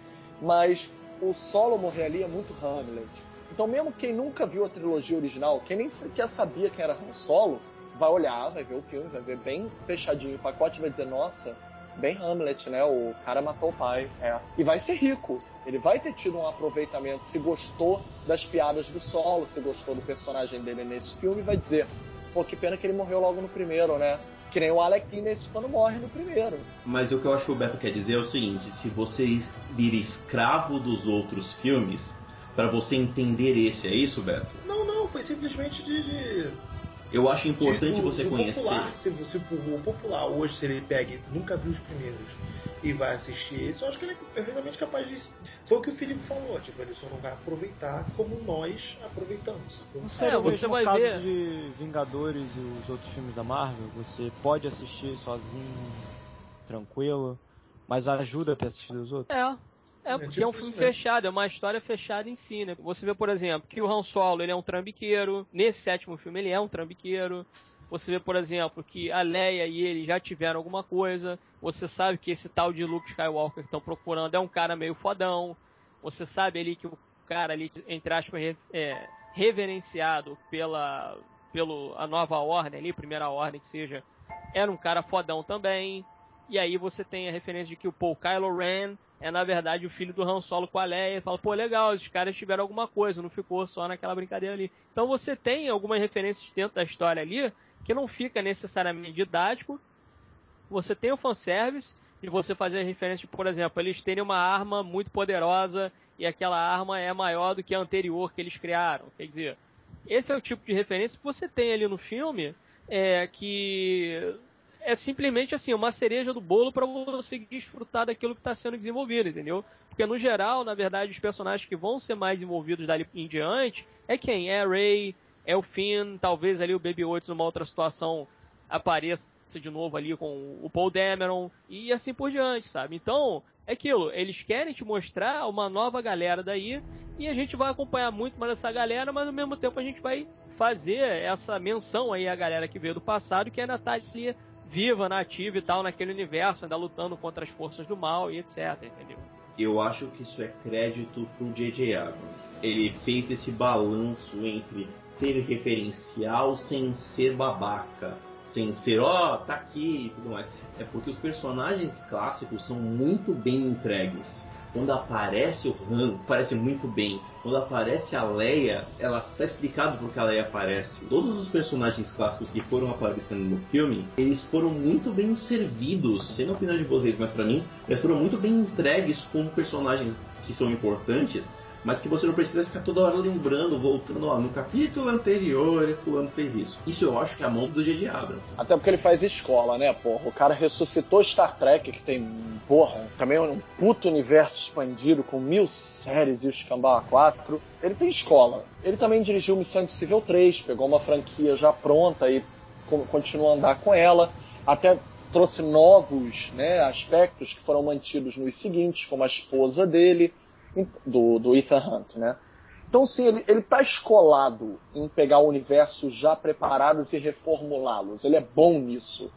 mas o solo morrer ali é muito Hamlet. Então, mesmo quem nunca viu a trilogia original, quem nem sequer sabia quem era Han Solo, vai olhar, vai ver o filme, vai ver bem fechadinho o pacote e vai dizer: Nossa, bem Hamlet, né? O cara matou o pai. É. E vai ser rico. Ele vai ter tido um aproveitamento. Se gostou das piadas do solo, se gostou do personagem dele nesse filme, vai dizer: Pô, que pena que ele morreu logo no primeiro, né? Que nem o Alec Guinness quando morre no primeiro. Mas o que eu acho que o Beto quer dizer é o seguinte: se você vira escravo dos outros filmes, para você entender esse, é isso, Beto? Não, não, foi simplesmente de. de... Eu acho importante de, você conhecer. Popular, se, se o popular hoje, se ele pega nunca viu os primeiros e vai assistir esse, eu acho que ele é perfeitamente capaz de. Foi o que o Felipe falou, tipo, ele só não vai aproveitar como nós aproveitamos. Não sei, é, você vai caso ver. de Vingadores e os outros filmes da Marvel, você pode assistir sozinho, tranquilo, mas ajuda a ter assistido os outros. É. É, porque é, tipo é um filme fechado, é uma história fechada em si, né? Você vê, por exemplo, que o Han Solo ele é um trambiqueiro, nesse sétimo filme ele é um trambiqueiro, você vê, por exemplo, que a Leia e ele já tiveram alguma coisa. Você sabe que esse tal de Luke Skywalker que estão procurando é um cara meio fodão. Você sabe ali que o cara ali, entre aspas, é, reverenciado pela pelo a nova ordem ali, primeira ordem que seja, era um cara fodão também. E aí você tem a referência de que o Paul Kylo Ren é na verdade o filho do Han Solo com a Leia. E fala, pô, legal, esses caras tiveram alguma coisa, não ficou só naquela brincadeira ali. Então você tem algumas referências dentro da história ali que não fica necessariamente didático. Você tem o fanservice e você fazer referência, por exemplo, eles terem uma arma muito poderosa e aquela arma é maior do que a anterior que eles criaram. Quer dizer, esse é o tipo de referência que você tem ali no filme é, que é simplesmente assim, uma cereja do bolo para você desfrutar daquilo que está sendo desenvolvido, entendeu? Porque no geral, na verdade, os personagens que vão ser mais desenvolvidos dali em diante é quem? É Ray, é o Finn, talvez ali o Baby Oates numa outra situação apareça de novo ali com o Paul Dameron e assim por diante, sabe? Então, é aquilo, eles querem te mostrar uma nova galera daí e a gente vai acompanhar muito mais essa galera, mas ao mesmo tempo a gente vai fazer essa menção aí à galera que veio do passado que ainda tá ali viva, nativa e tal naquele universo, ainda lutando contra as forças do mal e etc, entendeu? eu acho que isso é crédito pro J.J. Abrams. Ele fez esse balanço entre ser referencial sem ser babaca, sem ser, ó, oh, tá aqui e tudo mais. É porque os personagens clássicos são muito bem entregues. Quando aparece o Han, parece muito bem. Quando aparece a Leia, ela tá explicado por que a Leia aparece. Todos os personagens clássicos que foram aparecendo no filme, eles foram muito bem servidos. Sem a opinião de vocês, mas para mim, eles foram muito bem entregues como personagens que são importantes mas que você não precisa ficar toda hora lembrando, voltando, ó, no capítulo anterior, fulano fez isso. Isso eu acho que é a mão do J.J. Abrams. Até porque ele faz escola, né, porra? O cara ressuscitou Star Trek, que tem, porra, também um puto universo expandido com mil séries e os Cambau 4. Ele tem escola. Ele também dirigiu Missão Impossível 3, pegou uma franquia já pronta e continua a andar com ela. Até trouxe novos né, aspectos que foram mantidos nos seguintes, como a esposa dele, do, do Ethan Hunt, né? Então, sim, ele, ele tá escolado em pegar o universo já preparados e reformulá-los. Ele é bom nisso.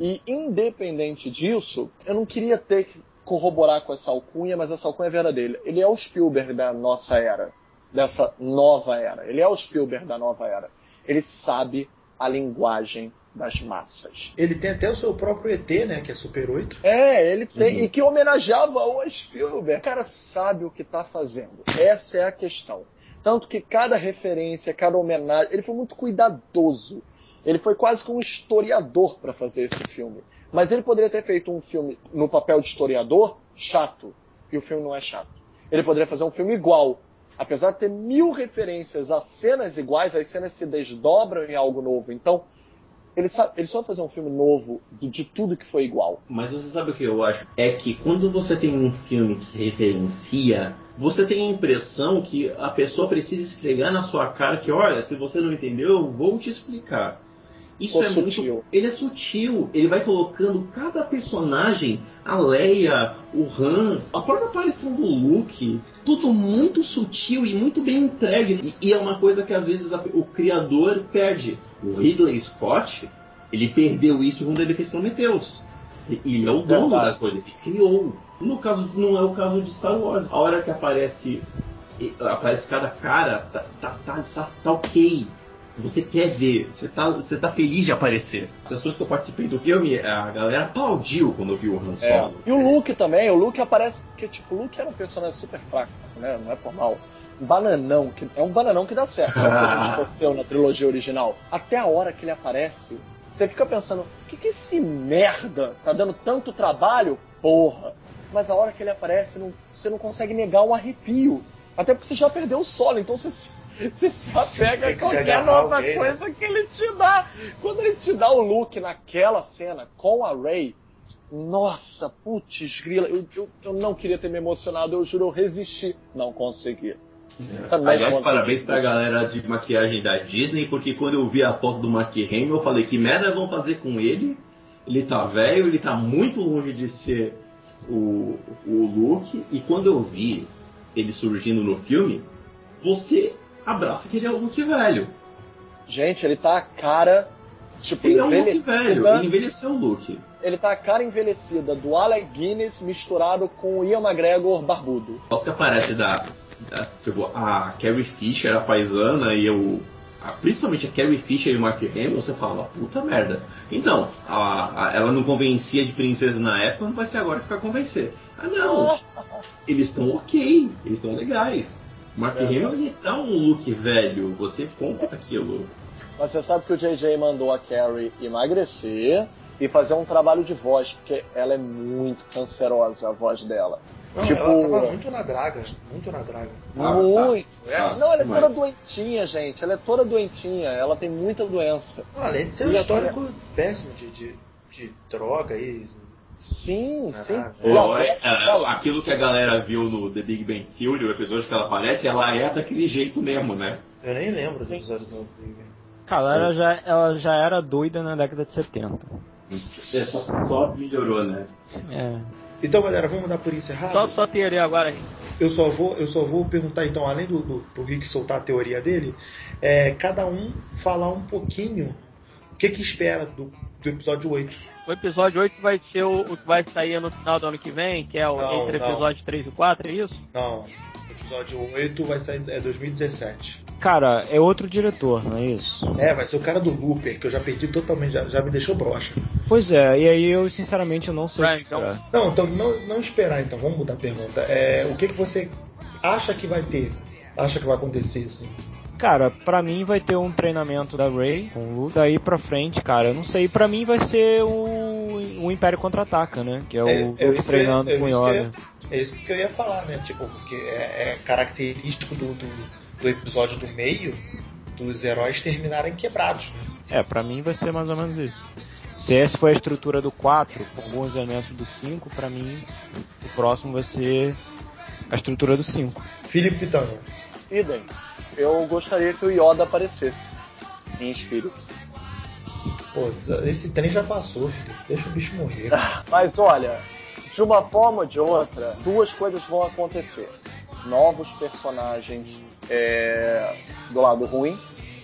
E, independente disso, eu não queria ter que corroborar com essa alcunha, mas essa alcunha é verdadeira. Ele é o Spielberg da nossa era, dessa nova era. Ele é o Spielberg da nova era. Ele sabe a linguagem das massas. Ele tem até o seu próprio ET, né? Que é Super 8. É, ele tem. Uhum. E que homenageava o Spielberg. O cara sabe o que tá fazendo. Essa é a questão. Tanto que cada referência, cada homenagem. Ele foi muito cuidadoso. Ele foi quase como um historiador para fazer esse filme. Mas ele poderia ter feito um filme no papel de historiador chato. E o filme não é chato. Ele poderia fazer um filme igual. Apesar de ter mil referências a cenas iguais, as cenas se desdobram em algo novo. Então, ele, sabe, ele só fazer um filme novo de, de, tudo que foi igual. Mas você sabe o que eu acho? É que quando você tem um filme que referencia, você tem a impressão que a pessoa precisa esfregar na sua cara que, olha, se você não entendeu, eu vou te explicar. Isso é sutil. muito. Ele é sutil. Ele vai colocando cada personagem, a Leia, o Han, a própria aparição do Luke, tudo muito sutil e muito bem entregue. E, e é uma coisa que às vezes a, o criador perde. O Ridley Scott, ele perdeu isso quando ele fez Prometheus. Ele é o dono Verdade. da coisa, ele criou. No caso, não é o caso de Star Wars. A hora que aparece aparece cada cara, tá, tá, tá, tá, tá ok você quer ver, você tá, você tá feliz de aparecer. As pessoas que eu participei do filme, a galera aplaudiu quando viu o Han Solo. É. E o Luke também, o Luke aparece, porque tipo, o Luke era um personagem super fraco, né? Não é por mal. Um bananão, que é um bananão que dá certo, aconteceu na trilogia original. Até a hora que ele aparece, você fica pensando, o que, que esse merda tá dando tanto trabalho? Porra! Mas a hora que ele aparece, não, você não consegue negar um arrepio. Até porque você já perdeu o solo, então você você se apega a qualquer nova alguém, né? coisa né? que ele te dá. Quando ele te dá o look naquela cena com a Ray, nossa, putz, grila, eu, eu, eu, não queria ter me emocionado, eu juro, eu resisti. Não consegui. É. Aliás, consegui. parabéns pra galera de maquiagem da Disney, porque quando eu vi a foto do Mark Hamill, eu falei, que merda vão fazer com ele? Ele tá velho, ele tá muito longe de ser o, o Luke, e quando eu vi ele surgindo no filme, você abraça que ele é o Luke velho. Gente, ele tá a cara. Tipo, ele é o Luke velho, ele envelheceu o Luke. Ele tá a cara envelhecida do Alec Guinness misturado com o Ian McGregor barbudo. Qual que aparece da, da, Tipo, a Carrie Fisher, a paisana, e o. A, principalmente a Carrie Fisher e o Mark Hamill, você fala, puta merda. Então, a, a, ela não convencia de princesa na época, não vai ser agora que vai convencer. Ah, não! Eles estão ok, eles estão legais. Mark é. Hamill ele dá um look velho, você compra aquilo. Mas você sabe que o JJ mandou a Carrie emagrecer e fazer um trabalho de voz, porque ela é muito cancerosa, a voz dela. Não, tipo... ela tava muito na draga, muito na draga. Ah, muito. Tá. não, ela é mas... toda doentinha, gente. Ela é toda doentinha. Ela tem muita doença. além de ter um histórico péssimo de, de, de droga aí, Sim, sim. é, é, aquilo que a galera viu no The Big Bang Theory, o episódio que ela aparece, ela é daquele jeito mesmo, né? Eu nem lembro do episódio do Big Bang. Cara, ela já, ela já era doida na década de 70. É, só, só melhorou, né? É. Então, galera, vamos dar por encerrado? Só só teoria agora. Eu só vou, eu só vou perguntar então, além do, do pro Rick soltar a teoria dele, é, cada um falar um pouquinho o que que espera do, do episódio 8. O episódio 8 vai ser o, o, que vai sair no final do ano que vem, que é o não, entre não. episódio 3 e 4, é isso? Não. O episódio 8 vai sair é 2017. Cara, é outro diretor, não é isso? É, vai ser o cara do Looper, que eu já perdi totalmente, já, já me deixou broxa. Pois é, e aí eu sinceramente eu não sei right, então. Não, então não, não esperar então, vamos mudar a pergunta. É, o que, que você acha que vai ter? Acha que vai acontecer, assim? Cara, pra mim vai ter um treinamento da Ray com o Lu. Daí pra frente, cara, eu não sei. Pra mim vai ser o o Império Contra-Ataca, né? Que é o é, é treinando com Yoda. É isso que eu ia falar, né? Tipo, porque é, é característico do, do, do, episódio do meio dos heróis terminarem quebrados, né? É, pra mim vai ser mais ou menos isso. Se essa foi a estrutura do 4, com alguns elementos do 5, pra mim o próximo vai ser a estrutura do 5. Felipe Pitanga. Idem. Eu gostaria que o Yoda aparecesse em espírito. Pô, esse trem já passou, filho. Deixa o bicho morrer. Mas olha, de uma forma ou de outra, duas coisas vão acontecer. Novos personagens é, do lado ruim,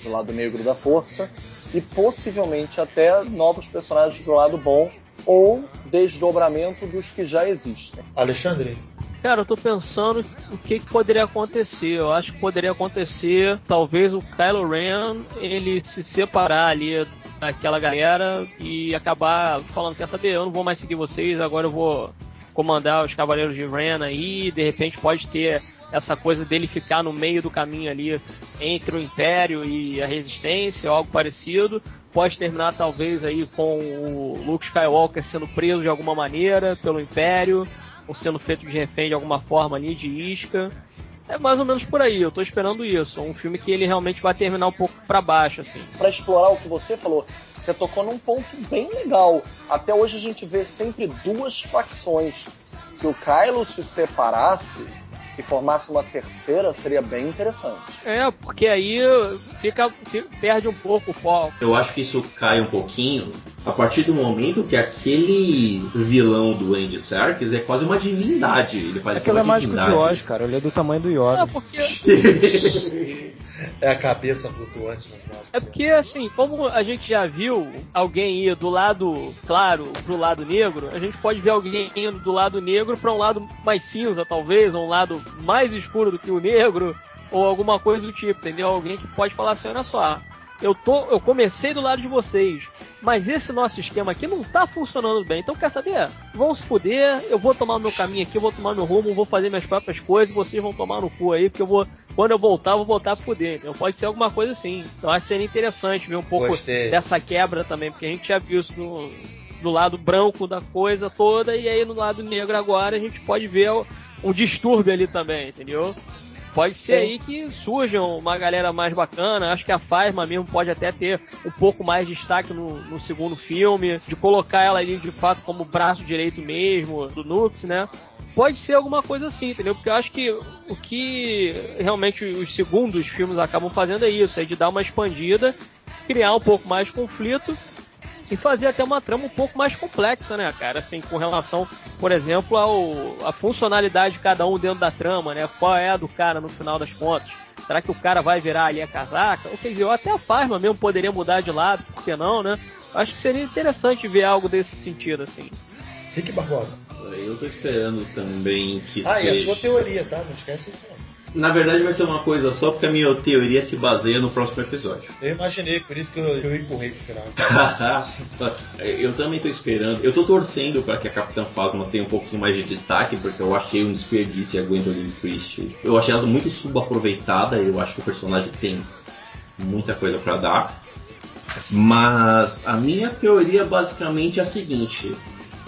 do lado negro da força, e possivelmente até novos personagens do lado bom ou desdobramento dos que já existem. Alexandre? Cara, eu tô pensando o que, que, poderia acontecer. Eu acho que poderia acontecer, talvez o Kylo Ren ele se separar ali daquela galera e acabar falando, quer saber, eu não vou mais seguir vocês, agora eu vou comandar os Cavaleiros de Ren aí, de repente pode ter essa coisa dele ficar no meio do caminho ali entre o Império e a Resistência, algo parecido. Pode terminar talvez aí com o Luke Skywalker sendo preso de alguma maneira pelo Império ou sendo feito de refém de alguma forma ali, de isca. É mais ou menos por aí, eu tô esperando isso. Um filme que ele realmente vai terminar um pouco para baixo, assim. Para explorar o que você falou, você tocou num ponto bem legal. Até hoje a gente vê sempre duas facções. Se o Kylo se separasse, e formasse uma terceira, seria bem interessante. É, porque aí fica, fica, perde um pouco o foco. Eu acho que isso cai um pouquinho a partir do momento que aquele vilão do Andy Serkis é quase uma divindade. Ele parece Aquele é mágico de Oz, cara. Ele é do tamanho do Yoda. É, porque... é a cabeça flutuante. É porque, assim, como a gente já viu alguém ir do lado claro pro lado negro, a gente pode ver alguém indo do lado negro para um lado mais cinza, talvez, ou um lado mais escuro do que o negro, ou alguma coisa do tipo, entendeu? Alguém que pode falar assim, olha só, eu, tô, eu comecei do lado de vocês, mas esse nosso esquema aqui não tá funcionando bem. Então quer saber? Vão se fuder, eu vou tomar meu caminho aqui, eu vou tomar meu rumo, vou fazer minhas próprias coisas, vocês vão tomar no cu aí, porque eu vou. Quando eu voltar, eu vou voltar a fuder. Então pode ser alguma coisa assim. Então acho que seria interessante ver um pouco Gostei. dessa quebra também, porque a gente já viu isso no, do lado branco da coisa toda, e aí no lado negro agora a gente pode ver um distúrbio ali também, entendeu? Pode ser Sim. aí que surjam uma galera mais bacana. Acho que a Fasma mesmo pode até ter um pouco mais de destaque no, no segundo filme, de colocar ela ali de fato como braço direito mesmo do Nux, né? Pode ser alguma coisa assim, entendeu? Porque eu acho que o que realmente os segundos filmes acabam fazendo é isso, é de dar uma expandida, criar um pouco mais de conflito e fazer até uma trama um pouco mais complexa, né, cara? Assim, com relação, por exemplo, ao, a funcionalidade de cada um dentro da trama, né? Qual é a do cara no final das contas? Será que o cara vai virar ali a casaca? Ou quer dizer, ou até a Farma mesmo poderia mudar de lado, por que não, né? Acho que seria interessante ver algo desse sentido, assim. Rick Barbosa. Eu tô esperando também que ah, seja... Ah, e a sua teoria, tá? Não esquece isso não. Na verdade vai ser uma coisa só porque a minha teoria se baseia no próximo episódio. Eu imaginei, por isso que eu, eu empurrei pro final. eu também tô esperando. Eu tô torcendo para que a Capitã Phasma tenha um pouquinho mais de destaque, porque eu achei um desperdício a Gwendolyn Christie. Eu achei ela muito subaproveitada, eu acho que o personagem tem muita coisa para dar. Mas a minha teoria basicamente é a seguinte: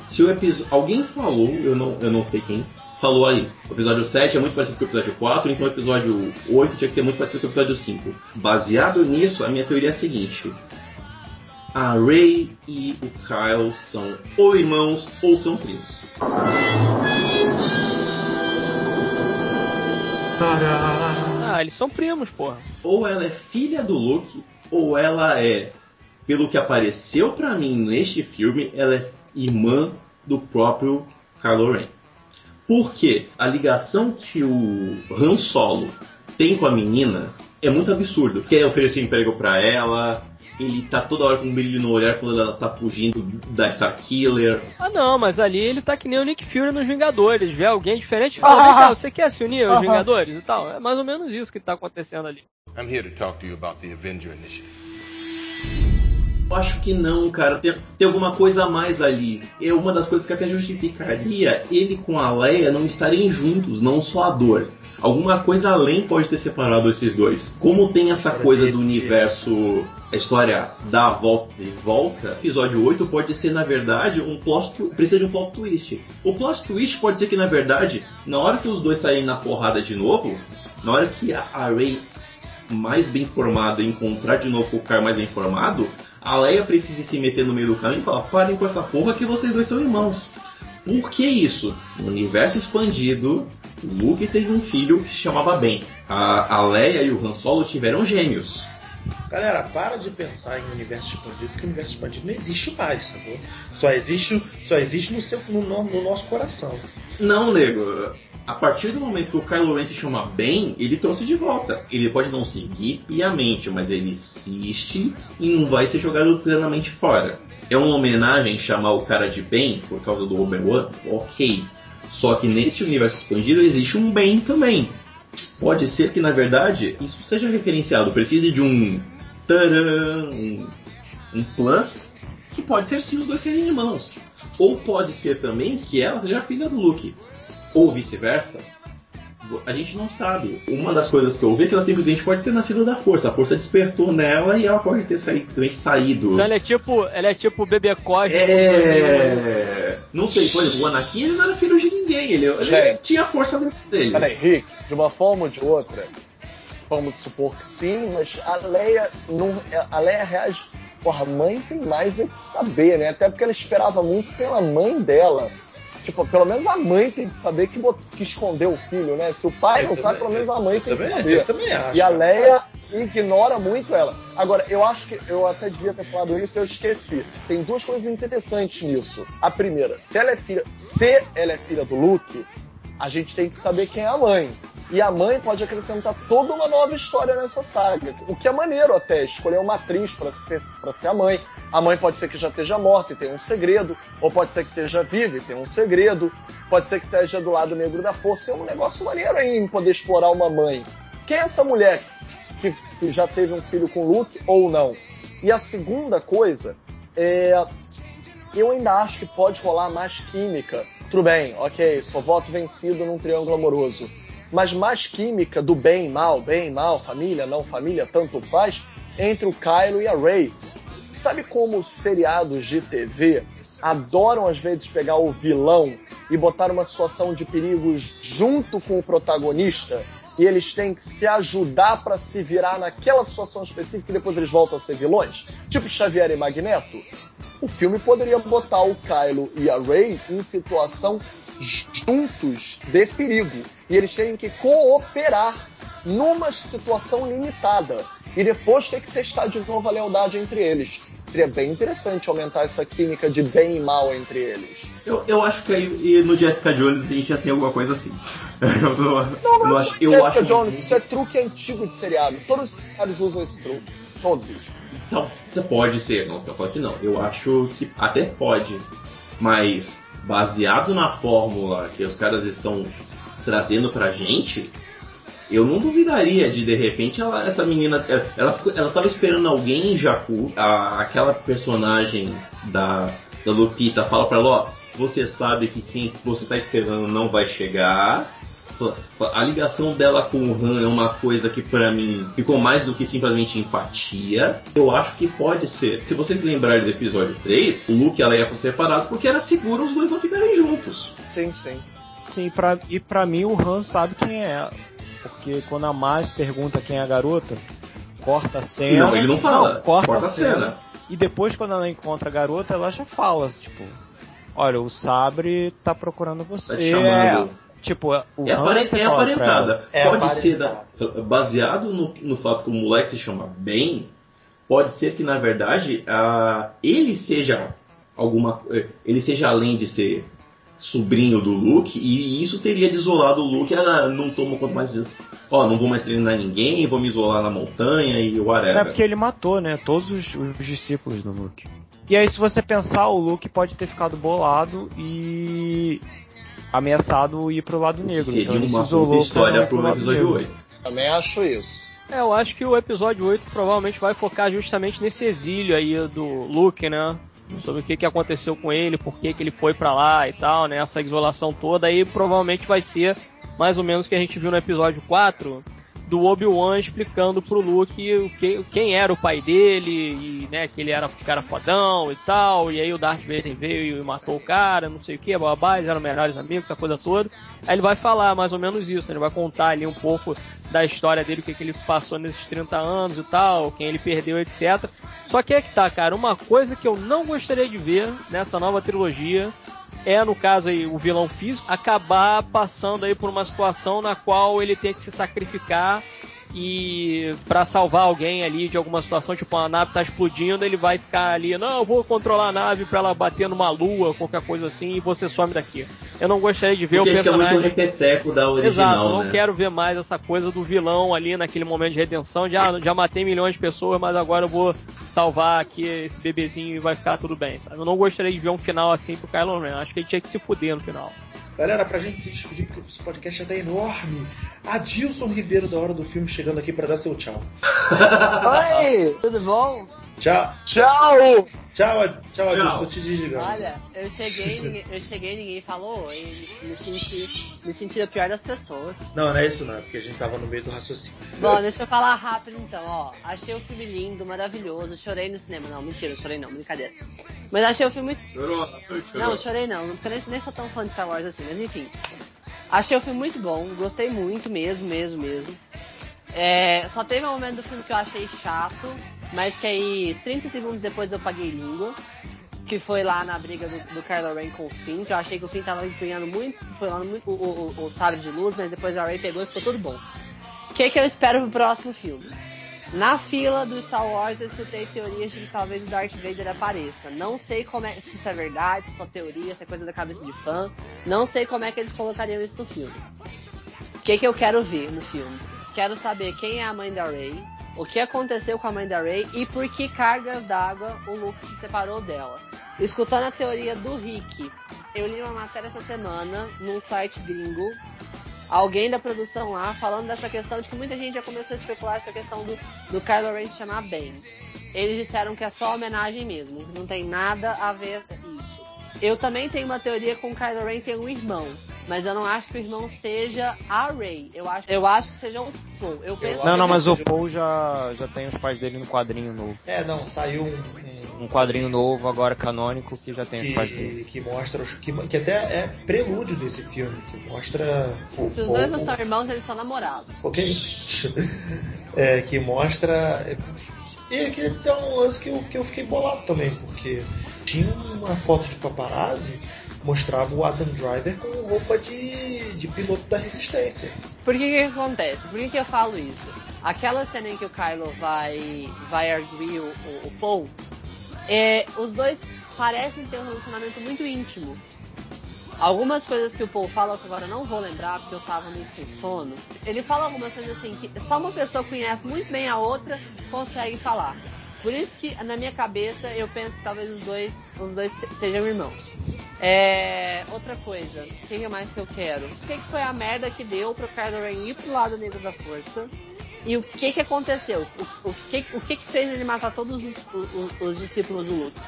se o episódio. Alguém falou, eu não, eu não sei quem, falou aí. O episódio 7 é muito parecido com o episódio 4, então o episódio 8 tinha que ser muito parecido com o episódio 5. Baseado nisso, a minha teoria é a seguinte. A Ray e o Kyle são ou irmãos ou são primos. Ah, eles são primos, porra. Ou ela é filha do Luke, ou ela é, pelo que apareceu para mim neste filme, ela é irmã do próprio Kylo Ren. Porque a ligação que o Han Solo tem com a menina é muito absurdo. Quer oferecer emprego para ela, ele tá toda hora com um brilho no olhar quando ela tá fugindo da Starkiller. Ah não, mas ali ele tá que nem o Nick Fury nos Vingadores, vê alguém diferente e fala, vem cá, você quer se unir aos Vingadores e tal? É mais ou menos isso que tá acontecendo ali. I'm here to talk to you about the Avenger Initiative. Eu acho que não, cara. Tem, tem, alguma coisa a mais ali. É uma das coisas que até justificaria ele com a Leia não estarem juntos, não só a dor. Alguma coisa além pode ter separado esses dois. Como tem essa coisa do universo, a história da volta e volta, episódio 8 pode ser, na verdade, um plot precisa de um plot twist. O plot twist pode ser que, na verdade, na hora que os dois saírem na porrada de novo, na hora que a Ray mais bem formada encontrar de novo o cara mais bem formado, a Leia precisa se meter no meio do caminho e falar: parem com essa porra que vocês dois são irmãos. Por que isso? No universo expandido, o Luke teve um filho que se chamava Ben. A, a Leia e o Han Solo tiveram gêmeos. Galera, para de pensar em universo expandido, porque o universo expandido não existe mais, sacou? Só existe, só existe no, seu, no, no nosso coração. Não, nego. A partir do momento que o Kylo Ren se chama Ben, ele trouxe de volta. Ele pode não seguir piamente, mas ele existe e não vai ser jogado plenamente fora. É uma homenagem chamar o cara de Ben por causa do Obi-Wan? Ok. Só que nesse universo expandido existe um Ben também. Pode ser que, na verdade, isso seja referenciado. Precise de um. Tcharam, um, um plus. Que pode ser sim os dois serem irmãos. Ou pode ser também que ela seja filha do Luke. Ou vice-versa. A gente não sabe. Uma das coisas que eu vi é que ela simplesmente pode ter nascido da força. A força despertou nela e ela pode ter saído, saído. Então ela é tipo, ela é tipo o bebê Cosmo. É. Não sei, por exemplo, o Anakin ele não era filho de ninguém. Ele, ele tinha a força dele. Peraí, Rick, de uma forma ou de outra, vamos supor que sim, mas a Leia não. A Leia reage. Porra, a mãe tem mais é que saber, né? Até porque ela esperava muito pela mãe dela. Tipo, pelo menos a mãe tem que saber que, que escondeu o filho, né? Se o pai eu não também, sabe, pelo menos a mãe tem também, que saber. Eu também acho. E a Leia ignora muito ela. Agora, eu acho que eu até devia ter falado isso, eu esqueci. Tem duas coisas interessantes nisso. A primeira, se ela é filha, se ela é filha do Luke, a gente tem que saber quem é a mãe. E a mãe pode acrescentar toda uma nova história nessa saga. O que é maneiro até, escolher uma atriz para ser a mãe. A mãe pode ser que já esteja morta e tenha um segredo, ou pode ser que esteja viva e tenha um segredo, pode ser que esteja do lado negro da força. É um negócio maneiro aí em poder explorar uma mãe. Quem é essa mulher que, que já teve um filho com Luke ou não? E a segunda coisa é. Eu ainda acho que pode rolar mais química. Tudo bem, ok, só voto vencido num triângulo amoroso mas mais química do bem, mal, bem, mal, família, não família, tanto faz, entre o Kylo e a Rey. Sabe como os seriados de TV adoram às vezes pegar o vilão e botar uma situação de perigos junto com o protagonista e eles têm que se ajudar para se virar naquela situação específica e depois eles voltam a ser vilões? Tipo Xavier e Magneto? O filme poderia botar o Kylo e a Rey em situação juntos de perigo. E eles têm que cooperar numa situação limitada. E depois ter que testar de novo a lealdade entre eles. Seria bem interessante aumentar essa química de bem e mal entre eles. Eu, eu acho que aí no Jessica Jones a gente já tem alguma coisa assim. Eu não, não, não, eu acho, eu Jessica acho Jones, isso é truque antigo de seriado. Todos os seriados usam esse truque. Todos. Então, pode ser, não tô falando que não. Eu acho que até pode. Mas baseado na fórmula que os caras estão trazendo pra gente, eu não duvidaria de de repente ela, essa menina ela ficou, ela tava esperando alguém em Jakku, a, aquela personagem da, da Lupita fala para ela, ó, você sabe que quem você tá esperando não vai chegar. A ligação dela com o Han é uma coisa que para mim ficou mais do que simplesmente empatia. Eu acho que pode ser. Se vocês lembrarem do episódio 3, o Luke e a Leia foram separados porque era seguro os dois não ficarem juntos. Sim, sim. Sim, pra, e para mim o Han sabe quem é ela. Porque quando a Mais pergunta quem é a garota, corta a cena. Não, ele não fala. Não, corta, corta a cena. cena. E depois, quando ela encontra a garota, ela já fala, tipo, olha, o Sabre tá procurando você. Tá chamando. É, Tipo, o é, aparent, é aparentada. É pode ser da, baseado no, no fato que o moleque se chama Ben. Pode ser que na verdade a, ele seja alguma, ele seja além de ser sobrinho do Luke e isso teria desolado o Luke. Não toma conta mais ó, oh, não vou mais treinar ninguém, vou me isolar na montanha e whatever. É porque ele matou, né, todos os, os, discípulos do Luke. E aí, se você pensar, o Luke pode ter ficado bolado e ameaçado ir pro lado negro. Seria então, uma puta história pro, pro episódio negro. 8. Também acho isso. É, eu acho que o episódio 8 provavelmente vai focar justamente nesse exílio aí do Luke, né? Sobre o que, que aconteceu com ele, por que, que ele foi para lá e tal, né? Essa isolação toda aí provavelmente vai ser mais ou menos o que a gente viu no episódio 4, do Obi-Wan explicando pro Luke que, quem era o pai dele, e né, que ele era um cara fodão e tal, e aí o Darth Vader veio e matou o cara, não sei o que, babá, eles eram melhores amigos, essa coisa toda. Aí ele vai falar mais ou menos isso, né, ele vai contar ali um pouco da história dele, o que, que ele passou nesses 30 anos e tal, quem ele perdeu, etc. Só que é que tá, cara, uma coisa que eu não gostaria de ver nessa nova trilogia é, no caso aí, o vilão físico, acabar passando aí por uma situação na qual ele tem que se sacrificar e para salvar alguém ali de alguma situação, tipo a nave tá explodindo, ele vai ficar ali, não, eu vou controlar a nave para ela bater numa lua, qualquer coisa assim, e você some daqui. Eu não gostaria de ver Porque o personagem. Fica muito repeteco da original, Exato, não né? quero ver mais essa coisa do vilão ali naquele momento de redenção, de ah, já matei milhões de pessoas, mas agora eu vou salvar aqui esse bebezinho e vai ficar tudo bem. Sabe? Eu não gostaria de ver um final assim pro Kylo Ren. Acho que ele tinha que se fuder no final. Galera, pra gente se despedir, porque esse podcast já tá enorme. Adilson Ribeiro da Hora do Filme chegando aqui pra dar seu tchau. Oi, tudo bom? Tchau. Tchau! Tchau, tchau. Tchau. Tô te desligando. Olha, eu cheguei, ninguém- eu cheguei e ninguém falou oi. Me senti, me senti a pior das pessoas. Não, não é isso não, é porque a gente tava no meio do raciocínio. Bom, deixa eu falar rápido então, ó. Achei o filme lindo, maravilhoso. Chorei no cinema. Não, mentira, chorei não, brincadeira. Mas achei o filme muito. Chorou, chorou. Não, chorei não. Porque nem, nem sou tão fã de Star Wars assim, mas enfim. Achei o filme muito bom, gostei muito mesmo, mesmo, mesmo. É, só teve um momento do filme que eu achei chato, mas que aí 30 segundos depois eu paguei língua. Que foi lá na briga do, do Kylo Ren com o Finn, que eu achei que o Finn tava empunhando muito, empunhando muito o, o, o, sabre de luz, mas depois a Rey pegou e ficou tudo bom. O que, que eu espero pro próximo filme? Na fila do Star Wars eu escutei teorias de que talvez o Darth Vader apareça. Não sei como é, se isso é verdade, se é teoria, se é coisa da cabeça de fã. Não sei como é que eles colocariam isso no filme. O que, que eu quero ver no filme? Quero saber quem é a mãe da Rey, o que aconteceu com a mãe da Rey e por que cargas d'água o Luke se separou dela. Escutando a teoria do Rick, eu li uma matéria essa semana num site gringo alguém da produção lá falando dessa questão de que muita gente já começou a especular essa questão do, do Kylo Ren se chamar Ben. Eles disseram que é só homenagem mesmo, não tem nada a ver isso. Eu também tenho uma teoria com o Kylo Ren tem um irmão, mas eu não acho que o irmão seja a Rey. Eu acho, eu acho que seja o Paul. Eu penso Não, que não, mas o Paul já, já tem os pais dele no quadrinho novo. É, não, saiu um, Um quadrinho novo, agora canônico, que já tem os pais dele. que, que mostra os, que, que até é prelúdio desse filme, que mostra o se os Paul- dois não são irmãos, eles são namorados. Ok? É, que mostra. E que tem um lance que eu, que eu fiquei bolado também, porque tinha uma foto de paparazzi mostrava o Adam Driver com roupa de, de piloto da resistência. Por que que acontece? Por que, que eu falo isso? Aquela cena em que o Kylo vai, vai arguir o, o, Paul, é, os dois parecem ter um relacionamento muito íntimo. Algumas coisas que o Paul fala, que agora eu não vou lembrar porque eu tava meio com sono. Ele fala algumas coisas assim que só uma pessoa conhece muito bem a outra consegue falar. Por isso que na minha cabeça eu penso que talvez os dois, os dois se- sejam irmãos. É, outra coisa, o que que mais que eu quero? O que, que foi a merda que deu pro Kylo Ren ir pro lado negro da força? E o que que aconteceu? O, o que, o que que fez ele matar todos os, os- os discípulos do Luke?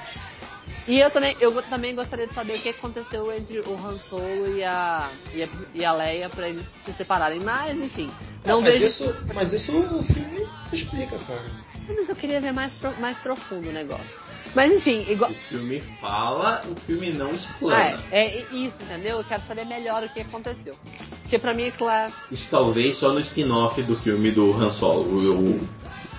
E eu também, eu também gostaria de saber o que aconteceu entre o Han Solo e a, e a, e a Leia pra eles se separarem. Mas, enfim, não É, mas, vejo... isso, mas isso o filme explica, cara. Mas eu queria ver mais, pro- mais profundo o negócio. Mas, enfim, igual... O filme fala, o filme não Ah, explana. é, é isso, entendeu? Eu quero saber melhor o que aconteceu. Porque pra mim é claro. Isso talvez só no spin-off do filme do Han Solo. O- o-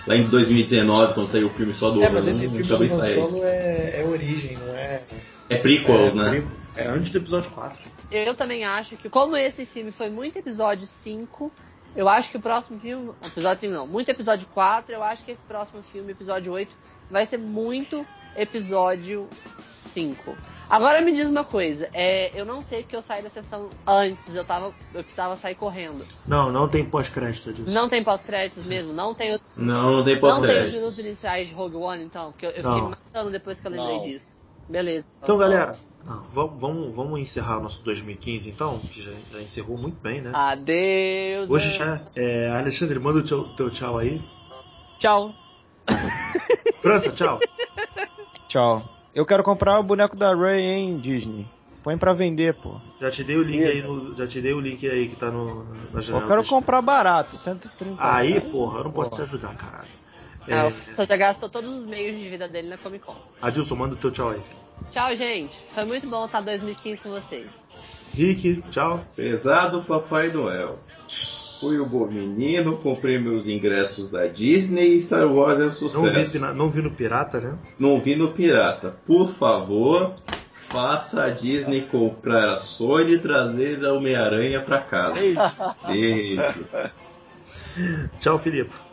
lá em 2019, quando saiu o filme só do É, Han, mas esse filme do talvez Han saia Solo é, é origem, não é. É prequel, é, né? É antes do episódio 4. Eu também acho que, como esse filme foi muito episódio 5, eu acho que o próximo filme. Episódio 5 não, muito episódio 4, eu acho que esse próximo filme, episódio 8, vai ser muito episódio 5. Agora me diz uma coisa, é, eu não sei porque eu saí da sessão antes, eu tava. Eu precisava sair correndo. Não, não tem pós-crédito disso. Não tem pós-créditos mesmo, não tem os, Não, não tem não tem os pós-crédito. minutos iniciais de Rogue One, então, porque eu, eu fiquei matando depois que eu lembrei Não. disso. Beleza. Então, galera, não, vamos, vamos, vamos encerrar o nosso 2015 então, que já, já encerrou muito bem, né? Adeus. Hoje já é. Alexandre, manda o teu, teu tchau aí. Tchau. França, tchau. Tchau. Eu quero comprar o boneco da Ray em Disney. põe pra vender, pô. Já te dei o link aí, no, já te dei o link aí que tá no, na janela. Eu quero comprar barato, 130 Aí, porra, eu não posso te ajudar, caralho. É, o Só já gastou todos os meios de vida dele na Comic Con. Adilson, manda o teu tchau aí. Tchau, gente. Foi muito bom estar 2015 com vocês. Rick, tchau. Pesado Papai Noel. Fui o bom menino, comprei meus ingressos da Disney e Star Wars é um sucesso. Não vi, não vi no Pirata, né? Não vi no Pirata. Por favor, faça a Disney comprar a Sony e trazer a Homem-Aranha pra casa. Beijo. Tchau, Filipe.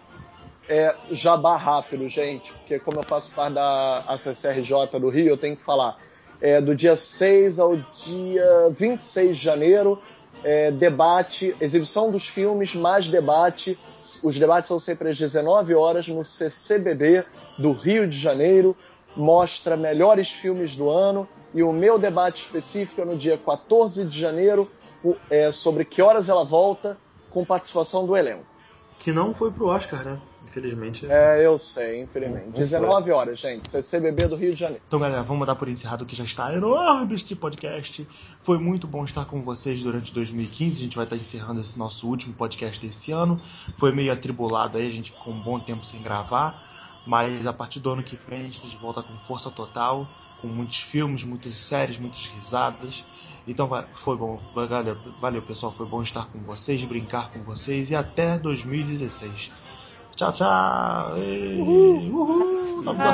É, jabá rápido, gente, porque como eu faço parte da ACCRJ do Rio, eu tenho que falar. É, do dia 6 ao dia 26 de janeiro, é, debate, exibição dos filmes, mais debate. Os debates são sempre às 19 horas no CCBB do Rio de Janeiro. Mostra melhores filmes do ano. E o meu debate específico é no dia 14 de janeiro, é, sobre que horas ela volta, com participação do elenco. Que não foi pro Oscar, né? Infelizmente. É, eu sei, infelizmente. 19 horas, gente. CCBB do Rio de Janeiro. Então, galera, vamos dar por encerrado que já está enorme este podcast. Foi muito bom estar com vocês durante 2015. A gente vai estar encerrando esse nosso último podcast desse ano. Foi meio atribulado aí, a gente ficou um bom tempo sem gravar. Mas a partir do ano que vem a gente volta com força total, com muitos filmes, muitas séries, muitas risadas. Então foi bom, valeu, valeu pessoal, foi bom estar com vocês, brincar com vocês e até 2016. Tchau, tchau. Uhul. Uhul. Mesmo.